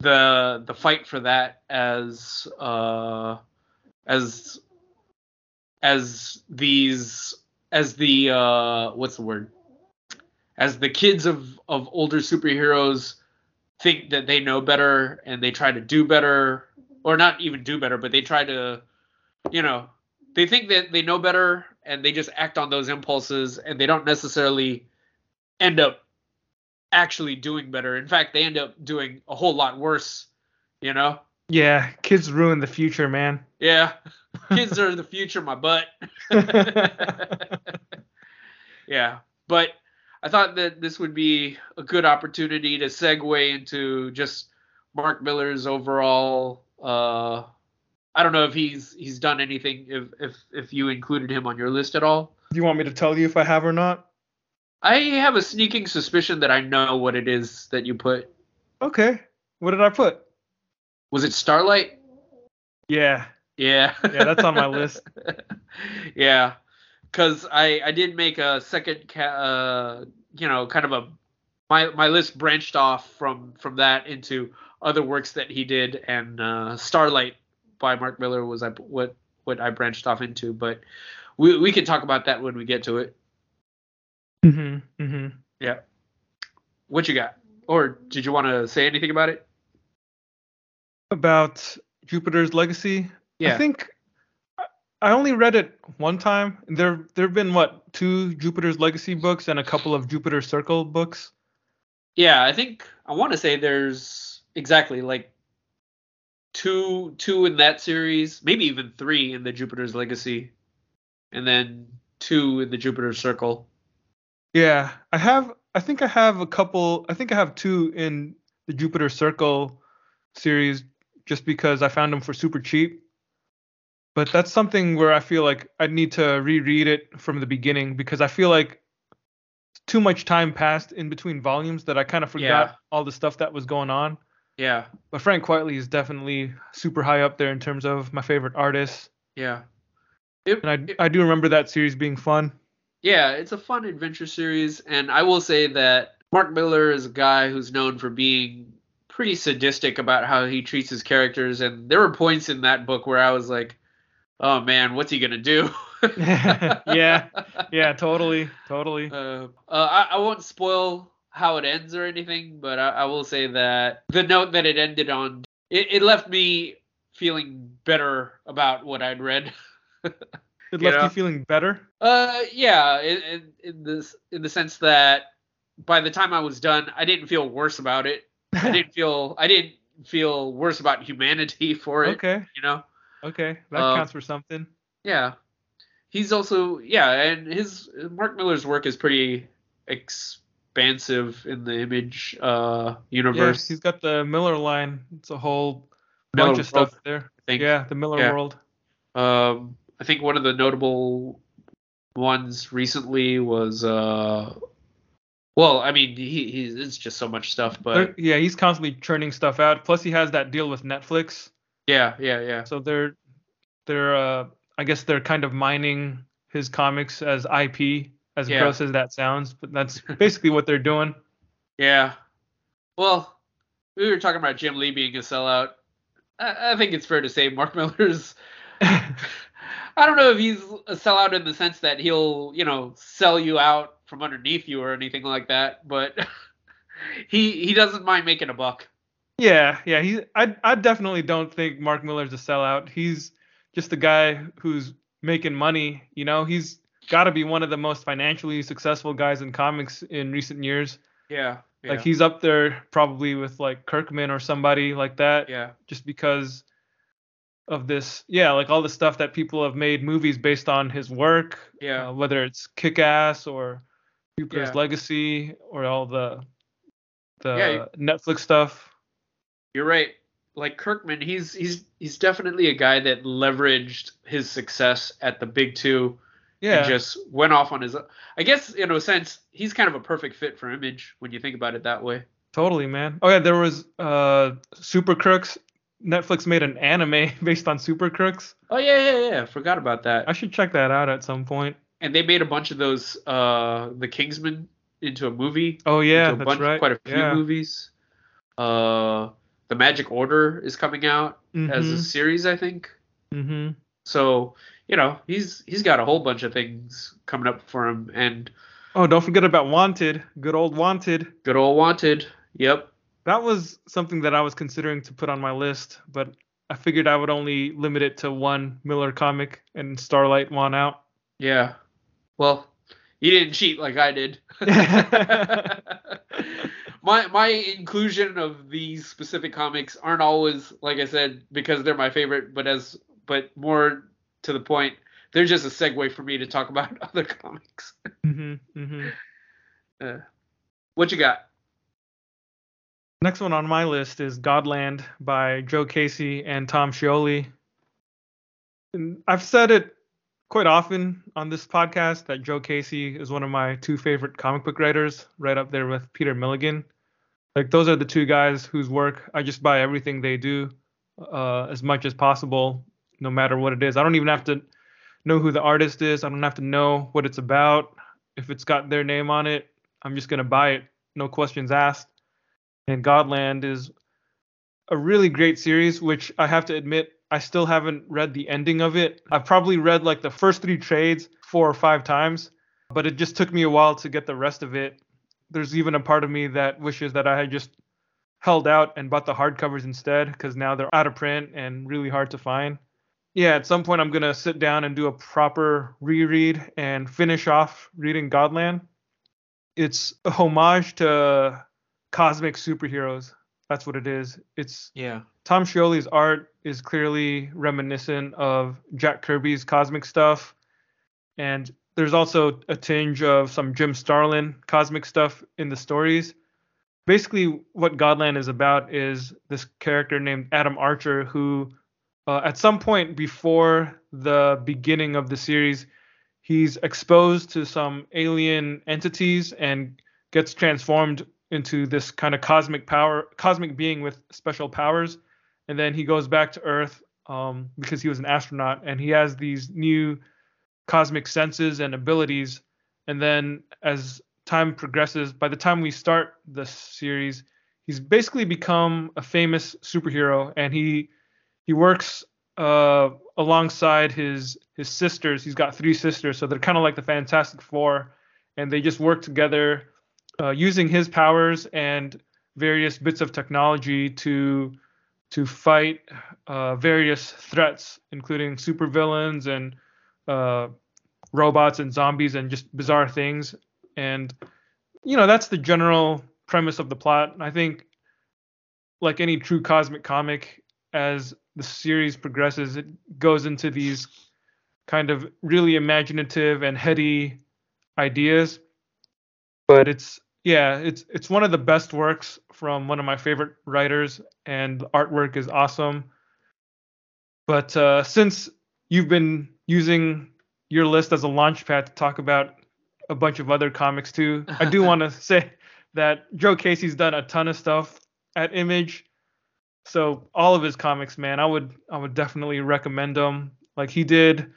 the the fight for that as uh as as these as the uh what's the word as the kids of of older superheroes think that they know better and they try to do better or not even do better but they try to you know they think that they know better and they just act on those impulses and they don't necessarily end up actually doing better. In fact they end up doing a whole lot worse you know? Yeah, kids ruin the future, man. yeah. Kids are the future my butt. Yeah but i thought that this would be a good opportunity to segue into just mark millar's overall uh i don't know if he's he's done anything if if if you included him on your list at all Do you want me to tell you if I have or not? i have a sneaking suspicion that i know what it is that you put Okay. What did I put? Was it Starlight? Yeah. Yeah. Yeah, that's on my list. yeah, because I I did make a second ca- uh you know kind of a my my list branched off from from that into other works that he did and uh, Starlight by Mark Millar was I what what I branched off into, but we we can talk about that when we get to it. Mhm. Mhm. Yeah. What you got? Or did you want to say anything about it? About Jupiter's Legacy. Yeah. I think I- I only read it one time. There there've been what two Jupiter's Legacy books and a couple of Jupiter Circle books. Yeah, I think I want to say there's exactly like two two in that series, maybe even three in the Jupiter's Legacy, and then two in the Jupiter Circle. Yeah, I have. I think I have a couple. I think I have two in the Jupiter Circle series, just because I found them for super cheap. But that's something where I feel like I need to reread it from the beginning because I feel like too much time passed in between volumes that I kind of forgot Yeah. all the stuff that was going on. Yeah, But Frank Quitely is definitely super high up there in terms of my favorite artists, yeah. It, and I it- I do remember that series being fun. yeah, it's a fun adventure series, and I will say that Mark Millar is a guy who's known for being pretty sadistic about how he treats his characters, and there were points in that book where I was like, "Oh man, what's he gonna do?" Yeah. Yeah, totally, totally. Uh, uh, I, I won't spoil how it ends or anything, but I, I will say that the note that it ended on, it, it left me feeling better about what I'd read. It You left know? you feeling better. Uh, yeah, in, in, in this in the sense that by the time I was done, I didn't feel worse about it. I didn't feel I didn't feel worse about humanity for it. okay, You know. okay, that Um, counts for something. Yeah. He's also yeah, and his Mark Millar's work is pretty expansive in the image uh Yeah, universe. he's got the Millar line. It's a whole Millar bunch of stuff World, there. Yeah, the Millar Yeah. World. Um I think one of the notable ones recently was uh well, I mean he he's it's just so much stuff, but They're- yeah, he's constantly churning stuff out. Plus, he has that deal with Netflix, yeah, yeah, yeah. so they're they're uh, I guess they're kind of mining his comics as IP, as Yeah. gross as that sounds, but that's basically what they're doing. Yeah. Well, we were talking about Jim Lee being a sellout. I, I think it's fair to say Mark Millar's I don't know if he's a sellout in the sense that he'll, you know, sell you out from underneath you or anything like that, but he he doesn't mind making a buck. Yeah, yeah. He, I, I definitely don't think Mark Millar's a sellout. He's just a guy who's making money. You know, he's got to be one of the most financially successful guys in comics in recent years. Yeah. yeah Like he's up there probably with like Kirkman or somebody like that. yeah. Just because of this, yeah, like all the stuff that people have made movies based on his work. Yeah. uh, whether it's Kick Ass or Jupiter's Yeah. Legacy or all the the Yeah, you- Netflix stuff. You're right. Like Kirkman, he's he's he's definitely a guy that leveraged his success at the big 2 Yeah. and just went off on his I guess in a sense he's kind of a perfect fit for Image when you think about it that way. Totally, man. Oh yeah, there was uh Super Crooks. Netflix made an anime based on Super Crooks. Oh yeah, yeah, yeah. Forgot about that. I should check that out at some point. And they made a bunch of those uh the Kingsman into a movie. Oh yeah, that's bunch, right. Quite a few yeah. movies. Uh The Magic Order is coming out as a series, I think. Mm-hmm. So, you know, he's he's got a whole bunch of things coming up for him and Oh, don't forget about Wanted. Good old Wanted. good old Wanted. Yep. That was something that I was considering to put on my list, but I figured I would only limit it to one Millar comic and Starlight won out. Yeah. Well, you didn't cheat like I did. my my inclusion of these specific comics aren't always like I said because they're my favorite, but as but more to the point, they're just a segue for me to talk about other comics. Mhm. Mhm. Uh, what you got? Next one on my list is Godland by Joe Casey and Tom Scioli. And I've said it quite often on this podcast that Joe Casey is one of my two favorite comic book writers, right up there with Peter Milligan. Like those are the two guys whose work I just buy everything they do. uh, as much as possible, no matter what it is. I don't even have to know who the artist is. I don't have to know what it's about. If it's got their name on it, I'm just gonna buy it, no questions asked. And Godland is a really great series, which I have to admit I still haven't read the ending of it. I've probably read like the first three trades four or five times, but it just took me a while to get the rest of it. There's even a part of me that wishes that I had just held out and bought the hardcovers instead because now they're out of print and really hard to find. Yeah, at some point I'm gonna sit down and do a proper reread and finish off reading Godland. It's a homage to cosmic superheroes. That's what it is. It's Yeah. Tom Scioli's art is clearly reminiscent of Jack Kirby's cosmic stuff. And there's also a tinge of some Jim Starlin cosmic stuff in the stories. Basically, what Godland is about is this character named Adam Archer who, uh, at some point before the beginning of the series, he's exposed to some alien entities and gets transformed into this kind of cosmic power, cosmic being with special powers. And then he goes back to Earth um, because he was an astronaut, and he has these new cosmic senses and abilities. And then as time progresses, by the time we start the series, he's basically become a famous superhero, and he he works uh, alongside his his sisters. He's got three sisters, so they're kind of like the Fantastic Four, and they just work together uh, using his powers and various bits of technology to to fight uh, various threats, including supervillains and uh, robots and zombies and just bizarre things. And you know that's the general premise of the plot. I think, like any true cosmic comic, as the series progresses, it goes into these kind of really imaginative and heady ideas. But it's yeah, it's it's one of the best works from one of my favorite writers, and the artwork is awesome. But uh, since you've been using your list as a launch pad to talk about a bunch of other comics too, I do want to say that Joe Casey's done a ton of stuff at Image. So all of his comics, man, I would I would definitely recommend them. Like he did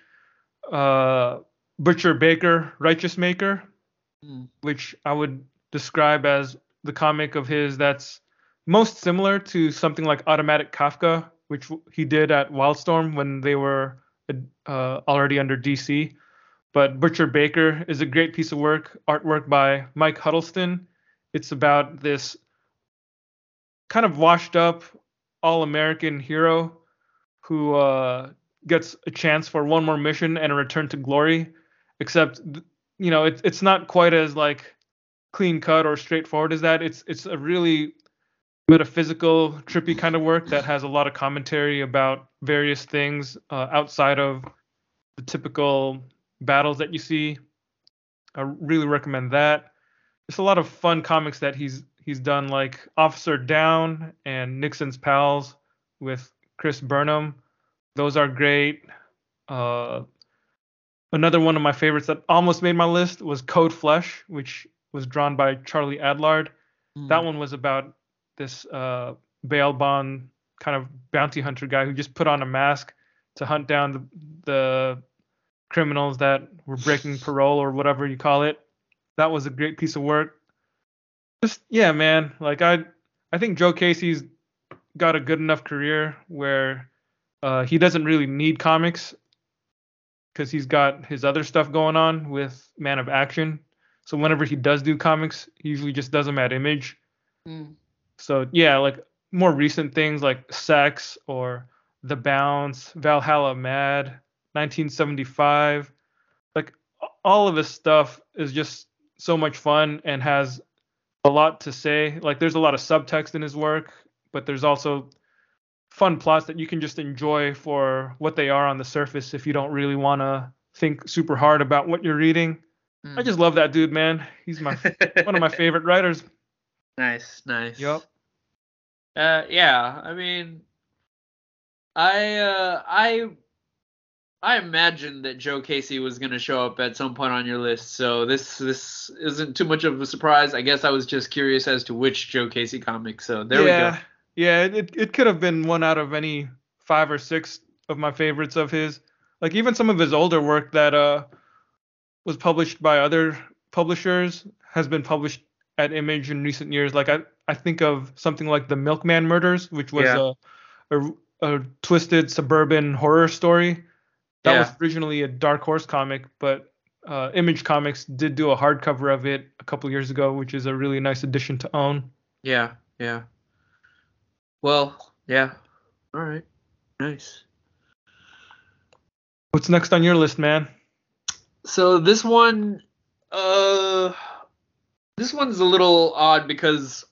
uh, Butcher Baker, Righteous Maker, Mm. which I would describe as the comic of his that's most similar to something like Automatic Kafka, which he did at Wildstorm when they were uh, already under DC. But Butcher Baker is a great piece of work, artwork by Mike Huddleston. It's about this kind of washed up all American hero who uh, gets a chance for one more mission and a return to glory. Except, you know, it's it's not quite as like clean cut or straightforward as that. It's it's a really metaphysical, trippy kind of work that has a lot of commentary about various things uh, outside of the typical battles that you see. I really recommend that. It's a lot of fun comics that he's he's done, like Officer Down and Nixon's Pals with Chris Burnham. Those are great. Uh, another one of my favorites that almost made my list was Code Flesh, which was drawn by Charlie Adlard. Mm. That one was about this uh, bail bond kind of bounty hunter guy who just put on a mask to hunt down the, the criminals that were breaking parole or whatever you call it. That was a great piece of work. Just yeah, man. Like I, I think Joe Casey's got a good enough career where uh, he doesn't really need comics because he's got his other stuff going on with Man of Action. So whenever he does do comics, he usually just does them at Image. Mm. So yeah, like more recent things like Sex or The Bounce, Valhalla Mad, 1975. Like all of his stuff is just so much fun and has a lot to say. Like there's a lot of subtext in his work, but there's also fun plots that you can just enjoy for what they are on the surface if you don't really want to think super hard about what you're reading. I Mm. just love that dude, man. He's my one of my favorite writers. Nice, nice. Yep. Uh, yeah. I mean, I uh, I I imagined that Joe Casey was gonna show up at some point on your list, so this this isn't too much of a surprise. I guess I was just curious as to which Joe Casey comic. So there yeah. we go. Yeah, it, it, it could have been one out of any five or six of my favorites of his. Like even some of his older work that uh was published by other publishers has been published at Image in recent years. Like I I think of something like the Milkman Murders, which was Yeah. a, a a twisted suburban horror story. That Yeah. was originally a Dark Horse comic, but uh, Image Comics did do a hardcover of it a couple years ago, which is a really nice addition to own. Yeah, yeah. Well, yeah. All right. Nice. What's next on your list, man? So this one, uh, this one's a little odd because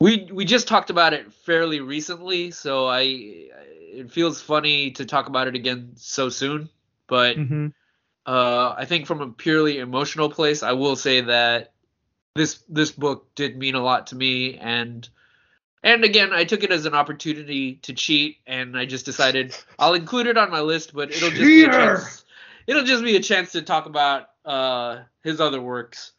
we we just talked about it fairly recently, so I it feels funny to talk about it again so soon. But Mm-hmm. uh, I think from a purely emotional place, I will say that this this book did mean a lot to me, and and again, I took it as an opportunity to cheat, and I just decided I'll include it on my list, but it'll just be a chance. It'll just be a chance to talk about uh, his other works.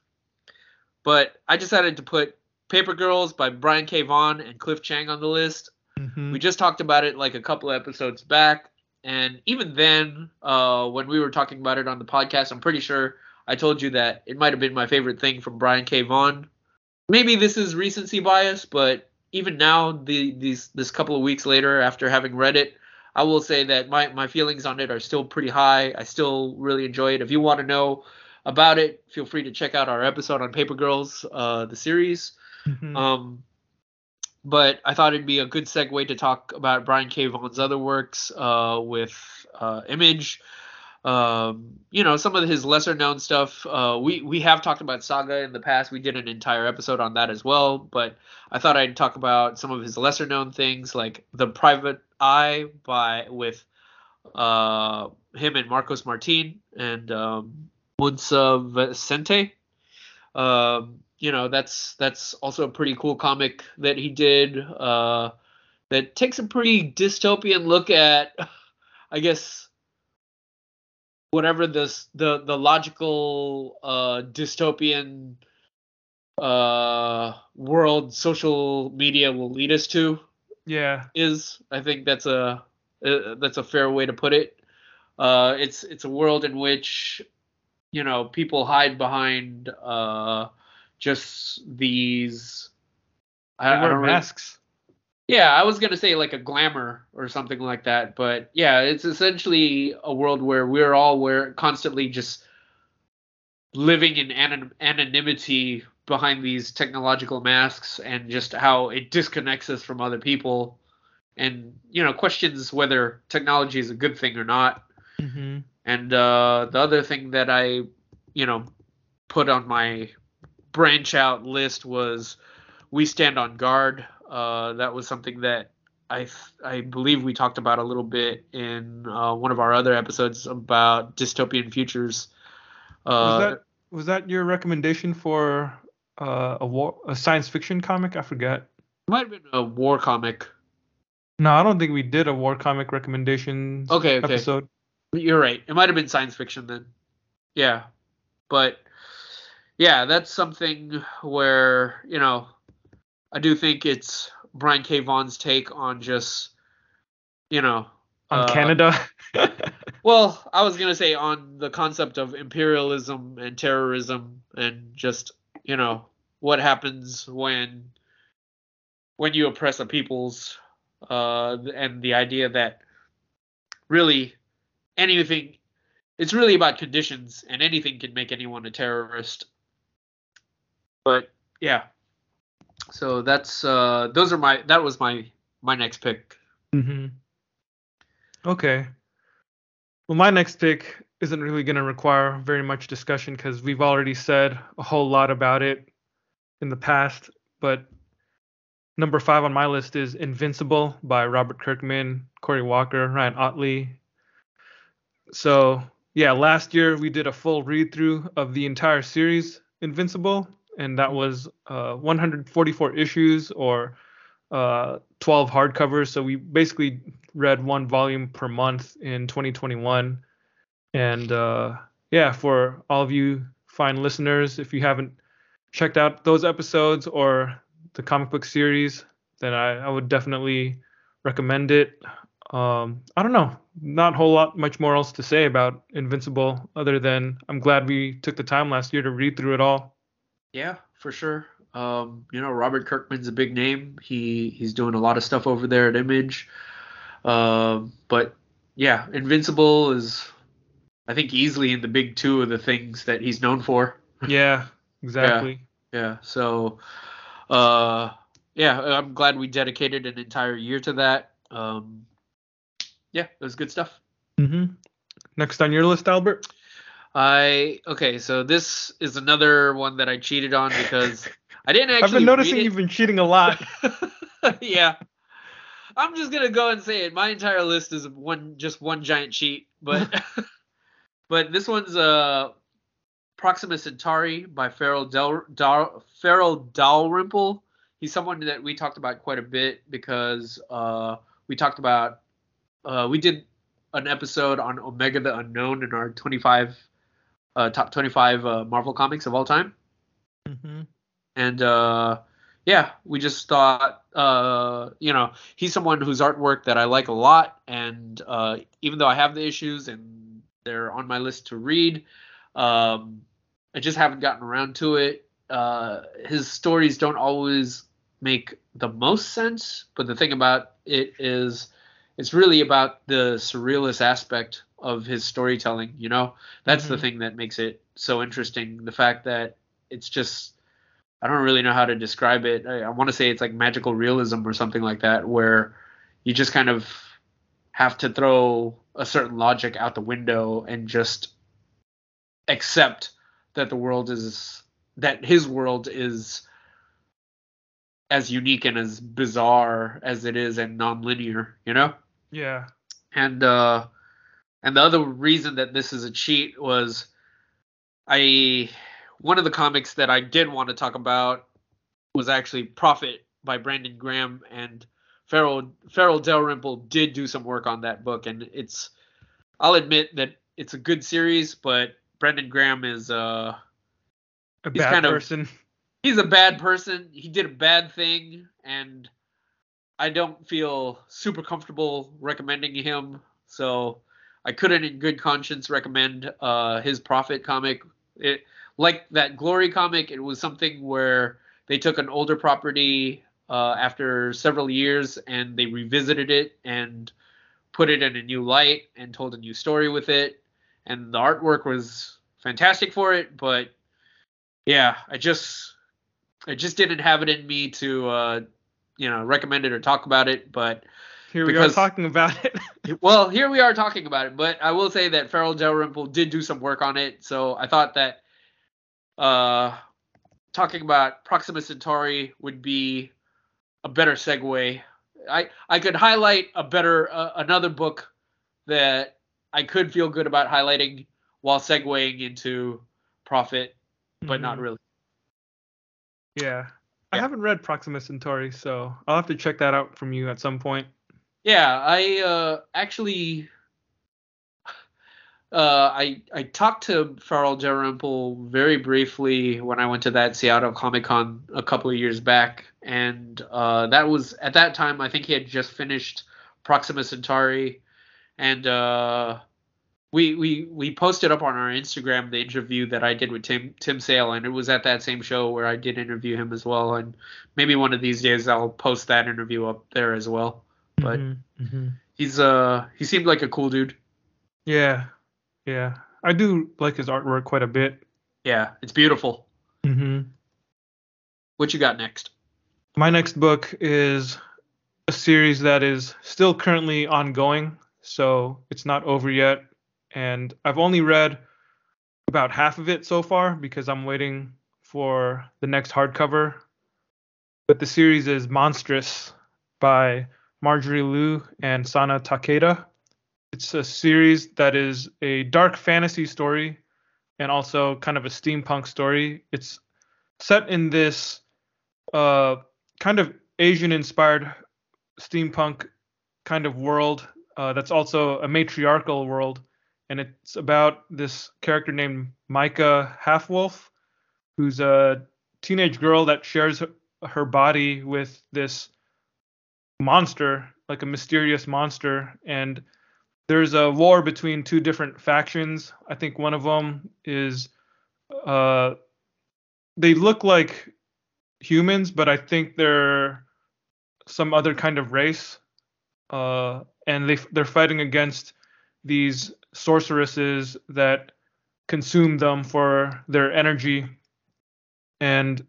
But I decided to put Paper Girls by Brian K. Vaughan and Cliff Chiang on the list. Mm-hmm. We just talked about it like a couple of episodes back, and even then, uh, when we were talking about it on the podcast, I'm pretty sure I told you that it might have been my favorite thing from Brian K. Vaughan. Maybe this is recency bias, but even now, the these this couple of weeks later, after having read it, I will say that my my feelings on it are still pretty high. I still really enjoy it. If you want to know about it, feel free to check out our episode on Paper Girls, uh, the series. Mhm. Um, but I thought it'd be a good segue to talk about Brian K. Vaughan's other works uh, with uh, Image. Um, you know, some of his lesser known stuff. Uh, we we have talked about Saga in the past. We did an entire episode on that as well. But I thought I'd talk about some of his lesser known things, like The Private Eye by with uh, him and Marcos Martin and um, Muntsa Vicente. Um, you know, that's that's also a pretty cool comic that he did. Uh, that takes a pretty dystopian look at, I guess, whatever this the the logical uh, dystopian uh, world social media will lead us to Yeah. is. I think that's a uh, that's a fair way to put it. Uh, it's it's a world in which you know people hide behind uh, just these. They I, don't really- masks. yeah, I was gonna say like a glamour or something like that, but yeah, it's essentially a world where we're all we're constantly just living in anon- anonymity behind these technological masks, and just how it disconnects us from other people, and you know questions whether technology is a good thing or not. Mm-hmm. And uh, the other thing that I, you know, put on my branch out list was "We Stand on Guard." Uh, that was something that I I believe we talked about a little bit in uh, one of our other episodes about dystopian futures. Uh, Was that was that your recommendation for uh, a war a science fiction comic? I forget. might have been a war comic. No, I don't think we did a war comic recommendation. Okay, okay. episode. You're right. It might have been science fiction then. Yeah. But yeah, that's something where, you know, I do think it's Brian K. Vaughan's take on just, you know, On uh, Canada. Well, I was going to say on the concept of imperialism and terrorism and just, you know, what happens when when you oppress a people's uh and the idea that really anything it's really about conditions and anything can make anyone a terrorist. But yeah. So that's uh those are my that was my my next pick. Mm-hmm. Okay. Well, my next pick isn't really going to require very much discussion because we've already said a whole lot about it in the past. But number five on my list is Invincible by Robert Kirkman, Corey Walker, Ryan Ottley. So, yeah, last year we did a full read through of the entire series, Invincible, and that was uh, 144 issues or uh, 12 hardcovers. So we basically read one volume per month in 2021. And uh, yeah, for all of you fine listeners, if you haven't checked out those episodes or the comic book series, then I, I would definitely recommend it. Um, I don't know, not a whole lot much more else to say about Invincible other than I'm glad we took the time last year to read through it all. Yeah, for sure. Um, you know, Robert Kirkman's a big name. He he's doing a lot of stuff over there at Image. Um, but yeah, Invincible is, I think, easily in the big two of the things that he's known for. Yeah, exactly. Yeah. yeah. So, uh, yeah, I'm glad we dedicated an entire year to that. Um, yeah, it was good stuff. Mm-hmm. Next on your list, Albert. I okay, so this is another one that I cheated on because I didn't actually. I've been noticing you've been cheating a lot. yeah, I'm just gonna go and say it. My entire list is one, just one giant cheat. But, but this one's uh, Proxima Centauri by Farel Del, Dal, Farel Dalrymple. He's someone that we talked about quite a bit because uh, we talked about uh, we did an episode on Omega the Unknown in our 25 uh, top 25 uh, Marvel comics of all time. Mm-hmm. And uh, yeah, we just thought, uh, you know, he's someone whose artwork that I like a lot. And uh, even though I have the issues and they're on my list to read, um, I just haven't gotten around to it. Uh, his stories don't always make the most sense, but the thing about it is it's really about the surrealist aspect of his storytelling you know that's mm-hmm. the thing that makes it so interesting the fact that it's just i don't really know how to describe it i, I want to say it's like magical realism or something like that where you just kind of have to throw a certain logic out the window and just accept that the world is that his world is as unique and as bizarre as it is and non-linear you know yeah. And uh and the other reason that this is a cheat was I one of the comics that I did want to talk about was actually Prophet by Brandon Graham and Farel Farel Dalrymple did do some work on that book and it's I'll admit that it's a good series, but Brandon Graham is uh a bad kind person. Of, he's a bad person. He did a bad thing and I don't feel super comfortable recommending him, so I couldn't, in good conscience, recommend uh, his Prophet comic. It like that Glory comic. It was something where they took an older property uh, after several years and they revisited it and put it in a new light and told a new story with it. And the artwork was fantastic for it, but yeah, I just I just didn't have it in me to uh, you know recommend it or talk about it, but here we because, are talking about it. well, here we are talking about it, but I will say that Farel Dalrymple did do some work on it, so I thought that uh, talking about Proxima Centauri would be a better segue. I I could highlight a better uh, another book that I could feel good about highlighting while segueing into Prophet, but mm-hmm. not really. Yeah, I haven't read Proxima Centauri, so I'll have to check that out from you at some point. Yeah, I uh, actually uh, I I talked to Farel Dalrymple very briefly when I went to that Seattle Comic Con a couple of years back, and uh, that was at that time I think he had just finished Proxima Centauri, and uh, we we we posted up on our Instagram the interview that I did with Tim Tim Sale, and it was at that same show where I did interview him as well. And maybe one of these days I'll post that interview up there as well. But mm-hmm, mm-hmm. he's uh he seemed like a cool dude. Yeah, yeah, I do like his artwork quite a bit. Yeah, it's beautiful. Mm-hmm. What you got next? My next book is a series that is still currently ongoing, so it's not over yet and I've only read about half of it so far because I'm waiting for the next hardcover. But the series is Monstrous by Marjorie Liu and Sana Takeda. It's a series that is a dark fantasy story and also kind of a steampunk story. It's set in this uh, kind of Asian inspired steampunk kind of world uh, that's also a matriarchal world and it's about this character named Maika Halfwolf, who's a teenage girl that shares her body with this monster, like a mysterious monster, and there's a war between two different factions. I think one of them is uh they look like humans, but I think they're some other kind of race. Uh and they they're fighting against these sorceresses that consume them for their energy. And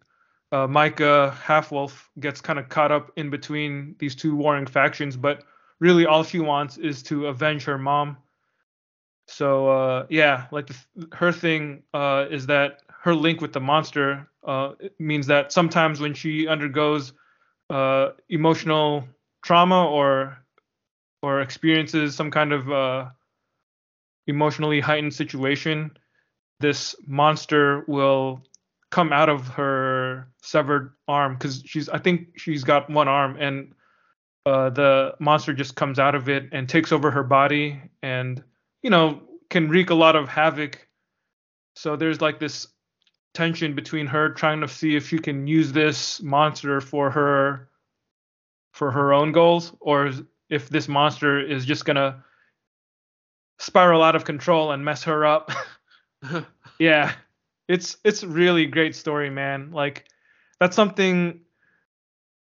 uh, Maika Halfwolf gets kind of caught up in between these two warring factions, but really all she wants is to avenge her mom. So uh, yeah, like the, her thing uh, is that her link with the monster uh, means that sometimes when she undergoes uh, emotional trauma or or experiences some kind of uh, emotionally heightened situation, this monster will come out of her severed arm because she's I think she's got one arm and uh, the monster just comes out of it and takes over her body and you know can wreak a lot of havoc. So there's like this tension between her trying to see if she can use this monster for her for her own goals or if this monster is just gonna spiral out of control and mess her up. yeah, it's it's really great story, man. Like that's something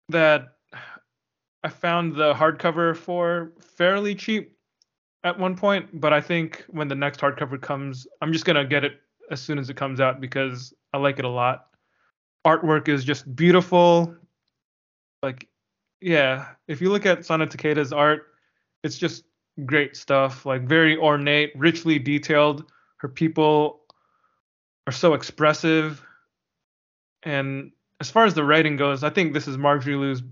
that I found the hardcover for fairly cheap at one point, but I think when the next hardcover comes, I'm just gonna get it as soon as it comes out because I like it a lot. Artwork is just beautiful. Like, yeah, if you look at Sana Takeda's art, it's just great stuff. Like very ornate, richly detailed. Her people are so expressive. And as far as the writing goes, I think this is Marjorie Liu's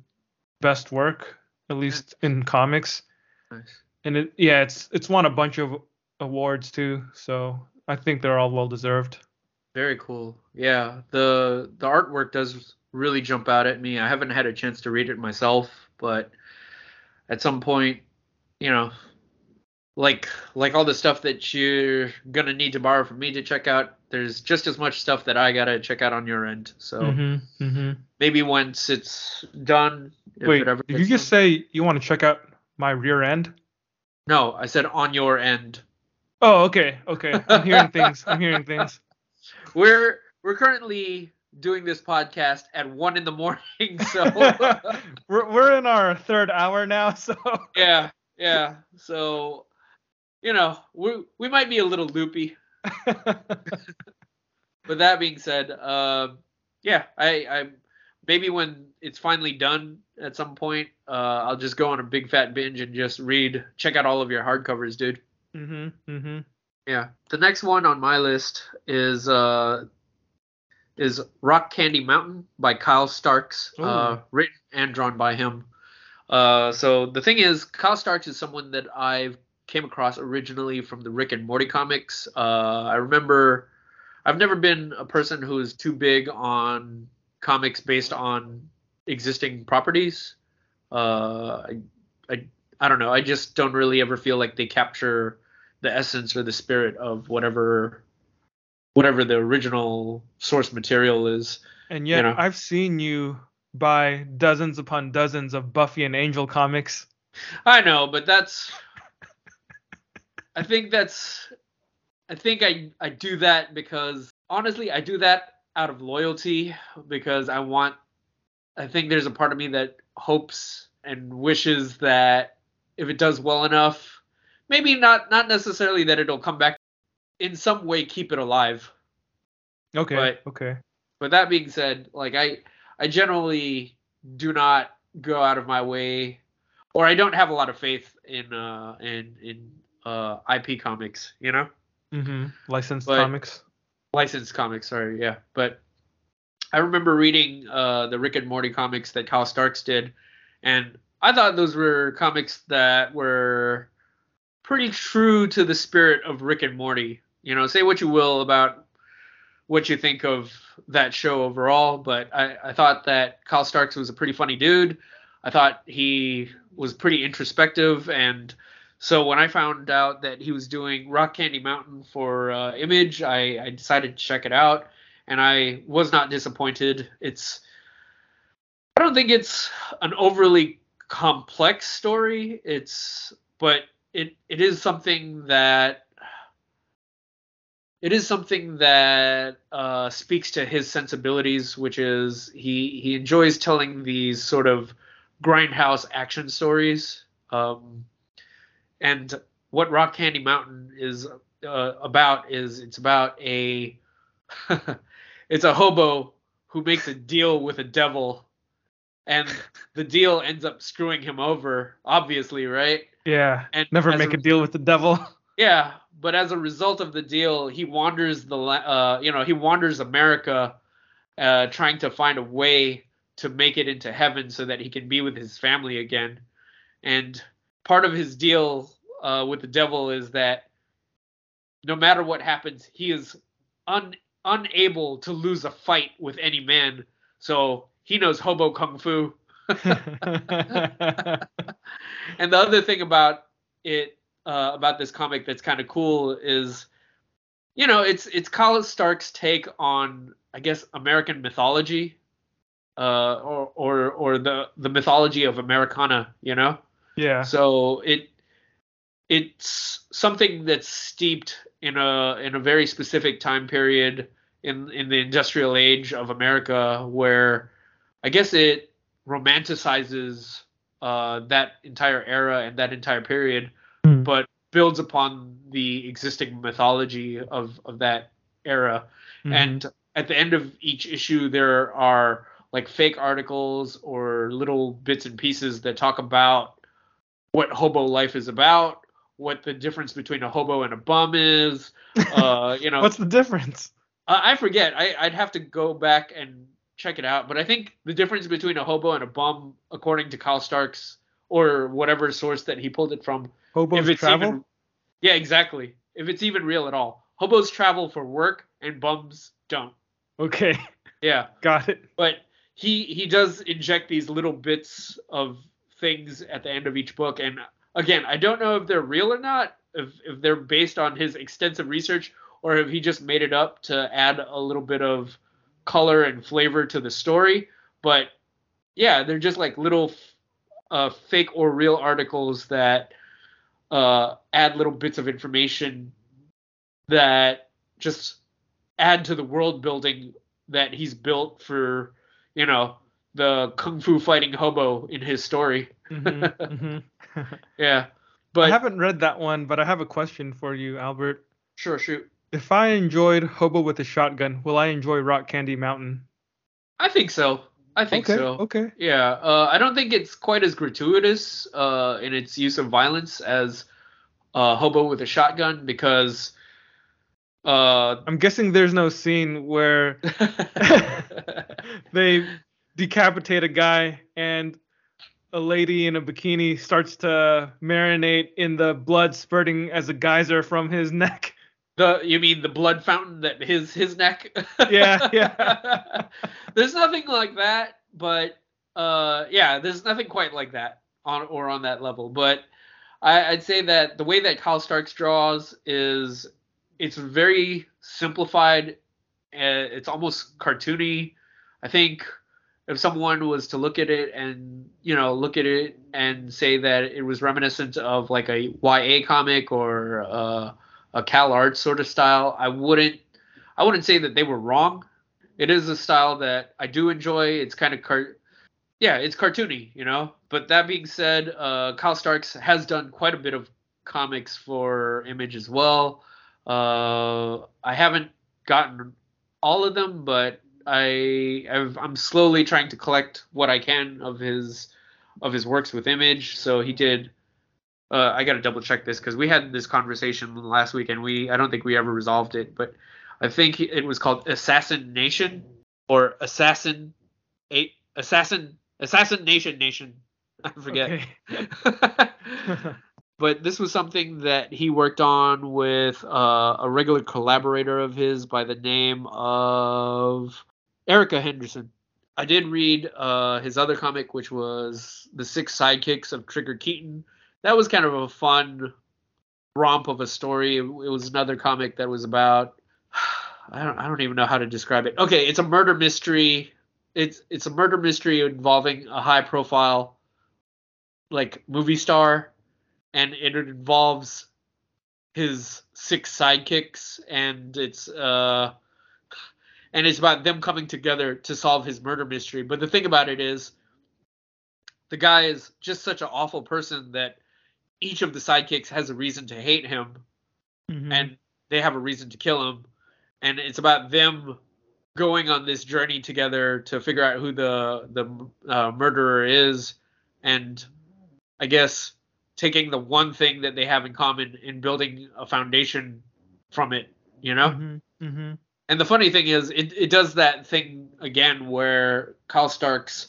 best work, at least in comics. Nice. And it, yeah, it's it's won a bunch of awards too, so I think they're all well deserved. Very cool. Yeah, the the artwork does really jump out at me. I haven't had a chance to read it myself, but at some point, you know, like like all the stuff that you're gonna need to borrow from me to check out, there's just as much stuff that I gotta check out on your end. So Mm-hmm, mm-hmm. maybe once it's done, if Wait, did you gets just done- say you want to check out my rear end? No, I said on your end. Oh, okay, okay. I'm hearing things. I'm hearing things. We're we're currently doing this podcast at one in the morning, so we're we're in our third hour now, so yeah, yeah. So you know, we we might be a little loopy. But that being said, um, yeah, I, I maybe when it's finally done at some point, uh, I'll just go on a big fat binge and just read, check out all of your hardcovers, dude. mhm, mhm. Yeah. The next one on my list is uh is Rock Candy Mountain by Kyle Starks, uh, written and drawn by him. Uh, so the thing is, Kyle Starks is someone that I've came across originally from the Rick and Morty comics. Uh, I remember I've never been a person who is too big on comics based on existing properties. Uh, I, I I don't know. I just don't really ever feel like they capture the essence or the spirit of whatever whatever the original source material is. And yet You know. I've seen you buy dozens upon dozens of Buffy and Angel comics. I know, but that's I think that's I think I I do that because honestly, I do that out of loyalty because I want I think there's a part of me that hopes and wishes that if it does well enough, maybe not not necessarily that it'll come back in some way keep it alive. Okay. But- okay. But that being said, like I I generally do not go out of my way or I don't have a lot of faith in uh in in uh IP comics, you know? Mhm. Licensed But- comics. Licensed comics, sorry, yeah. But I remember reading uh the Rick and Morty comics that Kyle Starks did and I thought those were comics that were pretty true to the spirit of Rick and Morty. You know, say what you will about what you think of that show overall, but I, I thought that Kyle Starks was a pretty funny dude. I thought he was pretty introspective, and so when I found out that he was doing Rock Candy Mountain for uh, Image, I, I decided to check it out, and I was not disappointed. It's I don't think it's an overly complex story. It's but it it is something that it is something that uh, speaks to his sensibilities, which is he he enjoys telling these sort of grindhouse action stories. Um, and what Rock Candy Mountain is uh, about is it's about a it's a hobo who makes a deal with a devil and the deal ends up screwing him over obviously right Yeah. and Never make a, a deal with the devil. yeah but as a result of the deal he wanders the uh you know he wanders america uh trying to find a way to make it into heaven so that he can be with his family again and part of his deal uh with the devil is that no matter what happens he is un- unable to lose a fight with any man. So he knows hobo kung fu. And the other thing about it uh, about this comic that's kind of cool is you know it's it's Kyle Stark's take on I guess American mythology uh, or or or the the mythology of Americana you know yeah. so it it's something that's steeped in a in a very specific time period in in the industrial age of America where I guess it romanticizes uh, that entire era and that entire period, Hmm. but builds upon the existing mythology of of that era. Mhm. And at the end of each issue, there are like fake articles or little bits and pieces that talk about what hobo life is about, what the difference between a hobo and a bum is. Uh, you know, what's the difference? I, I forget. I, I'd have to go back and check it out. But I think the difference between a hobo and a bum, according to Kyle Starks or whatever source that he pulled it from, Hobos if it's travel. even yeah, exactly. If it's even real at all, hobos travel for work and bums don't. Okay, Yeah, got it. but he he does inject these little bits of things at the end of each book, and again, I don't know if they're real or not, if if they're based on his extensive research or if he just made it up to add a little bit of color and flavor to the story. But yeah, they're just like little uh, fake or real articles that uh, add little bits of information that just add to the world building that he's built for, you know, the kung fu fighting hobo in his story. Mhm, mhm. Yeah, I haven't read that one, but I have a question for you, Albert. sure, shoot. If I enjoyed Hobo with a Shotgun, will I enjoy Rock Candy Mountain? I think so. I think okay, so. okay. Yeah, uh, I don't think it's quite as gratuitous uh, in its use of violence as uh, Hobo with a Shotgun because. Uh, I'm guessing there's no scene where they decapitate a guy and a lady in a bikini starts to marinate in the blood spurting as a geyser from his neck. the you mean the blood fountain that his his neck? Yeah, yeah. there's nothing like that, but uh, yeah, there's nothing quite like that on or on that level. But I, I'd say that the way that Kyle Starks draws is it's very simplified. Uh, it's almost cartoony. I think if someone was to look at it and you know look at it and say that it was reminiscent of like a YA comic or uh, a Cal Art sort of style, I wouldn't I wouldn't say that they were wrong. It is a style that I do enjoy. It's kind of car- yeah, it's cartoony, you know. But that being said, uh, Kyle Starks has done quite a bit of comics for Image as well. Uh, I haven't gotten all of them, but I I've, I'm slowly trying to collect what I can of his of his works with Image. So he did. Uh, I got to double check this because we had this conversation last week and we I don't think we ever resolved it, but I think it was called Assassin Nation or Assassin Eight Assassin Assassin Nation Nation. I forget. Okay. but this was something that he worked on with uh, a regular collaborator of his by the name of Erica Henderson. I did read uh, his other comic, which was The Six Sidekicks of Trigger Keaton. That was kind of a fun romp of a story. It, was another comic that was about I don't I don't even know how to describe it. Okay, it's a murder mystery. It's it's a murder mystery involving a high profile like movie star, and it involves his six sidekicks, and it's uh, and it's about them coming together to solve his murder mystery. But the thing about it is, the guy is just such an awful person that each of the sidekicks has a reason to hate him, Mhm. and they have a reason to kill him, and it's about them going on this journey together to figure out who the the uh, murderer is, and I guess taking the one thing that they have in common and building a foundation from it, you know. Mhm. Mhm. And the funny thing is, it, it does that thing again where Kyle Starks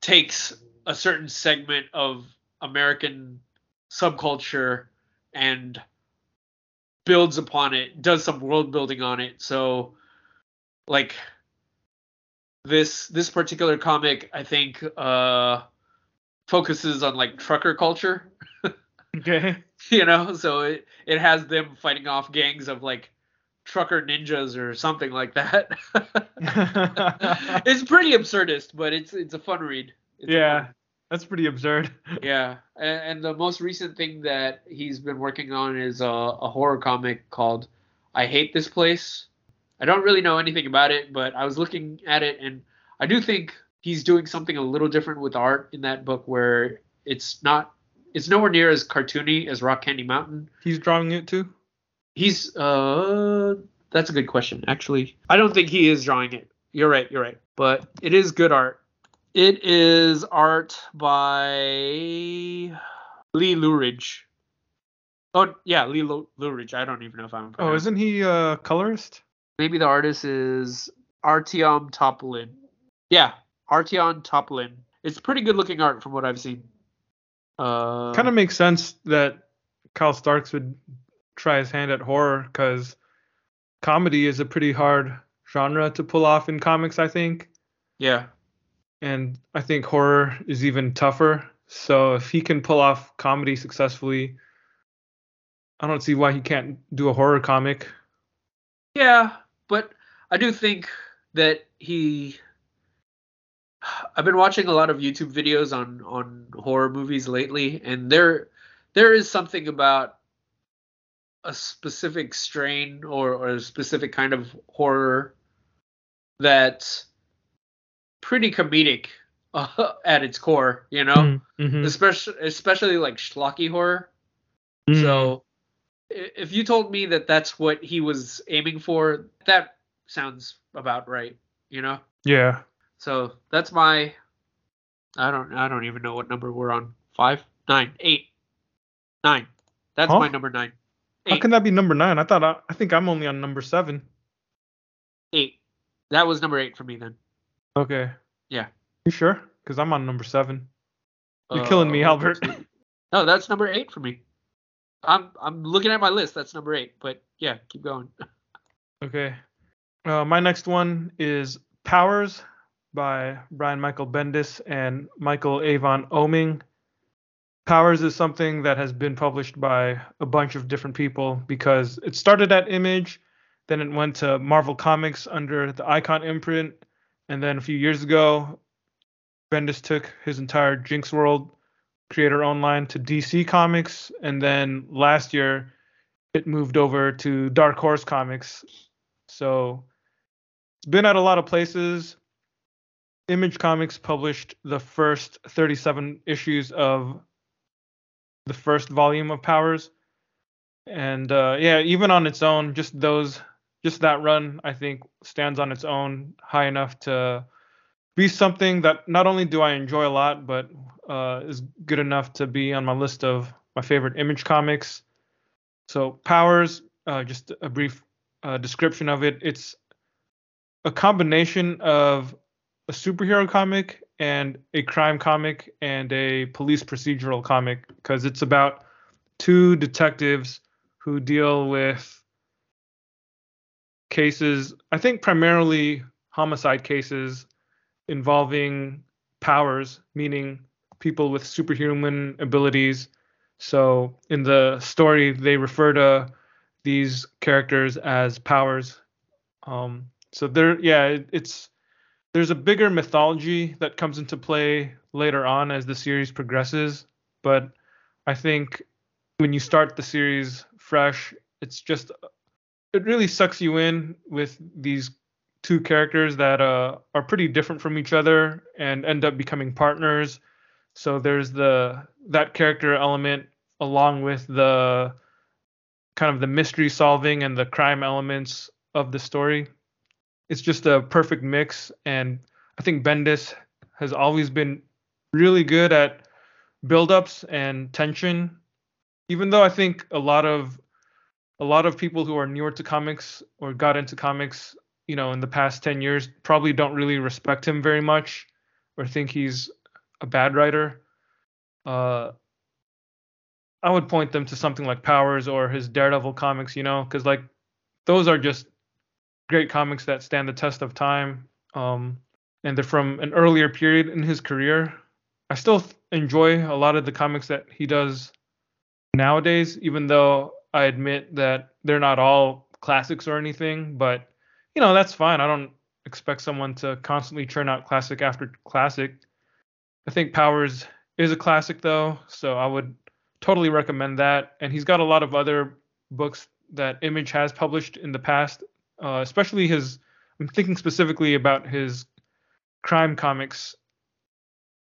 takes a certain segment of American subculture and builds upon it, does some world building on it. So, like this this particular comic, I think, uh, focuses on like trucker culture Okay. you know so it, it has them fighting off gangs of like trucker ninjas or something like that. It's pretty absurdist but it's it's a fun read. It's yeah, fun- that's pretty absurd. yeah and, and the most recent thing that he's been working on is a, a horror comic called i hate this place. I don't really know anything about it but i was looking at it and i do think he's doing something a little different with art in that book where it's not it's nowhere near as cartoony as rock candy mountain. He's drawing it too. He's uh that's a good question. Actually, I don't think he is drawing it. You're right, you're right. But it is good art. It is art by Lee Loughridge. Oh yeah, Lee Lu- Loughridge. I don't even know if I'm. Oh, isn't he a colorist? Maybe the artist is Artyom Topilin. Yeah, Artyom Topilin. It's pretty good looking art from what I've seen. Uh, kind of makes sense that Kyle Starks would try his hand at horror because comedy is a pretty hard genre to pull off in comics, I think. yeah. And I think horror is even tougher. So if he can pull off comedy successfully, I don't see why he can't do a horror comic. Yeah, but I do think that he. I've been watching a lot of YouTube videos on on horror movies lately, and there there is something about a specific strain or, or a specific kind of horror that's pretty comedic uh, at its core, you know, Mhm. especially especially like schlocky horror. Mhm. So if you told me that that's what he was aiming for, that sounds about right, you know? yeah. So that's my I don't I don't even know what number we're on. Five? Nine? Eight? Nine. That's Huh? my number nine. How can that be number nine? I thought I, I think I'm only on number seven. Eight. That was number eight for me then. Okay. Yeah. You sure? Because I'm on number seven. You're Uh, killing me, Albert. two- No, that's number eight for me. I'm I'm looking at my list. That's number eight. But yeah, keep going. Okay. Uh, my next one is Powers by Brian Michael Bendis and Michael Avon Oeming. Powers is something that has been published by a bunch of different people because it started at Image, then it went to Marvel Comics under the Icon imprint, and then a few years ago, Bendis took his entire Jinx World creator own line to DC Comics, and then last year it moved over to Dark Horse Comics. So it's been at a lot of places. Image Comics published the first 37 issues of the first volume of Powers. And uh, yeah, even on its own, just those, just that run, I think stands on its own high enough to be something that not only do I enjoy a lot, but uh, is good enough to be on my list of my favorite Image comics. So Powers, uh, just a brief uh, description of it. It's a combination of a superhero comic and a crime comic and a police procedural comic because it's about two detectives who deal with cases, I think primarily homicide cases involving powers, meaning people with superhuman abilities. So in the story, they refer to these characters as powers. Um, so there, yeah, it, it's there's a bigger mythology that comes into play later on as the series progresses. but I think when you start the series fresh, it's just it really sucks you in with these two characters that uh, are pretty different from each other and end up becoming partners. So there's the that character element along with the kind of the mystery solving and the crime elements of the story. It's just a perfect mix and I think Bendis has always been really good at build-ups and tension. Even though I think a lot of a lot of people who are newer to comics or got into comics, you know, in the past 10 years probably don't really respect him very much or think he's a bad writer. Uh, I would point them to something like Powers or his Daredevil comics, you know, because like those are just great comics that stand the test of time. Um, and they're from an earlier period in his career. I still enjoy a lot of the comics that he does nowadays, even though I admit that they're not all classics or anything. But you know, that's fine. I don't expect someone to constantly churn out classic after classic. I think Powers is a classic though, so I would totally recommend that. And he's got a lot of other books that Image has published in the past, uh, especially his. I'm thinking specifically about his crime comics.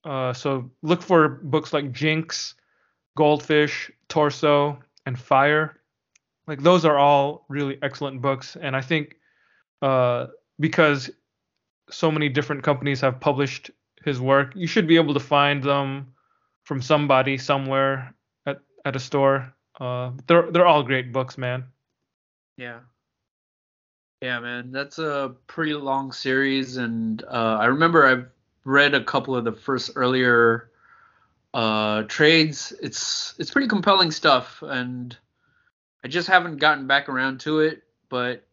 Uh, so look for books like Jinx, Goldfish, Torso, and Fire. Like those are all really excellent books, and I think uh, because so many different companies have published his work, you should be able to find them from somebody somewhere at at a store. Uh, they're they're all great books, man. Yeah. Yeah, man, that's a pretty long series, and uh, I remember I've read a couple of the first earlier uh, trades. It's it's pretty compelling stuff, and I just haven't gotten back around to it, but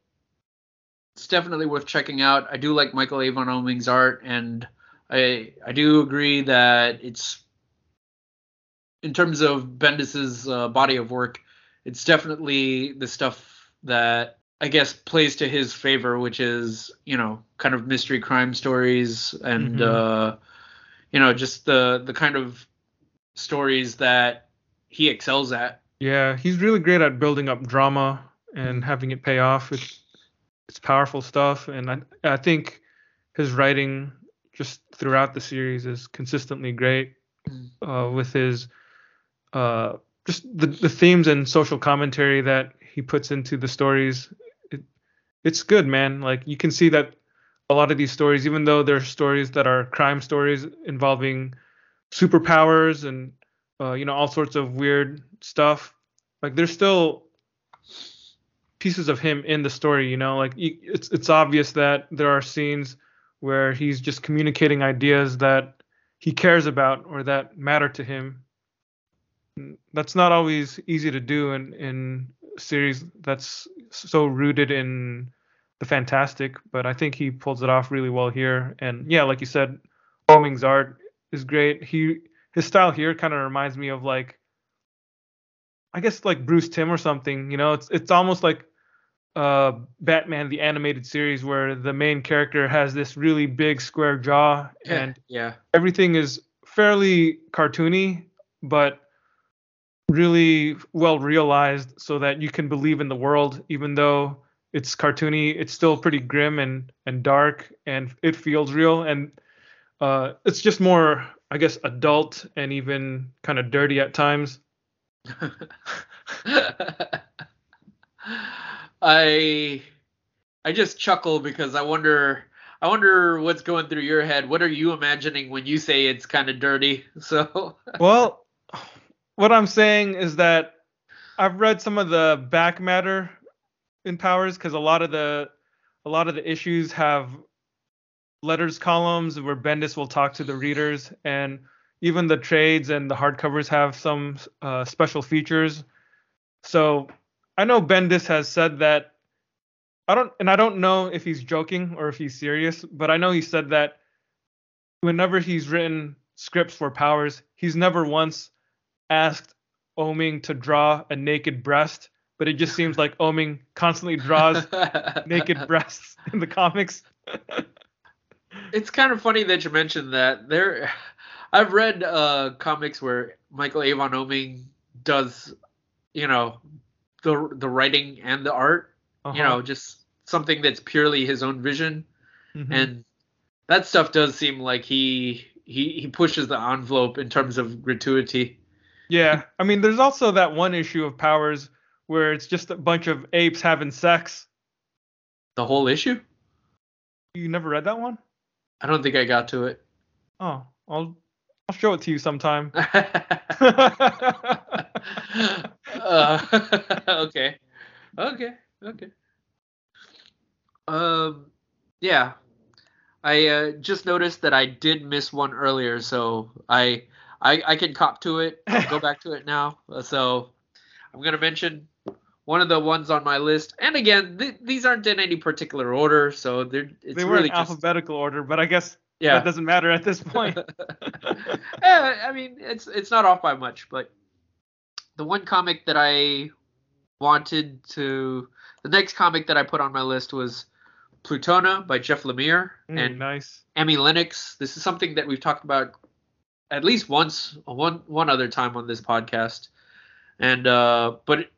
it's definitely worth checking out. I do like Michael Avon Oeming's art, and I I do agree that it's in terms of Bendis's uh, body of work, it's definitely the stuff that I guess plays to his favor, which is you know kind of mystery crime stories and mm-hmm. uh, you know just the the kind of stories that he excels at. Yeah, he's really great at building up drama and having it pay off. It's it's powerful stuff, and I I think his writing just throughout the series is consistently great. Mm. Uh, with his uh, just the the themes and social commentary that he puts into the stories it's good, man. Like you can see that a lot of these stories, even though they're stories that are crime stories involving superpowers and uh, you know all sorts of weird stuff, like there's still pieces of him in the story. You know, like it's it's obvious that there are scenes where he's just communicating ideas that he cares about or that matter to him. That's not always easy to do in in series that's so rooted in the fantastic, but I think he pulls it off really well here. And yeah, like you said, Oeming's art is great. He his style here kind of reminds me of like I guess like Bruce Timm or something. You know, it's it's almost like uh Batman the animated series where the main character has this really big square jaw and yeah. everything is fairly cartoony but really well realized so that you can believe in the world even though it's cartoony it's still pretty grim and and dark and it feels real and uh it's just more i guess adult and even kind of dirty at times. I i just chuckle because i wonder i wonder what's going through your head. What are you imagining when you say it's kind of dirty? So well what I'm saying is that I've read some of the back matter in Powers because a lot of the a lot of the issues have letters columns where Bendis will talk to the readers, and even the trades and the hardcovers have some uh, special features. So I know Bendis has said that I don't, and I don't know if he's joking or if he's serious, but I know he said that whenever he's written scripts for Powers, he's never once asked Oeming to draw a naked breast, but it just seems like Oeming constantly draws naked breasts in the comics. it's kind of funny that you mentioned that. There, I've read uh, comics where Michael Avon Oeming does, you know, the the writing and the art. Uh-huh. You know, just something that's purely his own vision, Mhm. and that stuff does seem like he he he pushes the envelope in terms of gratuity. Yeah, I mean, there's also that one issue of Powers where it's just a bunch of apes having sex. The whole issue? You never read that one? I don't think I got to it. Oh, I'll I'll show it to you sometime. uh, okay, okay, okay. Um, yeah, I uh, just noticed that I did miss one earlier, so I I I can cop to it. Go back to it now. So I'm gonna mention one of the ones on my list, and again, th- these aren't in any particular order, so they're it's they were really in just alphabetical order, but I guess yeah. that doesn't matter at this point. Eh, I mean, it's it's not off by much, but the one comic that I wanted to, the next comic that I put on my list was Plutona by Jeff Lemire Mm, and nice. Emi Lenox. This is something that we've talked about at least once, one one other time on this podcast, and uh, but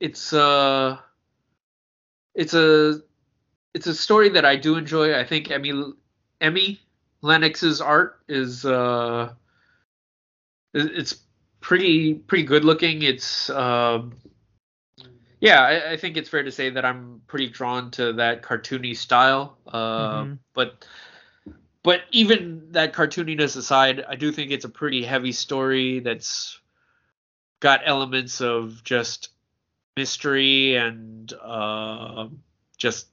it's uh, it's a it's a story that I do enjoy. I think Emi Emi Lenox's art is uh, it's pretty pretty good looking. It's um, yeah, I, I think it's fair to say that I'm pretty drawn to that cartoony style. Uh, Mhm. But but even that cartooniness aside, I do think it's a pretty heavy story that's got elements of just mystery and uh, just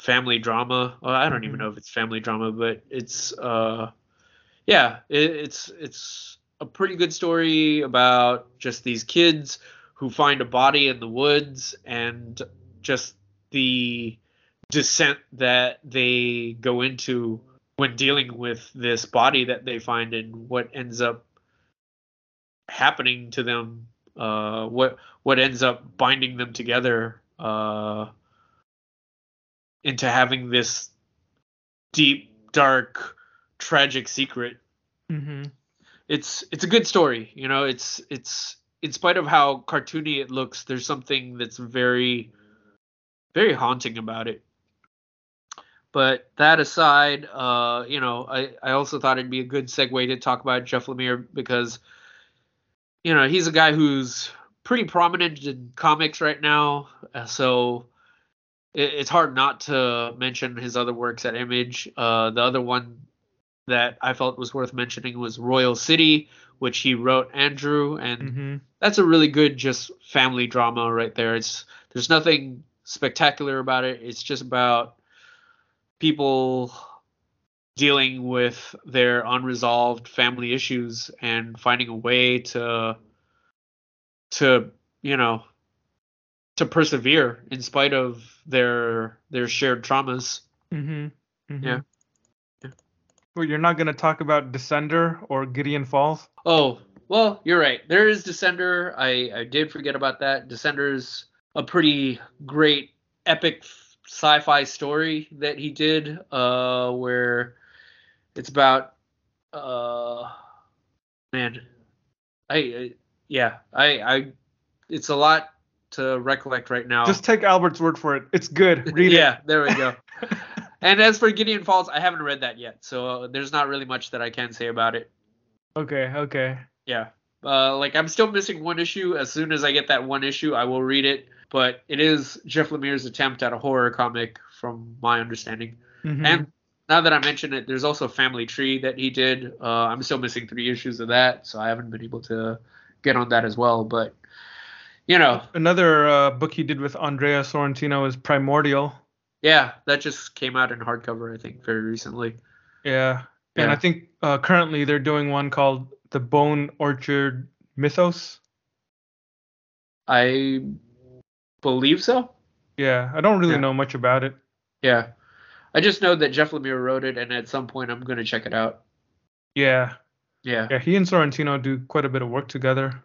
family drama. Well, I don't even Mhm. know if it's family drama, but it's uh, yeah, it, it's it's a pretty good story about just these kids who find a body in the woods and just the descent that they go into when dealing with this body that they find and what ends up happening to them uh what what ends up binding them together uh into having this deep dark tragic secret. Hmm it's it's a good story you know it's it's in spite of how cartoony it looks there's something that's very very haunting about it but that aside uh you know i i also thought it'd be a good segue to talk about jeff lemire because you know he's a guy who's pretty prominent in comics right now uh, so it, it's hard not to mention his other works at image uh the other one that I felt was worth mentioning was Royal City, which he wrote Andrew, and hmm that's a really good just family drama right there. It's there's nothing spectacular about it. It's just about people dealing with their unresolved family issues and finding a way to to you know to persevere in spite of their their shared traumas. hmm hmm Yeah. Well, you're not gonna talk about Descender or Gideon Falls. Oh, well, you're right. There is Descender. I, I did forget about that. Descender's a pretty great epic sci-fi story that he did uh where it's about uh man I, I yeah, I I it's a lot to recollect right now. Just take Albert's word for it. It's good. Read yeah, there we go. and as for Gideon Falls, I haven't read that yet, so uh, there's not really much that I can say about it. it. Okay. Okay. Yeah. Uh, like I'm still missing one issue. As soon as I get that one issue, I will read it. But it is Jeff Lemire's attempt at a horror comic, from my understanding. Mhm. And now that I mention it, there's also Family Tree that he did. Uh, I'm still missing three issues of that, so I haven't been able to get on that as well. But you know, Another uh, book he did with Andrea Sorrentino is Primordial. yeah, that just came out in hardcover, I think, very recently. Yeah. And I think uh, currently they're doing one called The Bone Orchard Mythos. I believe so. Yeah. I don't really Yeah. know much about it. Yeah. I just know that Jeff Lemire wrote it, and at some point I'm going to check it out. Yeah. Yeah. Yeah. He and Sorrentino do quite a bit of work together.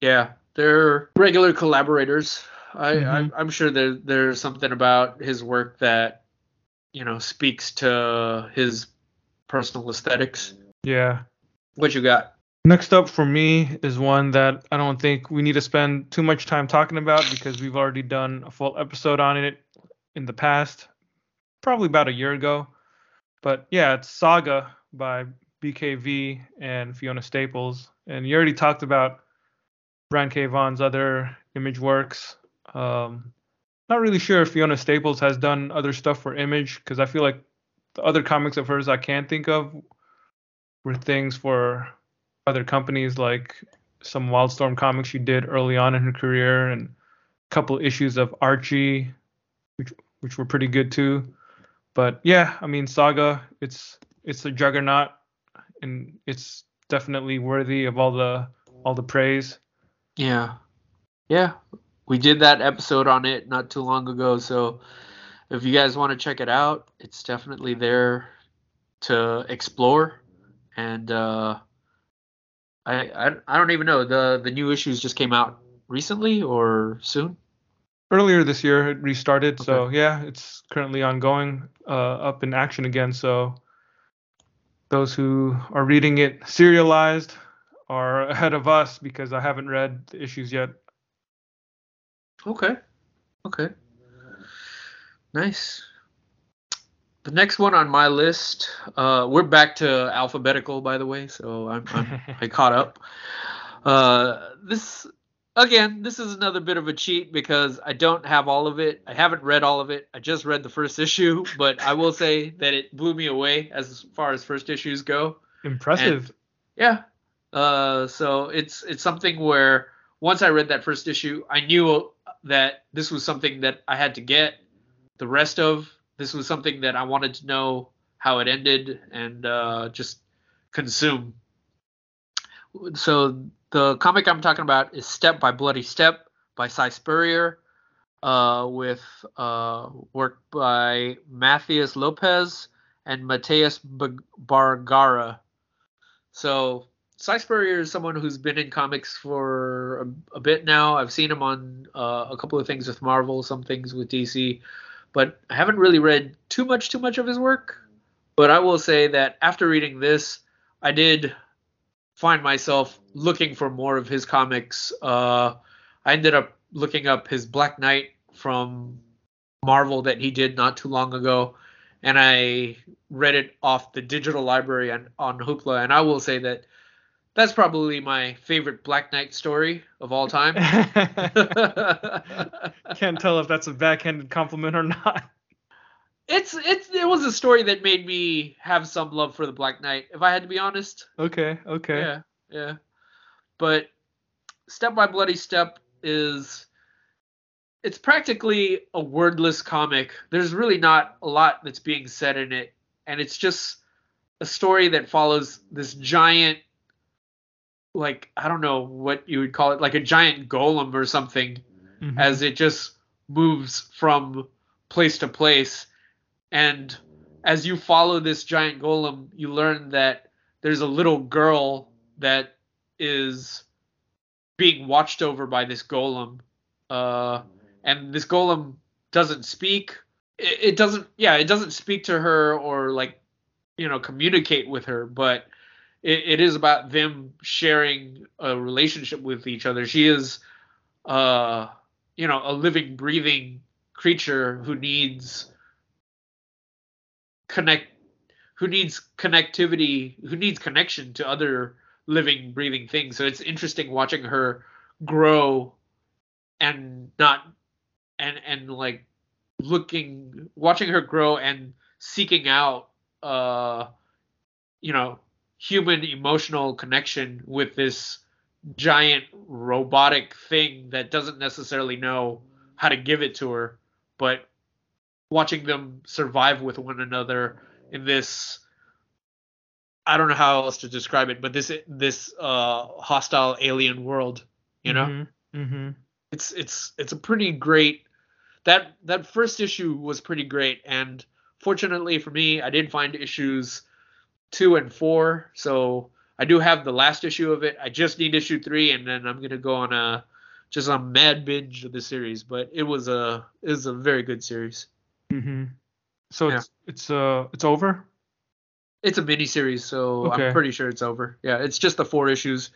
Yeah. They're regular collaborators. I, Mhm. I I'm sure there there's something about his work that you know speaks to his personal aesthetics. Yeah. What you got? Next up for me is one that I don't think we need to spend too much time talking about because we've already done a full episode on it in the past, probably about a year ago. But yeah, it's Saga by BKV and Fiona Staples. And you already talked about Brian K. Vaughan's other image works. Um, not really sure if Fiona Staples has done other stuff for Image because I feel like the other comics of hers I can't think of were things for other companies like some Wildstorm comics she did early on in her career and a couple issues of Archie, which which were pretty good too. But yeah, I mean Saga, it's it's a juggernaut and it's definitely worthy of all the all the praise. Yeah. Yeah. We did that episode on it not too long ago, so if you guys want to check it out, it's definitely there to explore. And uh, I, I I don't even know the the new issues just came out recently or soon. Earlier this year it restarted, okay. so yeah, it's currently ongoing, uh, up in action again. So those who are reading it serialized are ahead of us because I haven't read the issues yet. Okay. Okay. Nice. The next one on my list, uh, we're back to alphabetical, by the way, so I'm, I'm I caught up. Uh, this again, this is another bit of a cheat because I don't have all of it. I haven't read all of it. I just read the first issue, but I will say that it blew me away as far as first issues go. Impressive. And, yeah. Uh, so it's it's something where once I read that first issue, I knew that this was something that I had to get the rest of. This was something that I wanted to know how it ended and uh, just consume. So the comic I'm talking about is Step by Bloody Step by Si Spurrier, uh, with uh, work by Matheus Lopes and Matías Bergara. So Si Spurrier is someone who's been in comics for a, a bit now. I've seen him on uh, a couple of things with Marvel, some things with DC, but I haven't really read too much, too much of his work. But I will say that after reading this, I did find myself looking for more of his comics. Uh, I ended up looking up his Black Knight from Marvel that he did not too long ago, and I read it off the digital library on, on Hoopla. And I will say that that's probably my favorite Black Knight story of all time. Can't tell if that's a backhanded compliment or not. It's it's it was a story that made me have some love for the Black Knight, if I had to be honest. Okay, okay. Yeah, yeah. But Step by Bloody Step is it's practically a wordless comic. There's really not a lot that's being said in it, and it's just a story that follows this giant like I don't know what you would call it, like a giant golem or something, mm-hmm. as it just moves from place to place. And as you follow this giant golem, you learn that there's a little girl that is being watched over by this golem. Uh, and this golem doesn't speak. It, it doesn't, yeah, it doesn't speak to her or like, you know, communicate with her, but it, it is about them sharing a relationship with each other. She is, uh, you know, a living, breathing creature who needs connect, who needs connectivity, who needs connection to other living, breathing things. So it's interesting watching her grow and not and and like looking watching her grow and seeking out uh you know human emotional connection with this giant robotic thing that doesn't necessarily know how to give it to her, but watching them survive with one another in this I don't know how else to describe it, but this this uh, hostile alien world, you know, mm-hmm. Mm-hmm. it's it's it's a pretty great that that first issue was pretty great, and fortunately for me, I did find issues two and four. So I do have the last issue of it. I just need issue three, and then I'm gonna go on a just a mad binge of the series. But it was a it was a very good series. Mm-hmm. So yeah. it's it's uh it's over. It's a mini series, so Okay. I'm pretty sure it's over. Yeah, it's just the four issues.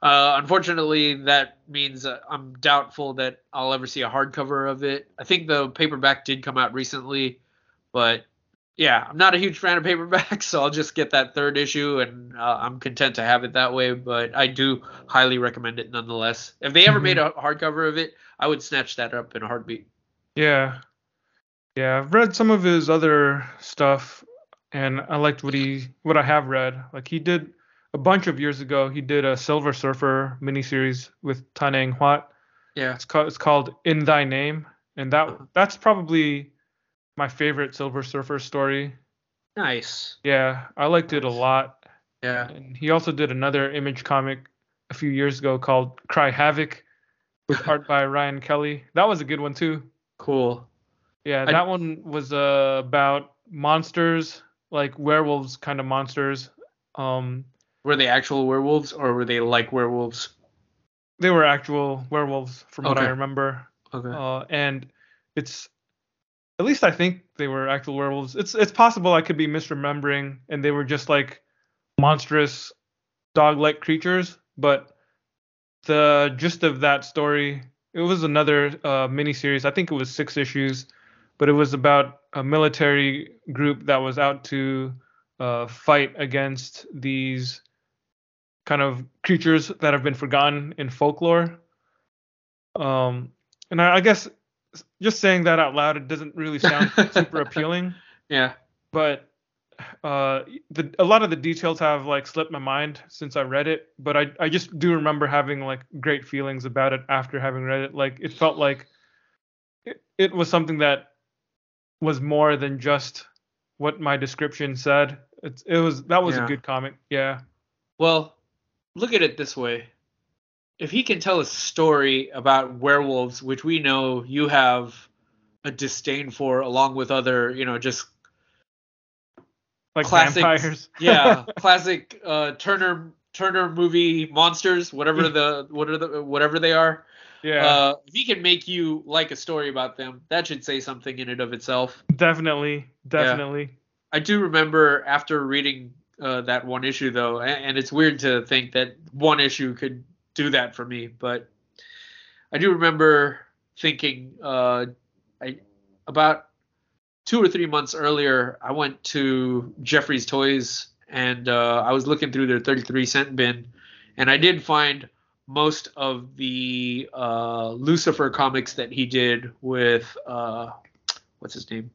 Uh, unfortunately, that means uh, I'm doubtful that I'll ever see a hardcover of it. I think the paperback did come out recently, but yeah, I'm not a huge fan of paperbacks, so I'll just get that third issue, and uh, I'm content to have it that way. But I do highly recommend it nonetheless. If they ever Mhm. made a hardcover of it, I would snatch that up in a heartbeat. Yeah. Yeah, I've read some of his other stuff and I liked what he what I have read. Like he did a bunch of years ago, he did a Silver Surfer miniseries with Tan Eng Huat. Yeah. It's called it's called In Thy Name. And that Uh-huh. that's probably my favorite Silver Surfer story. Nice. Yeah, I liked it a lot. Yeah. And he also did another image comic a few years ago called Cry Havoc with art by Ryan Kelly. That was a good one too. Cool. Yeah, I- that one was uh, about monsters, like werewolves kind of monsters. Um, Were they actual werewolves or were they like werewolves? they were actual werewolves from what I remember. Okay. Uh, and it's at least I think they were actual werewolves. It's it's possible I could be misremembering and they were just like monstrous dog-like creatures, but the gist of that story, it was another uh, miniseries. I think it was six issues, but it was about a military group that was out to uh, fight against these kind of creatures that have been forgotten in folklore. Um, and I, I guess just saying that out loud, it doesn't really sound super appealing yeah. but uh the a lot of the details have like slipped my mind since I read it, but I I just do remember having like great feelings about it after having read it. Like it felt like it, it was something that was more than just what my description said. It's it was that was Yeah. a good comic. Yeah. Well, look at it this way. If he can tell a story about werewolves, which we know you have a disdain for, along with other, you know, just Like Classic- vampires. yeah, classic uh, Turner Turner movie monsters, whatever the what are the whatever they are. yeah. Uh, if he can make you like a story about them, that should say something in and of itself. definitely. Definitely. I do remember after reading uh, that one issue though, and, and it's weird to think that one issue could do that for me, but I do remember thinking uh, I about two or three months earlier, I went to Jeffrey's Toys and uh, I was looking through their 33 cent bin, and I did find most of the uh, Lucifer comics that he did with uh, what's his name?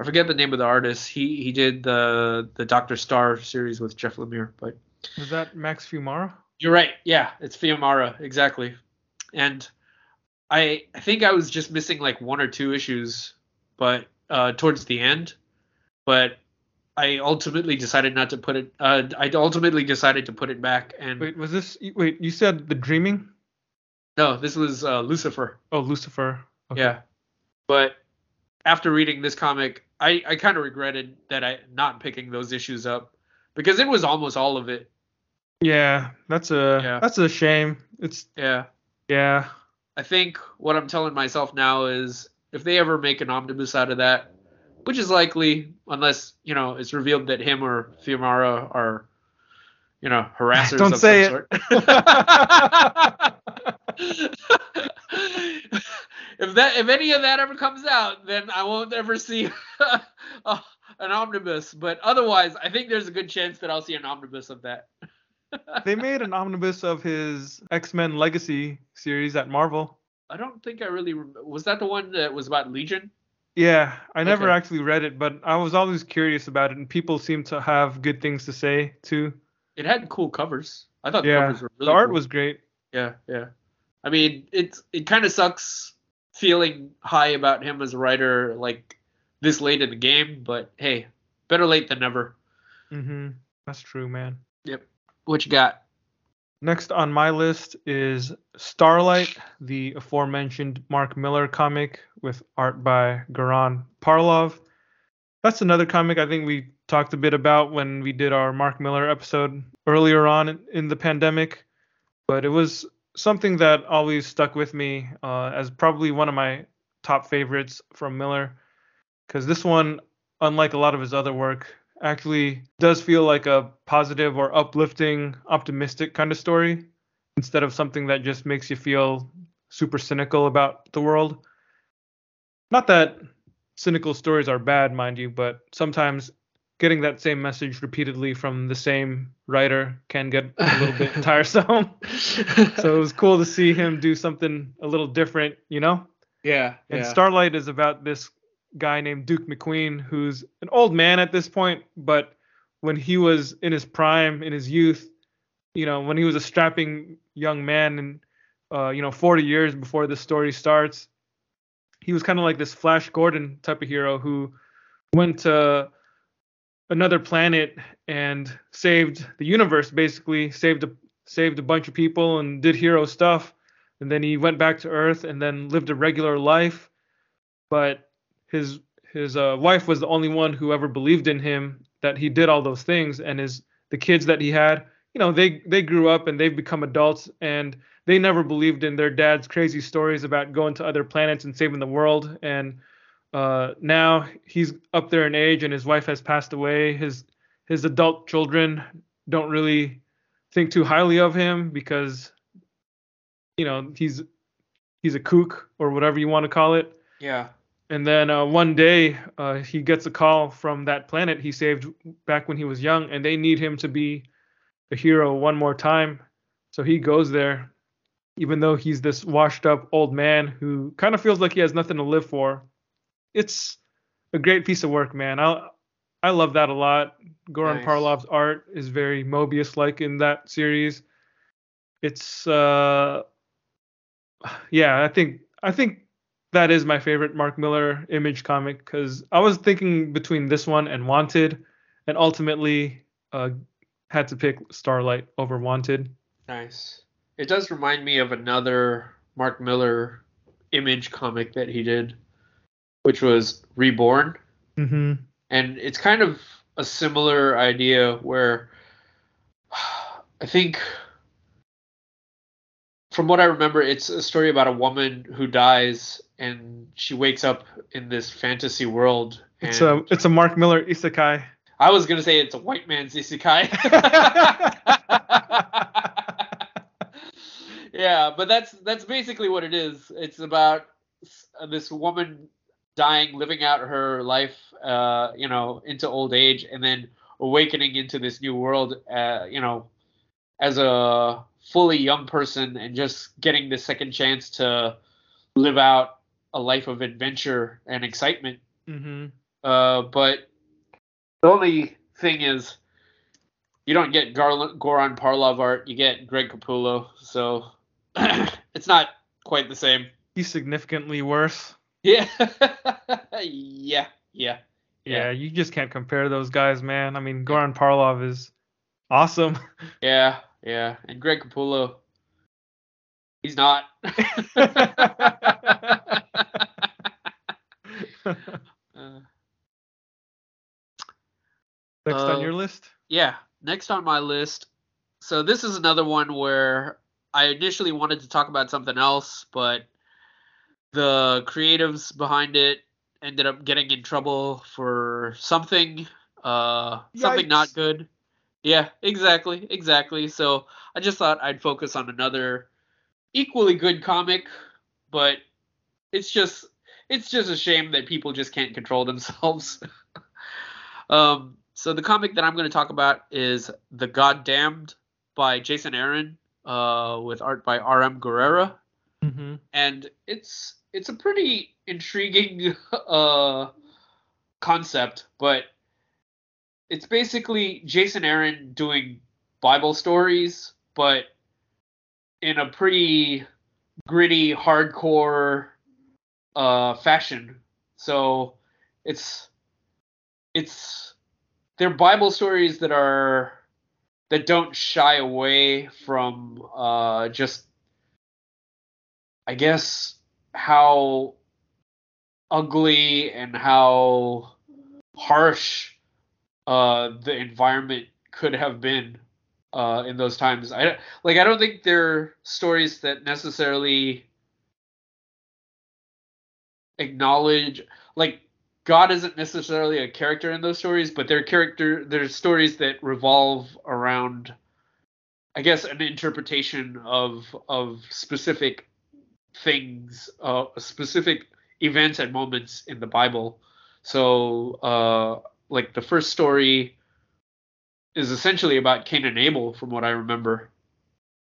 I forget the name of the artist. He he did the the Doctor Star series with Jeff Lemire, but Was that Max Fiumara? You're right. Yeah, it's Fiumara exactly. And I I think I was just missing like one or two issues, but uh, towards the end. But I ultimately decided not to put it. Uh, I ultimately decided to put it back. And Wait, was this wait, you said The Dreaming? no, this was uh, Lucifer. Oh, Lucifer. Okay. Yeah. But after reading this comic, I, I kind of regretted that I not picking those issues up because it was almost all of it. Yeah, that's a Yeah. that's a shame. It's Yeah. yeah. I think what I'm telling myself now is if they ever make an omnibus out of that, which is likely unless, you know, it's revealed that him or Fiumara are, you know, harassers Don't of say it. sort. if that if any of that ever comes out, then I won't ever see uh, an omnibus. But otherwise, I think there's a good chance that I'll see an omnibus of that. They made an omnibus of his X-Men Legacy series at Marvel. I don't think I really was that the one that was about Legion. Yeah, I never Okay. actually read it, but I was always curious about it, and people seem to have good things to say too. It had cool covers. I thought the covers were really the art cool. was great. Yeah, yeah. I mean, it's it kind of sucks feeling high about him as a writer like this late in the game, but hey, better late than never. hmm That's true, man. What you got? Next on my list is Starlight, the aforementioned Mark Millar comic with art by Goran Parlov. That's another comic I think we talked a bit about when we did our Mark Millar episode earlier on in, in the pandemic, but it was something that always stuck with me uh, as probably one of my top favorites from Millar because this one, unlike a lot of his other work, actually does feel like a positive or uplifting, optimistic kind of story instead of something that just makes you feel super cynical about the world. Not that cynical stories are bad, mind you, but sometimes getting that same message repeatedly from the same writer can get a little bit tiresome. so it was cool to see him do something a little different, you know? Yeah. And yeah. Starlight is about this guy named Duke McQueen, who's an old man at this point, but when he was in his prime, in his youth, you know, when he was a strapping young man and, uh, you know, 40 years before the story starts, he was kind of like this Flash Gordon type of hero who went to another planet and saved the universe, basically saved a, saved a bunch of people and did hero stuff. And then he went back to Earth and then lived a regular life. But his his uh, wife was the only one who ever believed in him that he did all those things and his the kids that he had you know they they grew up and they've become adults and they never believed in their dad's crazy stories about going to other planets and saving the world and uh, now he's up there in age and his wife has passed away his his adult children don't really think too highly of him because you know he's he's a kook or whatever you want to call it Yeah. And then uh, one day uh, he gets a call from that planet he saved back when he was young, and they need him to be a hero one more time. So he goes there, even though he's this washed up old man who kind of feels like he has nothing to live for. It's a great piece of work, man. I I love that a lot. Goran Nice. Parlov's art is very Moebius like in that series. It's uh yeah, I think I think that is my favorite Mark Millar image comic because I was thinking between this one and Wanted, and ultimately uh, had to pick Starlight over Wanted. Nice. It does remind me of another Mark Millar image comic that he did, which was Reborn. Mm-hmm. and it's kind of a similar idea where I think from what I remember it's a story about a woman who dies and she wakes up in this fantasy world It's a it's a Mark Millar isekai. I was going to say it's a white man's isekai. yeah, but that's that's basically what it is. It's about this woman dying, living out her life, uh, you know, into old age, and then awakening into this new world, uh, you know, as a fully young person, and just getting the second chance to live out a life of adventure and excitement. mm-hmm. Uh, but the only thing is, you don't get Garland, Goran Parlov art. You get Greg Capullo, so it's not quite the same. He's significantly worse. Yeah, yeah, yeah. Yeah. you just can't compare those guys, man. I mean, Goran Parlov is awesome. Yeah, yeah. And Greg Capullo, he's not. Uh, Next Uh, on your list? yeah, next on my list. So this is another one where I initially wanted to talk about something else, but the creatives behind it ended up getting in trouble for something, uh, something not good. Yeah, exactly, exactly. So I just thought I'd focus on another equally good comic, but it's just it's just a shame that people just can't control themselves. um, so the comic that I'm going to talk about is The Goddamned by Jason Aaron, uh, with art by R.M. Guerrera, Mm-hmm. and it's it's a pretty intriguing uh, concept, but it's basically Jason Aaron doing Bible stories, but in a pretty gritty, hardcore uh, fashion. So it's it's they're Bible stories that are that don't shy away from uh, just I guess how ugly and how harsh uh, the environment could have been uh, in those times. I like I don't think they're stories that necessarily acknowledge like God isn't necessarily a character in those stories, but they're character they're stories that revolve around I guess an interpretation of of specific things, uh, specific events and moments in the Bible. So, uh, like the first story is essentially about Cain and Abel, from what I remember.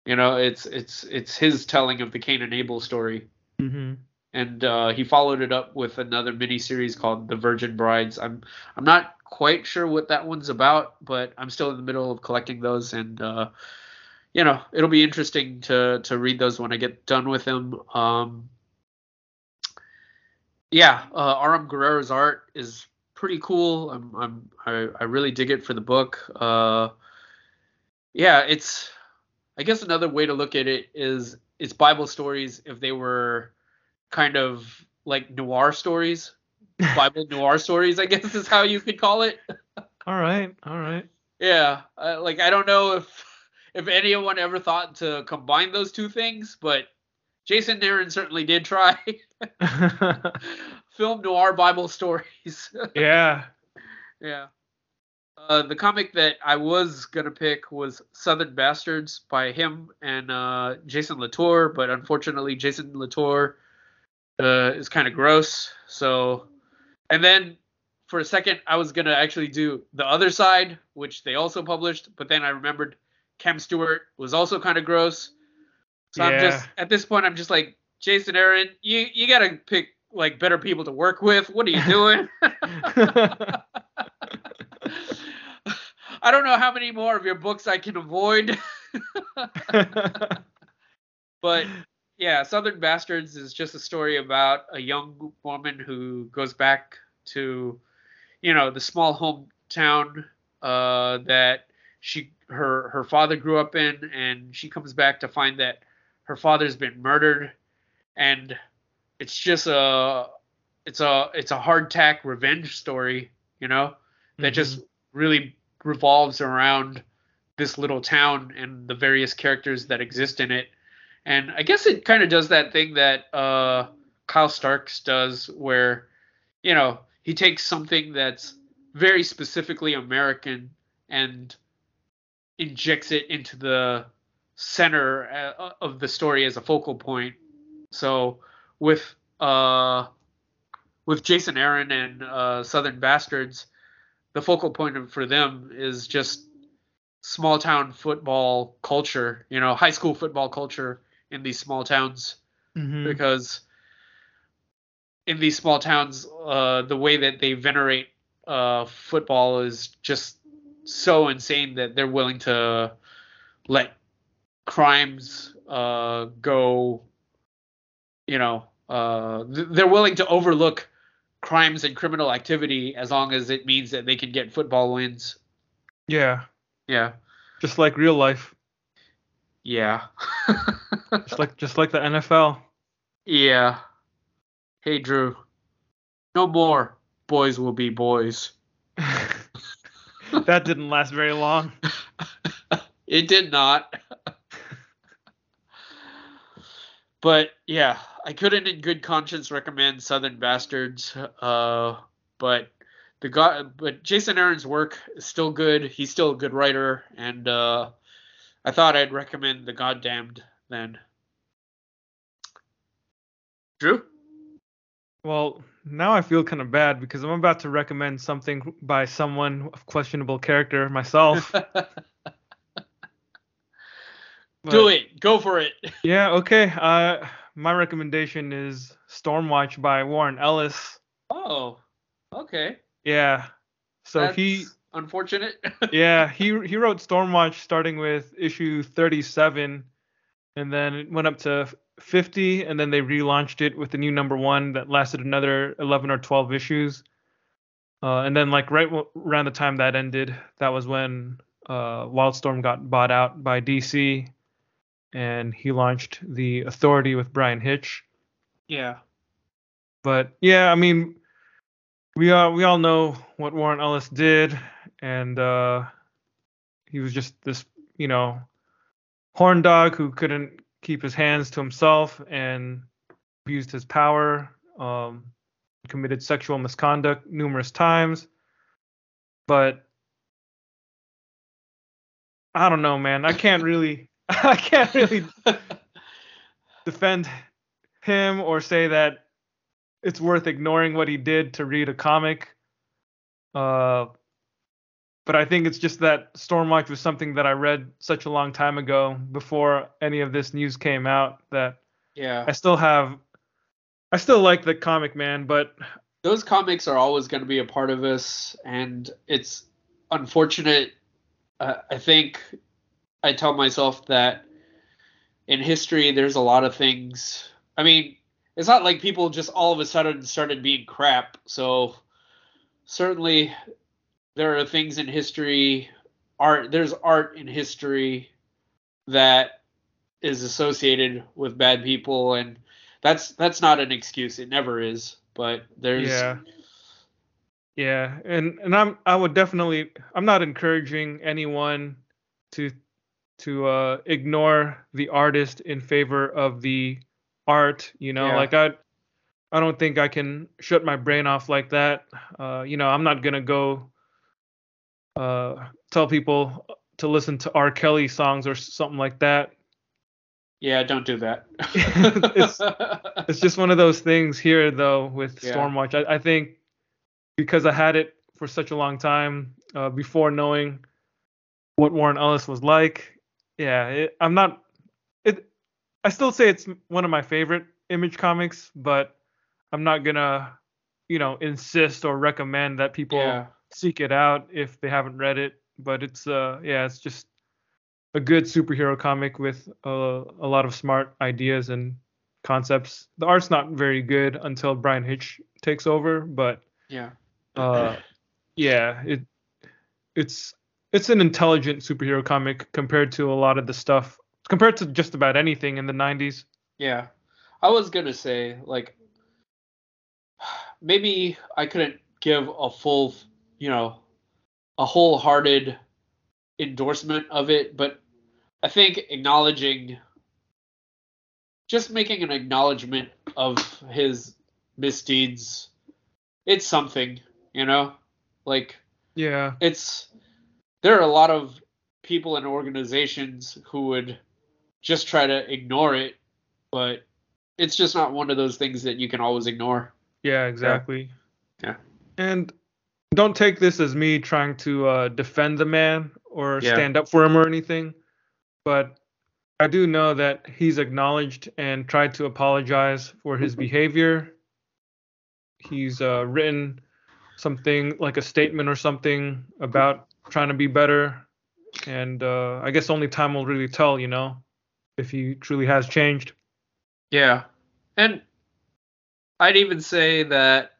You know, it's it's it's his telling of the Cain and Abel story, Mm-hmm. and uh, he followed it up with another mini series called The Virgin Brides. I'm I'm not quite sure what that one's about, but I'm still in the middle of collecting those, and uh, you know, it'll be interesting to to read those when I get done with them. Um, yeah, uh, Aram Guerrero's art is pretty cool. I'm, I'm I, I really dig it for the book. Uh, yeah, it's I guess another way to look at it is it's Bible stories if they were kind of like noir stories, Bible noir stories. I guess is how you could call it. All right, all right. Yeah, uh, like I don't know if if anyone ever thought to combine those two things, but Jason Aaron certainly did try. Film noir Bible stories. yeah. yeah. Uh, the comic that I was gonna pick was Southern Bastards by him and uh, Jason Latour, but unfortunately Jason Latour uh, is kind of gross. So, and then for a second I was gonna actually do the other side, which they also published, but then I remembered Cam Stewart was also kind of gross. So I'm just at this point I'm just like Jason Aaron, you you gotta pick like better people to work with. What are you doing? I don't know how many more of your books I can avoid, but yeah, Southern Bastards is just a story about a young woman who goes back to, you know, the small hometown uh, that she her her father grew up in, and she comes back to find that her father's been murdered, and it's just a it's a it's a hardtack revenge story, you know, that just really revolves around this little town and the various characters that exist in it. And I guess it kind of does that thing that uh, Kyle Starks does, where you know he takes something that's very specifically American and injects it into the center uh, of the story as a focal point. So with uh, with Jason Aaron and uh, Southern Bastards, the focal point of- for them is just small town football culture, you know, high school football culture in these small towns Mhm. because in these small towns, uh, the way that they venerate uh, football is just so insane that they're willing to let crimes uh, go. You know, uh, they're willing to overlook crimes and criminal activity as long as it means that they can get football wins. Yeah. Yeah. Just like real life. Yeah. Just like just like the NFL. yeah. Hey, Drew. No more. Boys will be boys. that didn't last very long. It did not. But yeah, I couldn't in good conscience recommend Southern Bastards. Uh, but the guy, but Jason Aaron's work is still good. He's still a good writer, and uh, I thought I'd recommend The Goddamned then. Drew? Well, now I feel kind of bad because I'm about to recommend something by someone of questionable character myself. Do it. Go for it. Yeah, okay. Uh my recommendation is Stormwatch by Warren Ellis. Oh, okay. Yeah. So That's he unfortunate. yeah, he he wrote Stormwatch starting with issue 37 and then it went up to 50 and then they relaunched it with the new number 1 that lasted another 11 or 12 issues. Uh, and then like right w- around the time that ended, that was when uh, Wildstorm got bought out by DC and he launched the Authority with Bryan Hitch. yeah. But yeah, I mean, we all we all know what Warren Ellis did, and uh, he was just this, you know, horn dog who couldn't keep his hands to himself and abused his power. Um, committed sexual misconduct numerous times. But I don't know, man. I can't really I can't really defend him or say that it's worth ignoring what he did to read a comic. Uh, but I think it's just that Stormwatch was something that I read such a long time ago before any of this news came out that yeah. I still have I still like the comic man, but those comics are always going to be a part of us and it's unfortunate uh, I think I tell myself that in history there's a lot of things I mean, it's not like people just all of a sudden started being crap. So certainly there are things in history art there's art in history that is associated with bad people and that's that's not an excuse it never is but there's yeah yeah and and i'm i would definitely i'm not encouraging anyone to to uh ignore the artist in favor of the art you know Yeah. like i i don't think i can shut my brain off like that uh you know i'm not gonna go uh tell people to listen to r kelly songs or something like that yeah don't do that It's- it's just one of those things here though with Yeah. Stormwatch. I, I think because I had it for such a long time uh, before knowing what Warren Ellis was like. Yeah, it, I'm not. It. I still say it's one of my favorite Image comics, but I'm not gonna, you know, insist or recommend that people yeah seek it out if they haven't read it. But it's uh yeah, it's just a good superhero comic with uh, a lot of smart ideas and concepts. The art's not very good until Bryan Hitch takes over, but yeah uh yeah, it it's it's an intelligent superhero comic compared to a lot of the stuff compared to just about anything in the 90s. Yeah. I was going to say, like, maybe I couldn't give a full, you know, a wholehearted endorsement of it, but I think acknowledging, just making an acknowledgement of his misdeeds, it's something, you know? Like, Yeah. it's there are a lot of people and organizations who would just try to ignore it, but it's just not one of those things that you can always ignore. Yeah, exactly. Yeah. And don't take this as me trying to uh, defend the man or Yeah. stand up for him or anything, but I do know that he's acknowledged and tried to apologize for his behavior. He's uh, written something like a statement or something about trying to be better, and uh, I guess only time will really tell, you know, if he truly has changed. Yeah. And I'd even say that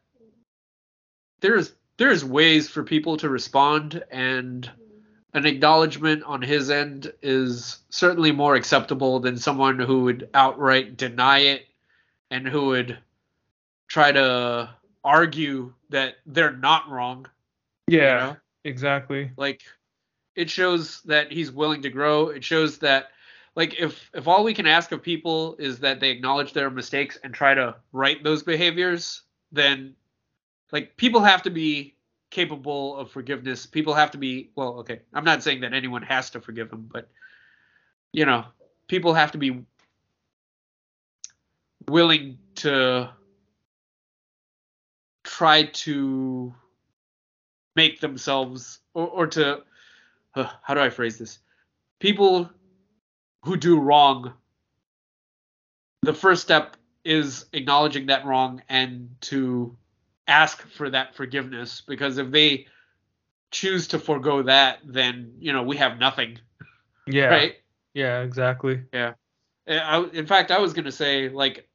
there's there's ways for people to respond and an acknowledgement on his end is certainly more acceptable than someone who would outright deny it and who would try to argue that they're not wrong. Yeah, know? Exactly. Like it shows that he's willing to grow. It shows that like if if all we can ask of people is that they acknowledge their mistakes and try to right those behaviors, then like people have to be capable of forgiveness. People have to be well, okay. I'm not saying that anyone has to forgive him, but you know, people have to be willing to try to make themselves or, or to uh, how do I phrase this? People who do wrong, the first step is acknowledging that wrong and to ask for that forgiveness because if they choose to forego that, then you know we have nothing, Yeah. right? Yeah, exactly. Yeah. I, in fact, I was gonna say like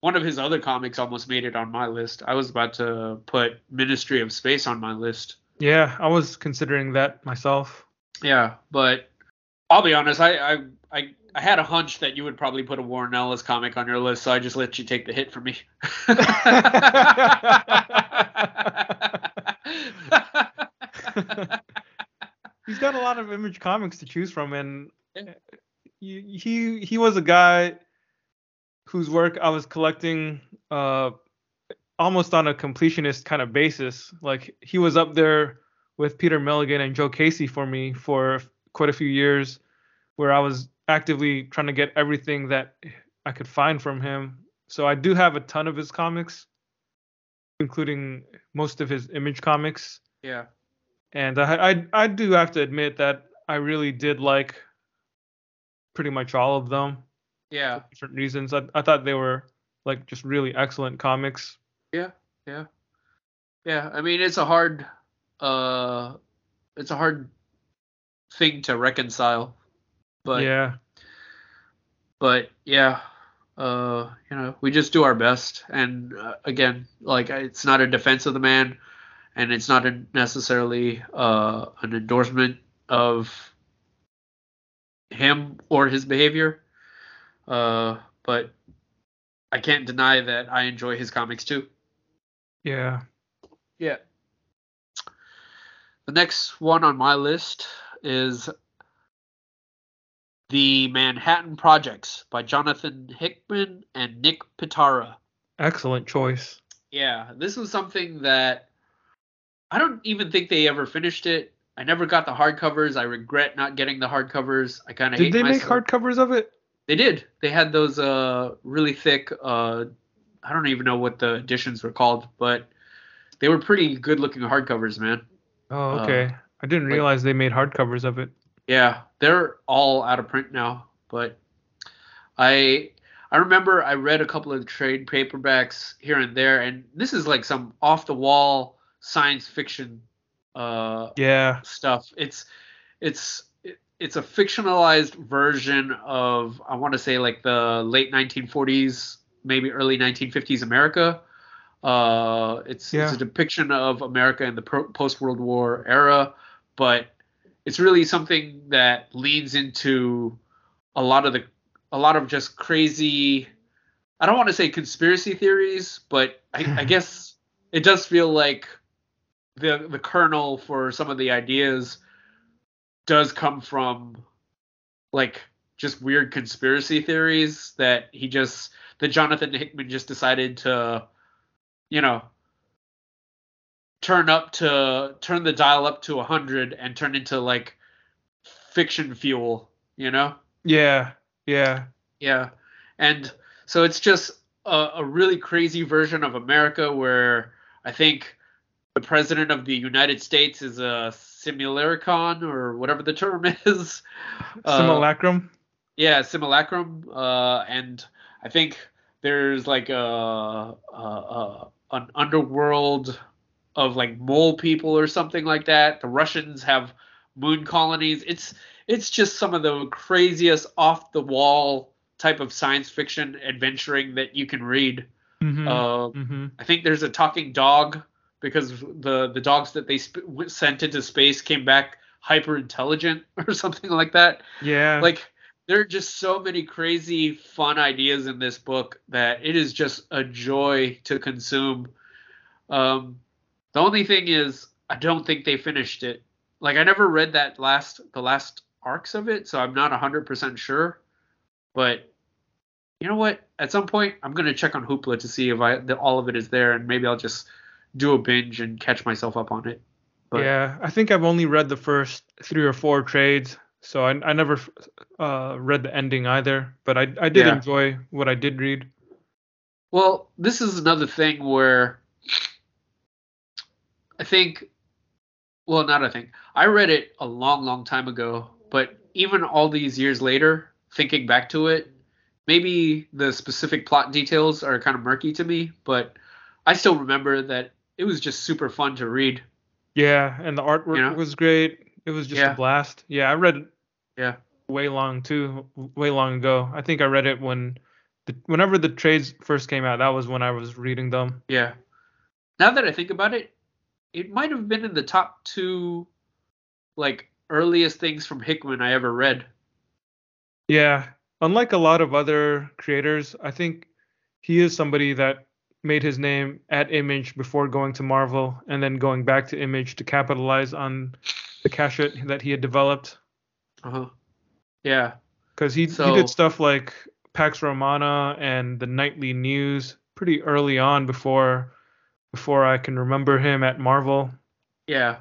one of his other comics almost made it on my list. I was about to put Ministry of Space on my list. Yeah, I was considering that myself. Yeah, but I'll be honest. I I I, I had a hunch that you would probably put a Warren Ellis comic on your list, so I just let you take the hit for me. He's got a lot of Image comics to choose from, and he he was a guy whose work I was collecting uh almost on a completionist kind of basis. Like he was up there with Peter Milligan and Joe Casey for me for quite a few years, where I was actively trying to get everything that I could find from him. So I do have a ton of his comics, including most of his image comics. Yeah. And I, I I do have to admit that I really did like pretty much all of them Yeah. for different reasons. I, I thought they were like just really excellent comics. Yeah. Yeah. Yeah. I mean, it's a hard, uh, it's a hard thing to reconcile, but yeah. but yeah, uh, you know, we just do our best. And uh, again, like it's not a defense of the man, and it's not a necessarily uh, an endorsement of him or his behavior. Uh, but I can't deny that I enjoy his comics too. Yeah. Yeah. The next one on my list is The Manhattan Projects by Jonathan Hickman and Nick Pitarra. Excellent choice. Yeah, this was something that I don't even think they ever finished it. I never got the hardcovers. I regret not getting the hardcovers. I kind of Did they make myself. hardcovers of it? They did. They had those uh really thick uh I don't even know what the editions were called, but they were pretty good looking hardcovers, man. Oh, okay. I didn't like- realize they made hardcovers of it. Yeah, they're all out of print now, but I I remember I read a couple of trade paperbacks here and there, and this is like some off the wall science fiction uh, Yeah. stuff. It's it's it's a fictionalized version of I want to say like the late 1940s, maybe early 1950s America. Uh, it's Yeah. it's a depiction of America in the pro- post World War era, but it's really something that leads into a lot of the a lot of just crazy. I don't want to say conspiracy theories, but I, I guess it does feel like the the kernel for some of the ideas does come from like just weird conspiracy theories that he just that Jonathan Hickman just decided to you know turn up to turn the dial up to 100 and turn into like fiction fuel, you know? Yeah. Yeah. Yeah. And so it's just a, a really crazy version of America where I think the president of the United States is a simulacron or whatever the term is. Uh, Simulacrum. yeah, simulacrum. Uh, and I think there's like a, a, a an underworld of like mole people or something like that. The Russians have moon colonies. It's it's just some of the craziest off the wall type of science fiction adventuring that you can read. hmm Uh, hmm I think there's a talking dog because the the dogs that they sp- sent into space came back hyper intelligent or something like that Yeah. like there are just so many crazy fun ideas in this book that it is just a joy to consume. Um the only thing is i don't think they finished it. Like i never read that last the last arcs of it so i'm not 100% sure. But you know what? At some point i'm going to check on hoopla to see if i that all of it is there and maybe i'll just do a binge and catch myself up on it. But yeah. I think I've only read the first three or four trades, so I, I never uh, read the ending either. But I I did Yeah. enjoy what I did read. Well, this is another thing where I think, well, not I think, I read it a long, long time ago, but even all these years later, thinking back to it, maybe the specific plot details are kind of murky to me, but I still remember that it was just super fun to read. Yeah, and the artwork You know? was great. It was just Yeah. a blast. Yeah, I read Yeah. way long too, way long ago. I think I read it when the whenever the trades first came out. That was when I was reading them. Yeah. Now that I think about it, it might have been in the top two, like, earliest things from Hickman I ever read. Yeah, unlike a lot of other creators, I think he is somebody that made his name at Image before going to Marvel and then going back to Image to capitalize on the cash that he had developed. Uh huh. Yeah. Because he, So- he did stuff like Pax Romana and the Nightly News pretty early on before before I can remember him at Marvel. Yeah.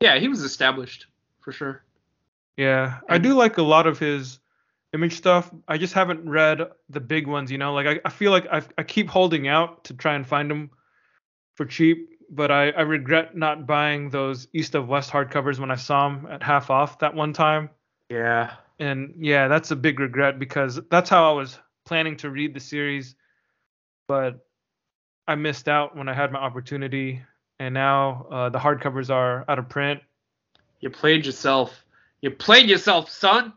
Yeah, he was established for sure. Yeah, I do like a lot of his image stuff. I just haven't read the big ones, you know. Like I, I feel like I I keep holding out to try and find them for cheap, but I, I regret not buying those East of West hardcovers when I saw them at half off that one time. Yeah. And yeah, that's a big regret because that's how I was planning to read the series, but I missed out when I had my opportunity, and now uh, the hardcovers are out of print. You played yourself. You played yourself, son.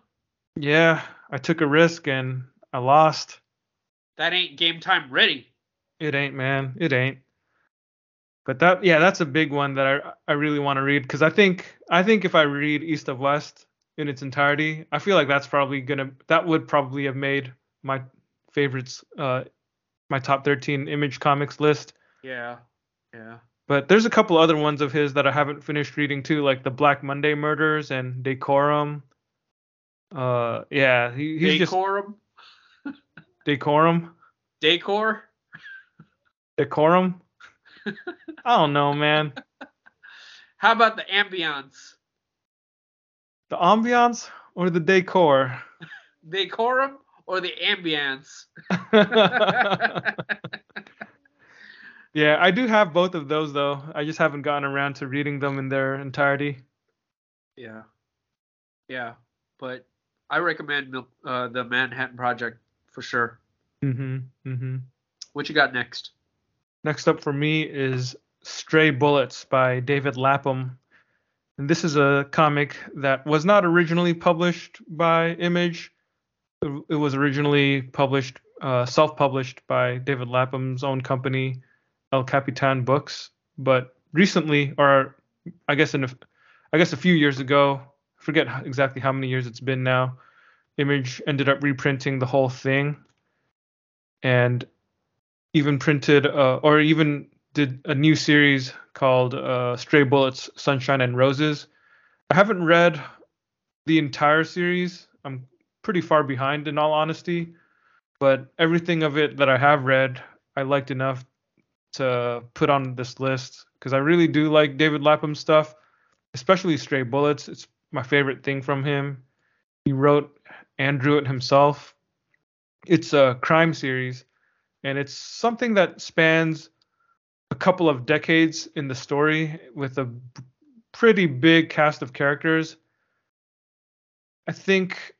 Yeah, I took a risk and I lost. That ain't game time ready. It ain't, man. It ain't. But that, yeah, that's a big one that I I really want to read because I think I think if I read East of West in its entirety, I feel like that's probably gonna that would probably have made my favorites, uh, my top 13 Image Comics list. Yeah. Yeah. But there's a couple other ones of his that I haven't finished reading too, like the Black Monday Murders and Decorum. Uh, yeah, he, he's Decorum. just Decorum, Decor. Decorum. I don't know, man. How about the ambiance? The ambiance or the decor? Decorum or the ambiance? yeah, I do have both of those though. I just haven't gotten around to reading them in their entirety. Yeah. Yeah. But I recommend uh, the Manhattan Project for sure. Mhm. Mhm. What you got next? Next up for me is Stray Bullets by David Lapham. And this is a comic that was not originally published by Image. It was originally published, uh, self-published by David Lapham's own company, El Capitan Books. But recently, or I guess in a, I guess a few years ago, forget exactly how many years it's been now. Image ended up reprinting the whole thing, and even printed uh, or even did a new series called uh, Stray Bullets, Sunshine and Roses. I haven't read the entire series. I'm pretty far behind in all honesty, but everything of it that I have read, I liked enough to put on this list because I really do like David Lapham's stuff, especially Stray Bullets. It's my favorite thing from him. He wrote and drew it himself. It's a crime series and it's something that spans a couple of decades in the story with a pretty big cast of characters. I think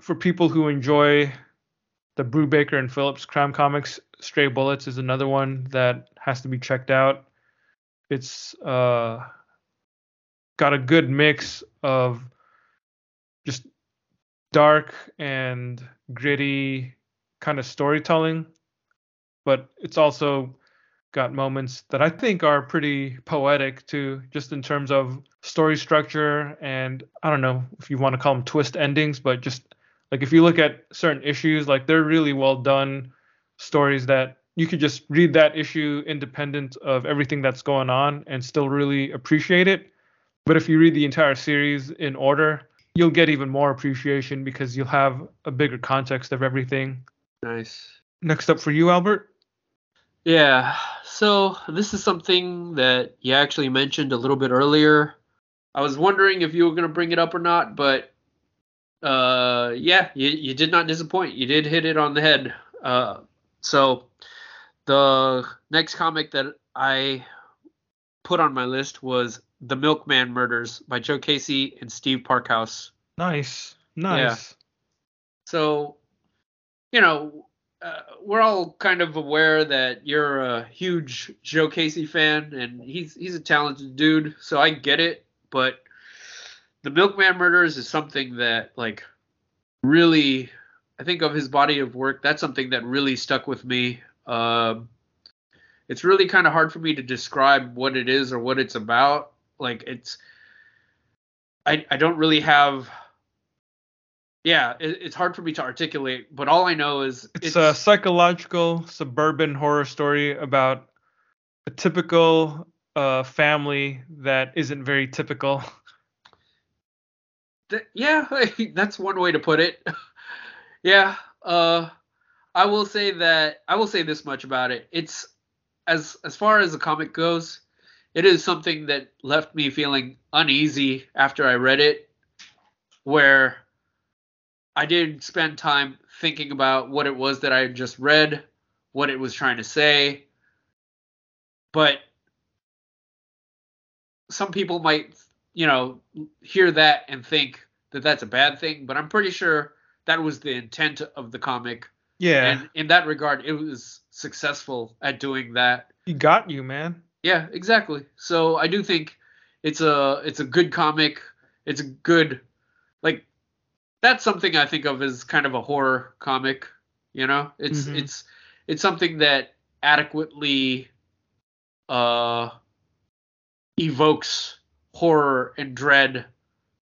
for people who enjoy the Brubaker and Phillips crime comics, Stray Bullets is another one that has to be checked out. It's uh, got a good mix of just dark and gritty kind of storytelling but it's also got moments that I think are pretty poetic too, just in terms of story structure and I don't know if you want to call them twist endings, but just like if you look at certain issues, like they're really well done stories that you could just read that issue independent of everything that's going on and still really appreciate it. But if you read the entire series in order, you'll get even more appreciation because you'll have a bigger context of everything. Nice. Next up for you, Albert. Yeah. So this is something that you actually mentioned a little bit earlier. I was wondering if you were going to bring it up or not, but uh, yeah, you, you did not disappoint. You did hit it on the head. Uh, so the next comic that I put on my list was The Milkman Murders by Joe Casey and Steve Parkhouse. Nice. Nice. Yeah. So, you know, uh, we're all kind of aware that you're a huge Joe Casey fan, and he's he's a talented dude, so I get it. But the Milkman Murders is something that like really, I think of his body of work. That's something that really stuck with me. Um, it's really kind of hard for me to describe what it is or what it's about. Like it's, I I don't really have yeah, it, it's hard for me to articulate, but all I know is It's, a psychological suburban horror story about a typical uh, family that isn't very typical. th- yeah, that's one way to put it. yeah, uh, I will say that I will say this much about it. It's as as far as the comic goes, it is something that left me feeling uneasy after I read it, where I did spend time thinking about what it was that I had just read, what it was trying to say, but some people might, you know, hear that and think that that's a bad thing, but I'm pretty sure that was the intent of the comic. Yeah. And in that regard, it was successful at doing that. he got you, man. Yeah, exactly. So I do think it's a it's a good comic. It's a good like that's something I think of as kind of a horror comic. You know, it's Mhm. it's it's something that adequately uh evokes horror and dread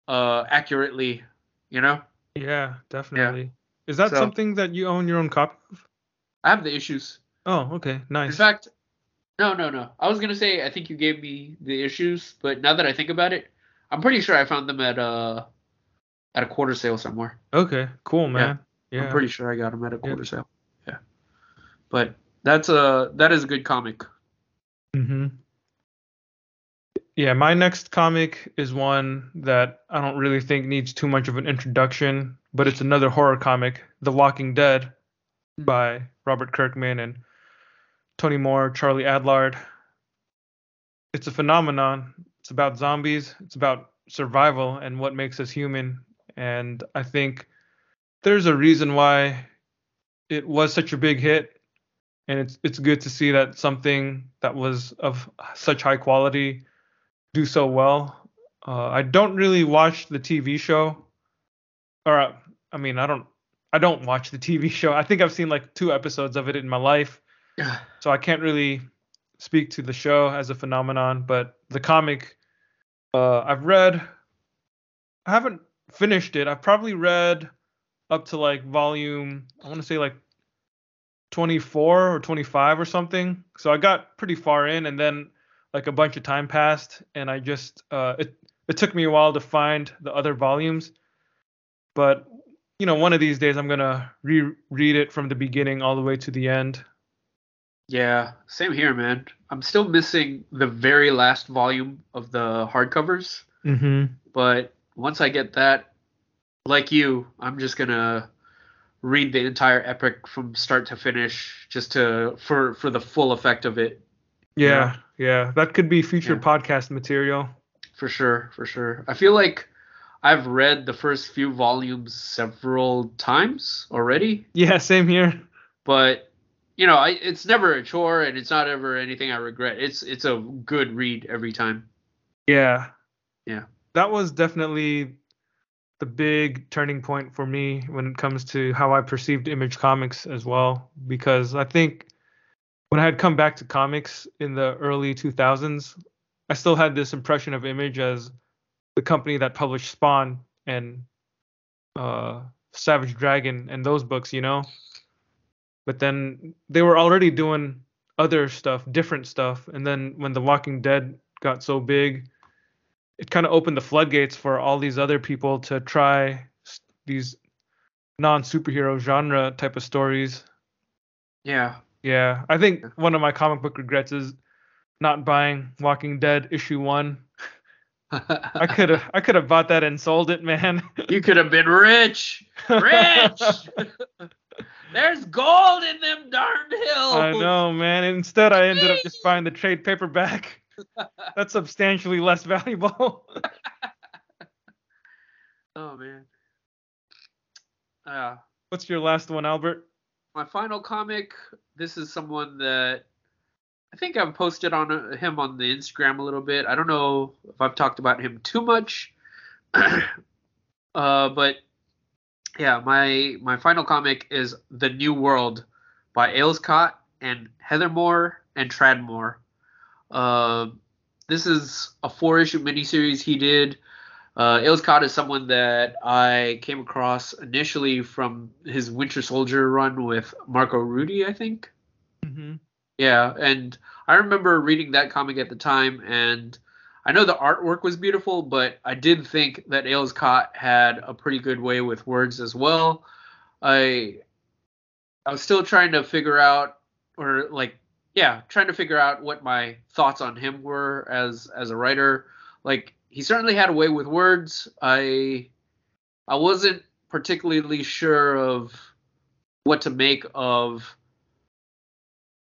uh accurately. You know, Yeah, definitely. Is that So- something that you own your own copy of? I have the issues. Oh, okay, nice. In fact, no, no, no. I was gonna say I think you gave me the issues, but now that I think about it, I'm pretty sure I found them at uh at a quarter sale somewhere. okay, cool, man. Yeah. I'm pretty sure I got them at a Yeah. quarter sale. Yeah. But that's a that is a good comic. hmm Yeah, my next comic is one that I don't really think needs too much of an introduction, but it's another horror comic, The Walking Dead, by Robert Kirkman and Tony Moore, Charlie Adlard. It's a phenomenon. It's about zombies. It's about survival and what makes us human. And I think there's a reason why it was such a big hit and it's it's good to see that something that was of such high quality do so well. Uh, I don't really watch the TV show, or uh, I mean, I don't I don't watch the TV show. I think I've seen like two episodes of it in my life, so I can't really speak to the show as a phenomenon. But the comic, uh, I've read. I haven't finished it. I've probably read up to like volume. I want to say like 24 or 25 or something. So I got pretty far in, and then like a bunch of time passed, and I just uh, it it took me a while to find the other volumes. But you know, one of these days I'm gonna reread it from the beginning all the way to the end. Yeah, same here, man. I'm still missing the very last volume of the hardcovers, Mm-hmm. but once I get that, like you, I'm just gonna read the entire epic from start to finish, just to for for the full effect of it. Yeah, yeah, that could be future Yeah. podcast material. For sure, for sure. I feel like I've read the first few volumes several times already, Yeah, same here. but you know, I, it's never a chore and it's not ever anything I regret. It's it's a good read every time. Yeah. Yeah. That was definitely the big turning point for me when it comes to how I perceived Image Comics as well. Because I think when I had come back to comics in the early 2000s, I still had this impression of Image as the company that published Spawn and uh, Savage Dragon and those books, you know? But then they were already doing other stuff, different stuff. And then when The Walking Dead got so big, it kind of opened the floodgates for all these other people to try these non superhero genre type of stories. Yeah. Yeah, I think one of my comic book regrets is not buying Walking Dead issue one. I could have I could have bought that and sold it, man. you could have been rich. Rich. There's gold in them darned hills. I know, man. Instead, I ended up just buying the trade paperback. That's substantially less valuable. Oh man. Uh, What's your last one, Albert? my final comic. This is someone that I think I've posted on uh, him on the Instagram a little bit. I don't know if I've talked about him too much, uh, but yeah, my my final comic is The New World by Aleš Kot and Heather Moore and Tradd Moore. Uh, this is a four issue miniseries he did. Uh, Aleš Kot is someone that I came across initially from his Winter Soldier run with Marco Rudy, I think. Mm-hmm. Yeah, and I remember reading that comic at the time, and I know the artwork was beautiful, but I did think that Aleš Kot had a pretty good way with words as well. I I was still trying to figure out, or like, yeah, trying to figure out what my thoughts on him were as as a writer. Like he certainly had a way with words. I I wasn't particularly sure of what to make of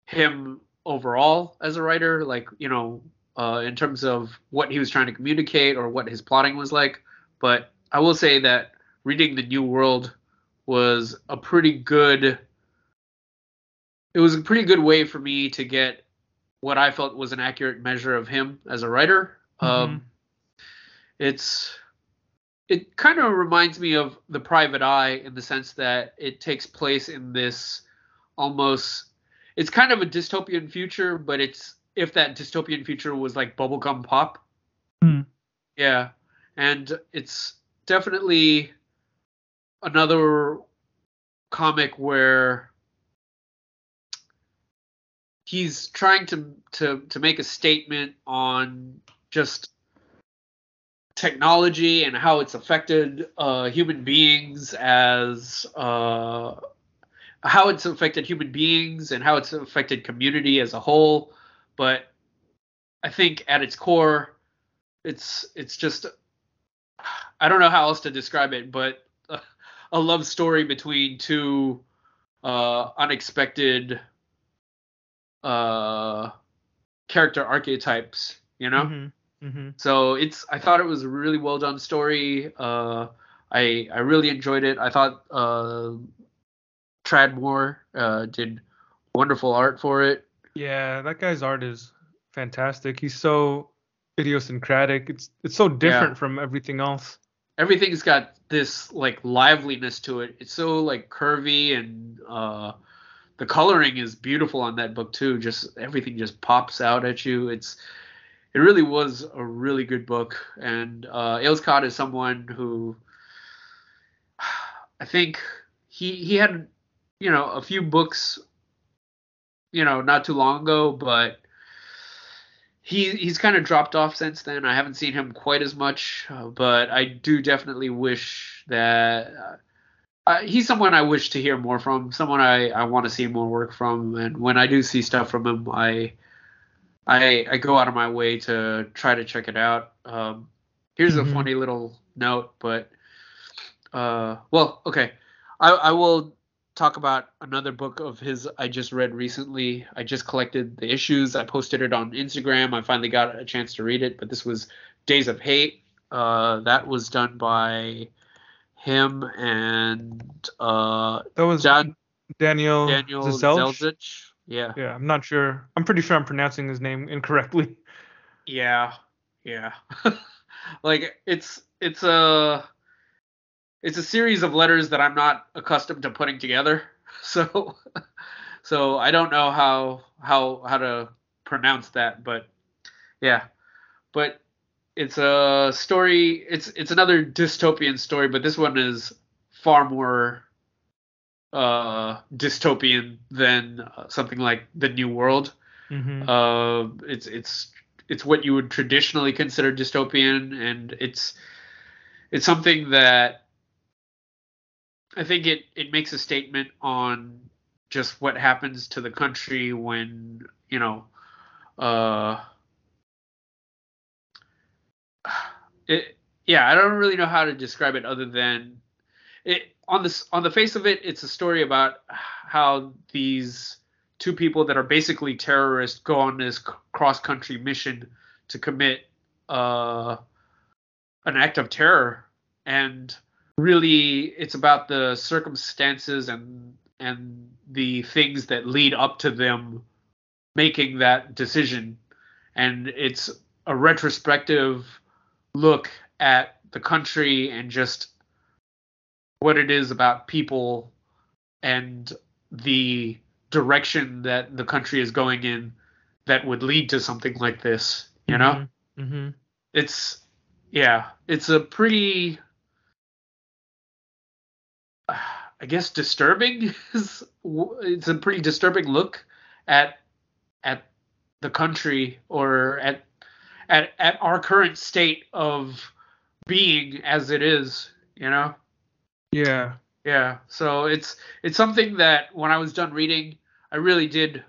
him overall as a writer, like you know, uh, in terms of what he was trying to communicate or what his plotting was like. But I will say that reading the New World was a pretty good. It was a pretty good way for me to get what I felt was an accurate measure of him as a writer. Mm-hmm. Um, it's it kind of reminds me of The Private Eye in the sense that it takes place in this almost it's kind of a dystopian future, but it's if that dystopian future was like bubblegum pop. Hmm. Yeah. And it's definitely another comic where he's trying to to to make a statement on just technology and how it's affected uh, human beings as uh, how it's affected human beings and how it's affected community as a whole. But I think at its core, it's it's just I don't know how else to describe it, but a, love story between two uh, unexpected uh, character archetypes. You know. Mhm. Mhm. So it's I thought it was a really well done story. Uh, I I really enjoyed it. I thought uh, Tradd Moore uh, did wonderful art for it. Yeah, that guy's art is fantastic. He's so idiosyncratic. It's it's so different from everything else. Everything's got this like liveliness to it. It's so like curvy and uh, the coloring is beautiful on that book too. Just everything just pops out at you. It's it really was a really good book. And uh, Aleš Kot is someone who I think he he had you know a few books you know not too long ago, but he he's kind of dropped off since then. I haven't seen him quite as much, uh, but I do definitely wish that. Uh, uh, he's someone I wish to hear more from, someone I, I want to see more work from, and when I do see stuff from him, I I I go out of my way to try to check it out. Um, here's Mhm. a funny little note, but uh, well, okay, I I will talk about another book of his I just read recently. I just collected the issues. I posted it on Instagram. I finally got a chance to read it, but this was Days of Hate. Uh, that was done by him and uh, That was John Daniel, Daniel Zelch. Zelzich. Yeah. Yeah, I'm not sure. I'm pretty sure I'm pronouncing his name incorrectly. Yeah, yeah. like it's it's a it's a series of letters that I'm not accustomed to putting together. So so I don't know how how how to pronounce that, but yeah. But it's a story. It's it's another dystopian story, but this one is far more uh dystopian than uh, something like the New World. hmm Uh, it's it's it's what you would traditionally consider dystopian, and it's it's something that I think it it makes a statement on just what happens to the country when you know uh it yeah i don't really know how to describe it other than it on this on the face of it it's a story about how these two people that are basically terrorists go on this cross country mission to commit uh, an act of terror. And really it's about the circumstances and and the things that lead up to them making that decision. And it's a retrospective look at the country and just what it is about people and the direction that the country is going in that would lead to something like this you know? Hmm it's yeah it's a pretty i guess disturbing is it's a pretty disturbing look at at the country or at at at our current state of being as it is you know Yeah. yeah, so it's it's something that when I was done reading, I really did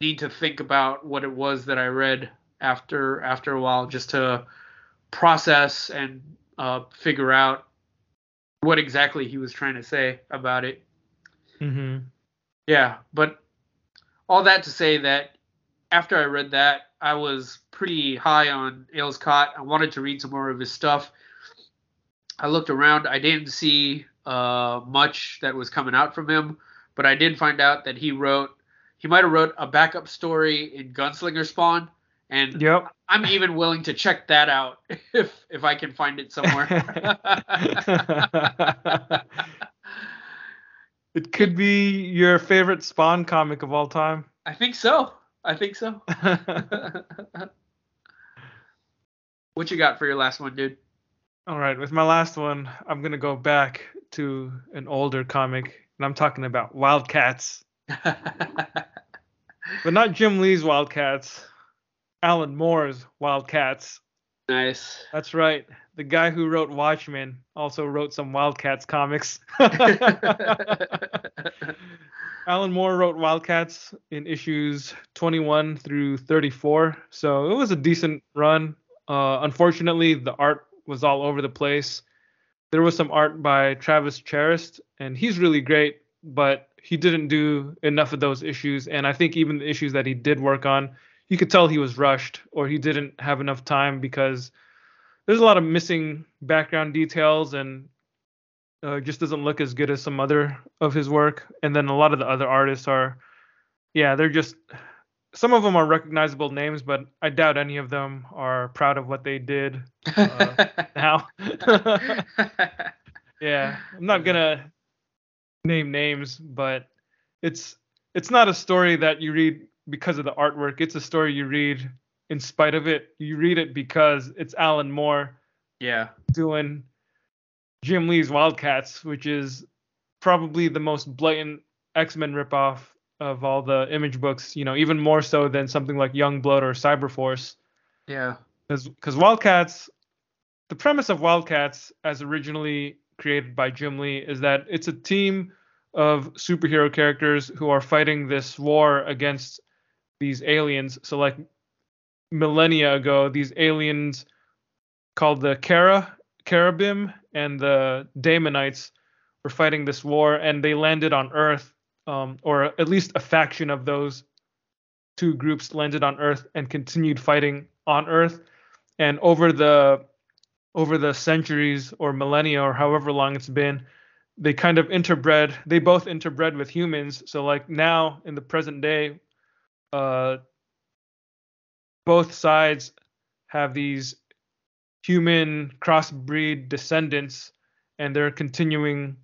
need to think about what it was that I read after after a while, just to process and uh, figure out what exactly he was trying to say about it. Mm-hmm. Yeah, but all that to say that after I read that, I was pretty high on Aleš Kot. I wanted to read some more of his stuff. I looked around. I didn't see uh, much that was coming out from him, but I did find out that he wrote. He might have wrote a backup story in Gunslinger Spawn, and Yep. I'm even willing to check that out if if I can find it somewhere. it could be your favorite Spawn comic of all time. I think so. I think so. what you got for your last one, dude? All right, with my last one, I'm gonna go back to an older comic, and I'm talking about Wildcats, but not Jim Lee's Wildcats, Alan Moore's Wildcats. Nice. That's right, the guy who wrote Watchmen also wrote some Wildcats comics. Alan Moore wrote Wildcats in issues 21 through 34, so it was a decent run. Uh, unfortunately, the art was all over the place. There was some art by Travis Charest, and he's really great, but he didn't do enough of those issues. And I think even the issues that he did work on, you could tell he was rushed or he didn't have enough time because there's a lot of missing background details and uh, just doesn't look as good as some other of his work. And then a lot of the other artists are, yeah, they're just some of them are recognizable names, but I doubt any of them are proud of what they did uh, now. yeah, I'm not gonna name names, but it's it's not a story that you read because of the artwork. It's a story you read in spite of it. You read it because it's Alan Moore yeah. doing Jim Lee's Wildcats, which is probably the most blatant X-Men ripoff of all the image books, you know, even more so than something like Youngblood or Cyberforce. Yeah. Because Wildcats, the premise of Wildcats, as originally created by Jim Lee, is that it's a team of superhero characters who are fighting this war against these aliens. So, like millennia ago, these aliens called the Kara, Kherubim, and the Daemonites were fighting this war, and they landed on Earth, um, or at least a faction of those two groups landed on Earth and continued fighting on Earth. And over the over the centuries or millennia or however long it's been, they kind of interbred. They both interbred with humans. So like now in the present day, uh, both sides have these human crossbreed descendants, and they're continuing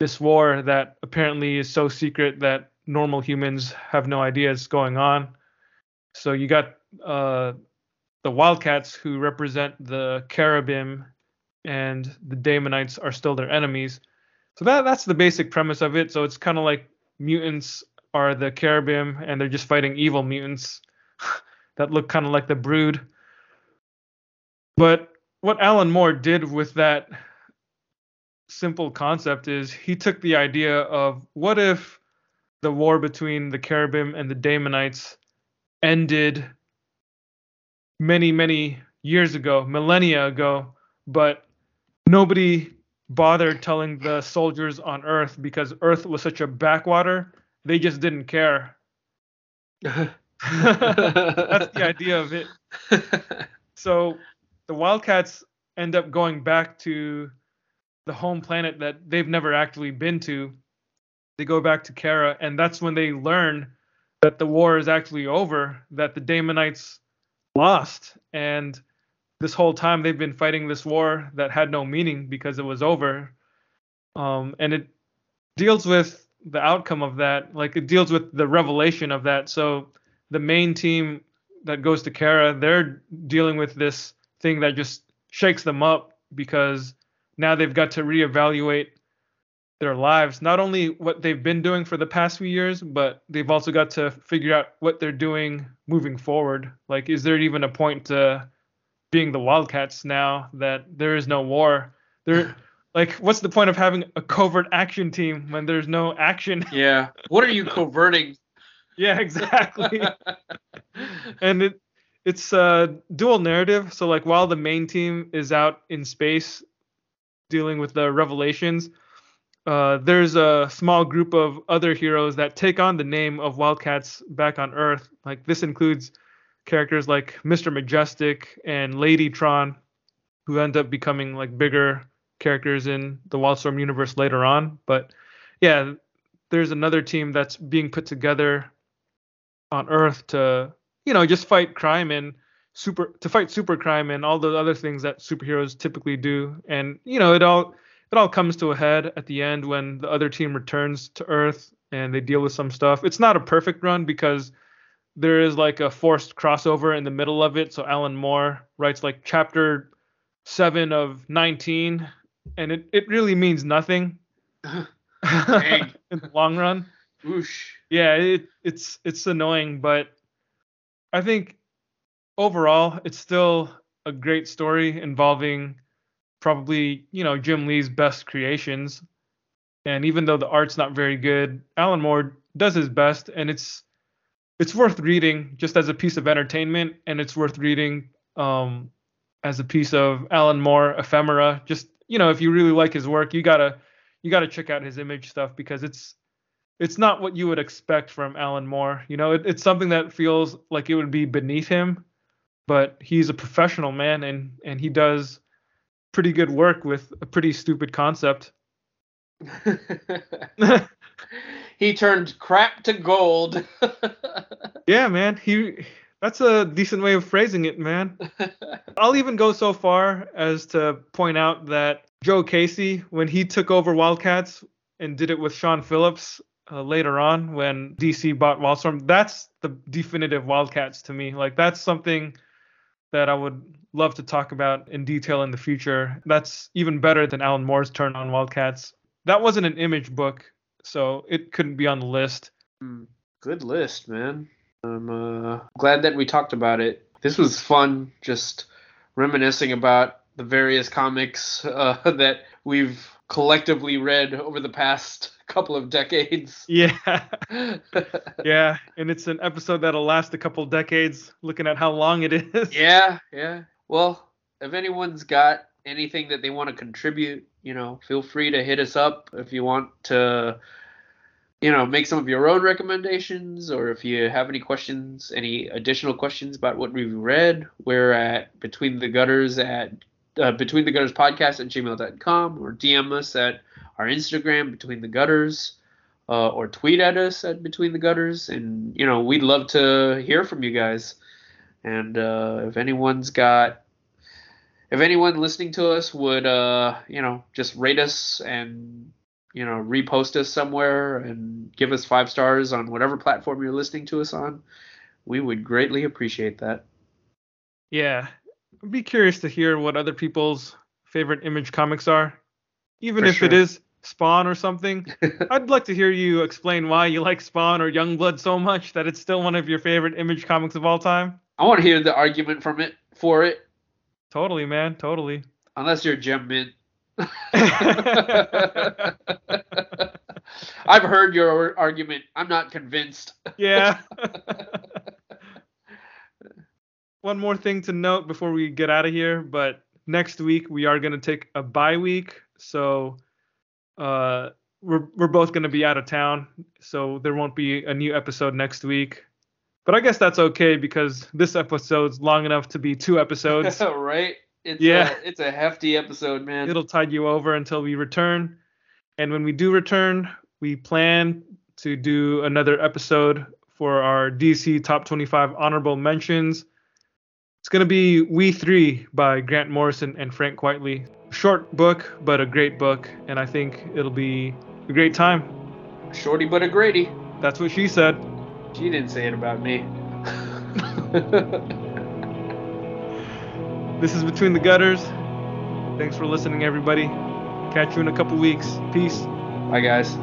this war that apparently is so secret that normal humans have no idea is going on. So you got uh, the Wildcats who represent the Kherubim, and the Daemonites are still their enemies. So that that's the basic premise of it. So it's kind of like mutants are the Kherubim, and they're just fighting evil mutants that look kind of like the Brood. But what Alan Moore did with that simple concept is he took the idea of what if the war between the Kherubim and the Daemonites ended many, many years ago, millennia ago, but nobody bothered telling the soldiers on Earth because Earth was such a backwater, they just didn't care. That's the idea of it. So the Wildcats end up going back to the home planet that they've never actually been to. They go back to Khera, and that's when they learn that the war is actually over, that the Daemonites lost, and this whole time they've been fighting this war that had no meaning because it was over. Um, and it deals with the outcome of that, like it deals with the revelation of that. So the main team that goes to Khera, they're dealing with this thing that just shakes them up because now they've got to reevaluate their lives, not only what they've been doing for the past few years, but they've also got to figure out what they're doing moving forward. Like, is there even a point to being the Wildcats now that there is no war? There, like, what's the point of having a covert action team when there's no action? yeah. What are you coverting? Yeah, exactly. and it it's a dual narrative. So like while the main team is out in space dealing with the revelations, uh, there's a small group of other heroes that take on the name of Wildcats back on Earth. Like this includes characters like Mr. Majestic and Ladytron, who end up becoming like bigger characters in the Wildstorm universe later on. But yeah, there's another team that's being put together on Earth to, you know, just fight crime and super to fight super crime and all the other things that superheroes typically do. And you know, it all it all comes to a head at the end when the other team returns to Earth and they deal with some stuff. It's not a perfect run because there is like a forced crossover in the middle of it. So Alan Moore writes like chapter seven of 19, and it, it really means nothing in the long run. Whoosh. Yeah, it, it's it's annoying, but I think overall it's still a great story involving probably you know Jim Lee's best creations. And even though the art's not very good, Alan Moore does his best, and it's it's worth reading just as a piece of entertainment, and it's worth reading um, as a piece of Alan Moore ephemera. Just you know, if you really like his work, you gotta you gotta check out his image stuff because it's it's not what you would expect from Alan Moore. You know, it, it's something that feels like it would be beneath him, but he's a professional man and and he does pretty good work with a pretty stupid concept. he turned crap to gold. yeah, man. He that's a decent way of phrasing it, man. I'll even go so far as to point out that Joe Casey, when he took over Wildcats and did it with Sean Phillips uh, later on when DC bought Wildstorm, that's the definitive Wildcats to me. Like that's something that I would love to talk about in detail in the future. That's even better than Alan Moore's turn on Wildcats. That wasn't an image book, so it couldn't be on the list. Hmm, good list, man. I'm uh, glad that we talked about it. This was fun, just reminiscing about the various comics uh, that we've collectively read over the past couple of decades. Yeah. yeah, and it's an episode that'll last a couple decades looking at how long it is. Yeah, yeah. Well, if anyone's got anything that they want to contribute, you know, feel free to hit us up if you want to you know, make some of your own recommendations, or if you have any questions, any additional questions about what we've read, we're at Between the Gutters at uh, Between the Gutters podcast at gmail.com, or DM us at our Instagram, Between the Gutters, uh, or tweet at us at Between the Gutters. And, you know, we'd love to hear from you guys. And uh, if anyone's got, if anyone listening to us would, uh, you know, just rate us and you know, repost us somewhere and give us five stars on whatever platform you're listening to us on. We would greatly appreciate that. Yeah. I'd be curious to hear what other people's favorite image comics are. Even For if sure. it is Spawn or something. I'd like to hear you explain why you like Spawn or Youngblood so much that it's still one of your favorite image comics of all time. I want to hear the argument from it for it. Totally, man. Totally. Unless you're Gem Mint. I've heard your argument. I'm not convinced. yeah. One more thing to note before we get out of here, but next week we are going to take a bye week, so uh, we're we're both going to be out of town, so there won't be a new episode next week. But I guess that's okay because this episode's long enough to be two episodes. right. It's yeah, a, it's a hefty episode, man. It'll tide you over until we return, and when we do return, we plan to do another episode for our DC Top 25 honorable mentions. It's gonna be We Three by Grant Morrison and Frank Quitely. Short book, but a great book, and I think it'll be a great time. Shorty but a Grady. That's what she said. She didn't say it about me. This is Between the Gutters. Thanks for listening, everybody. Catch you in a couple weeks. Peace. Bye, guys.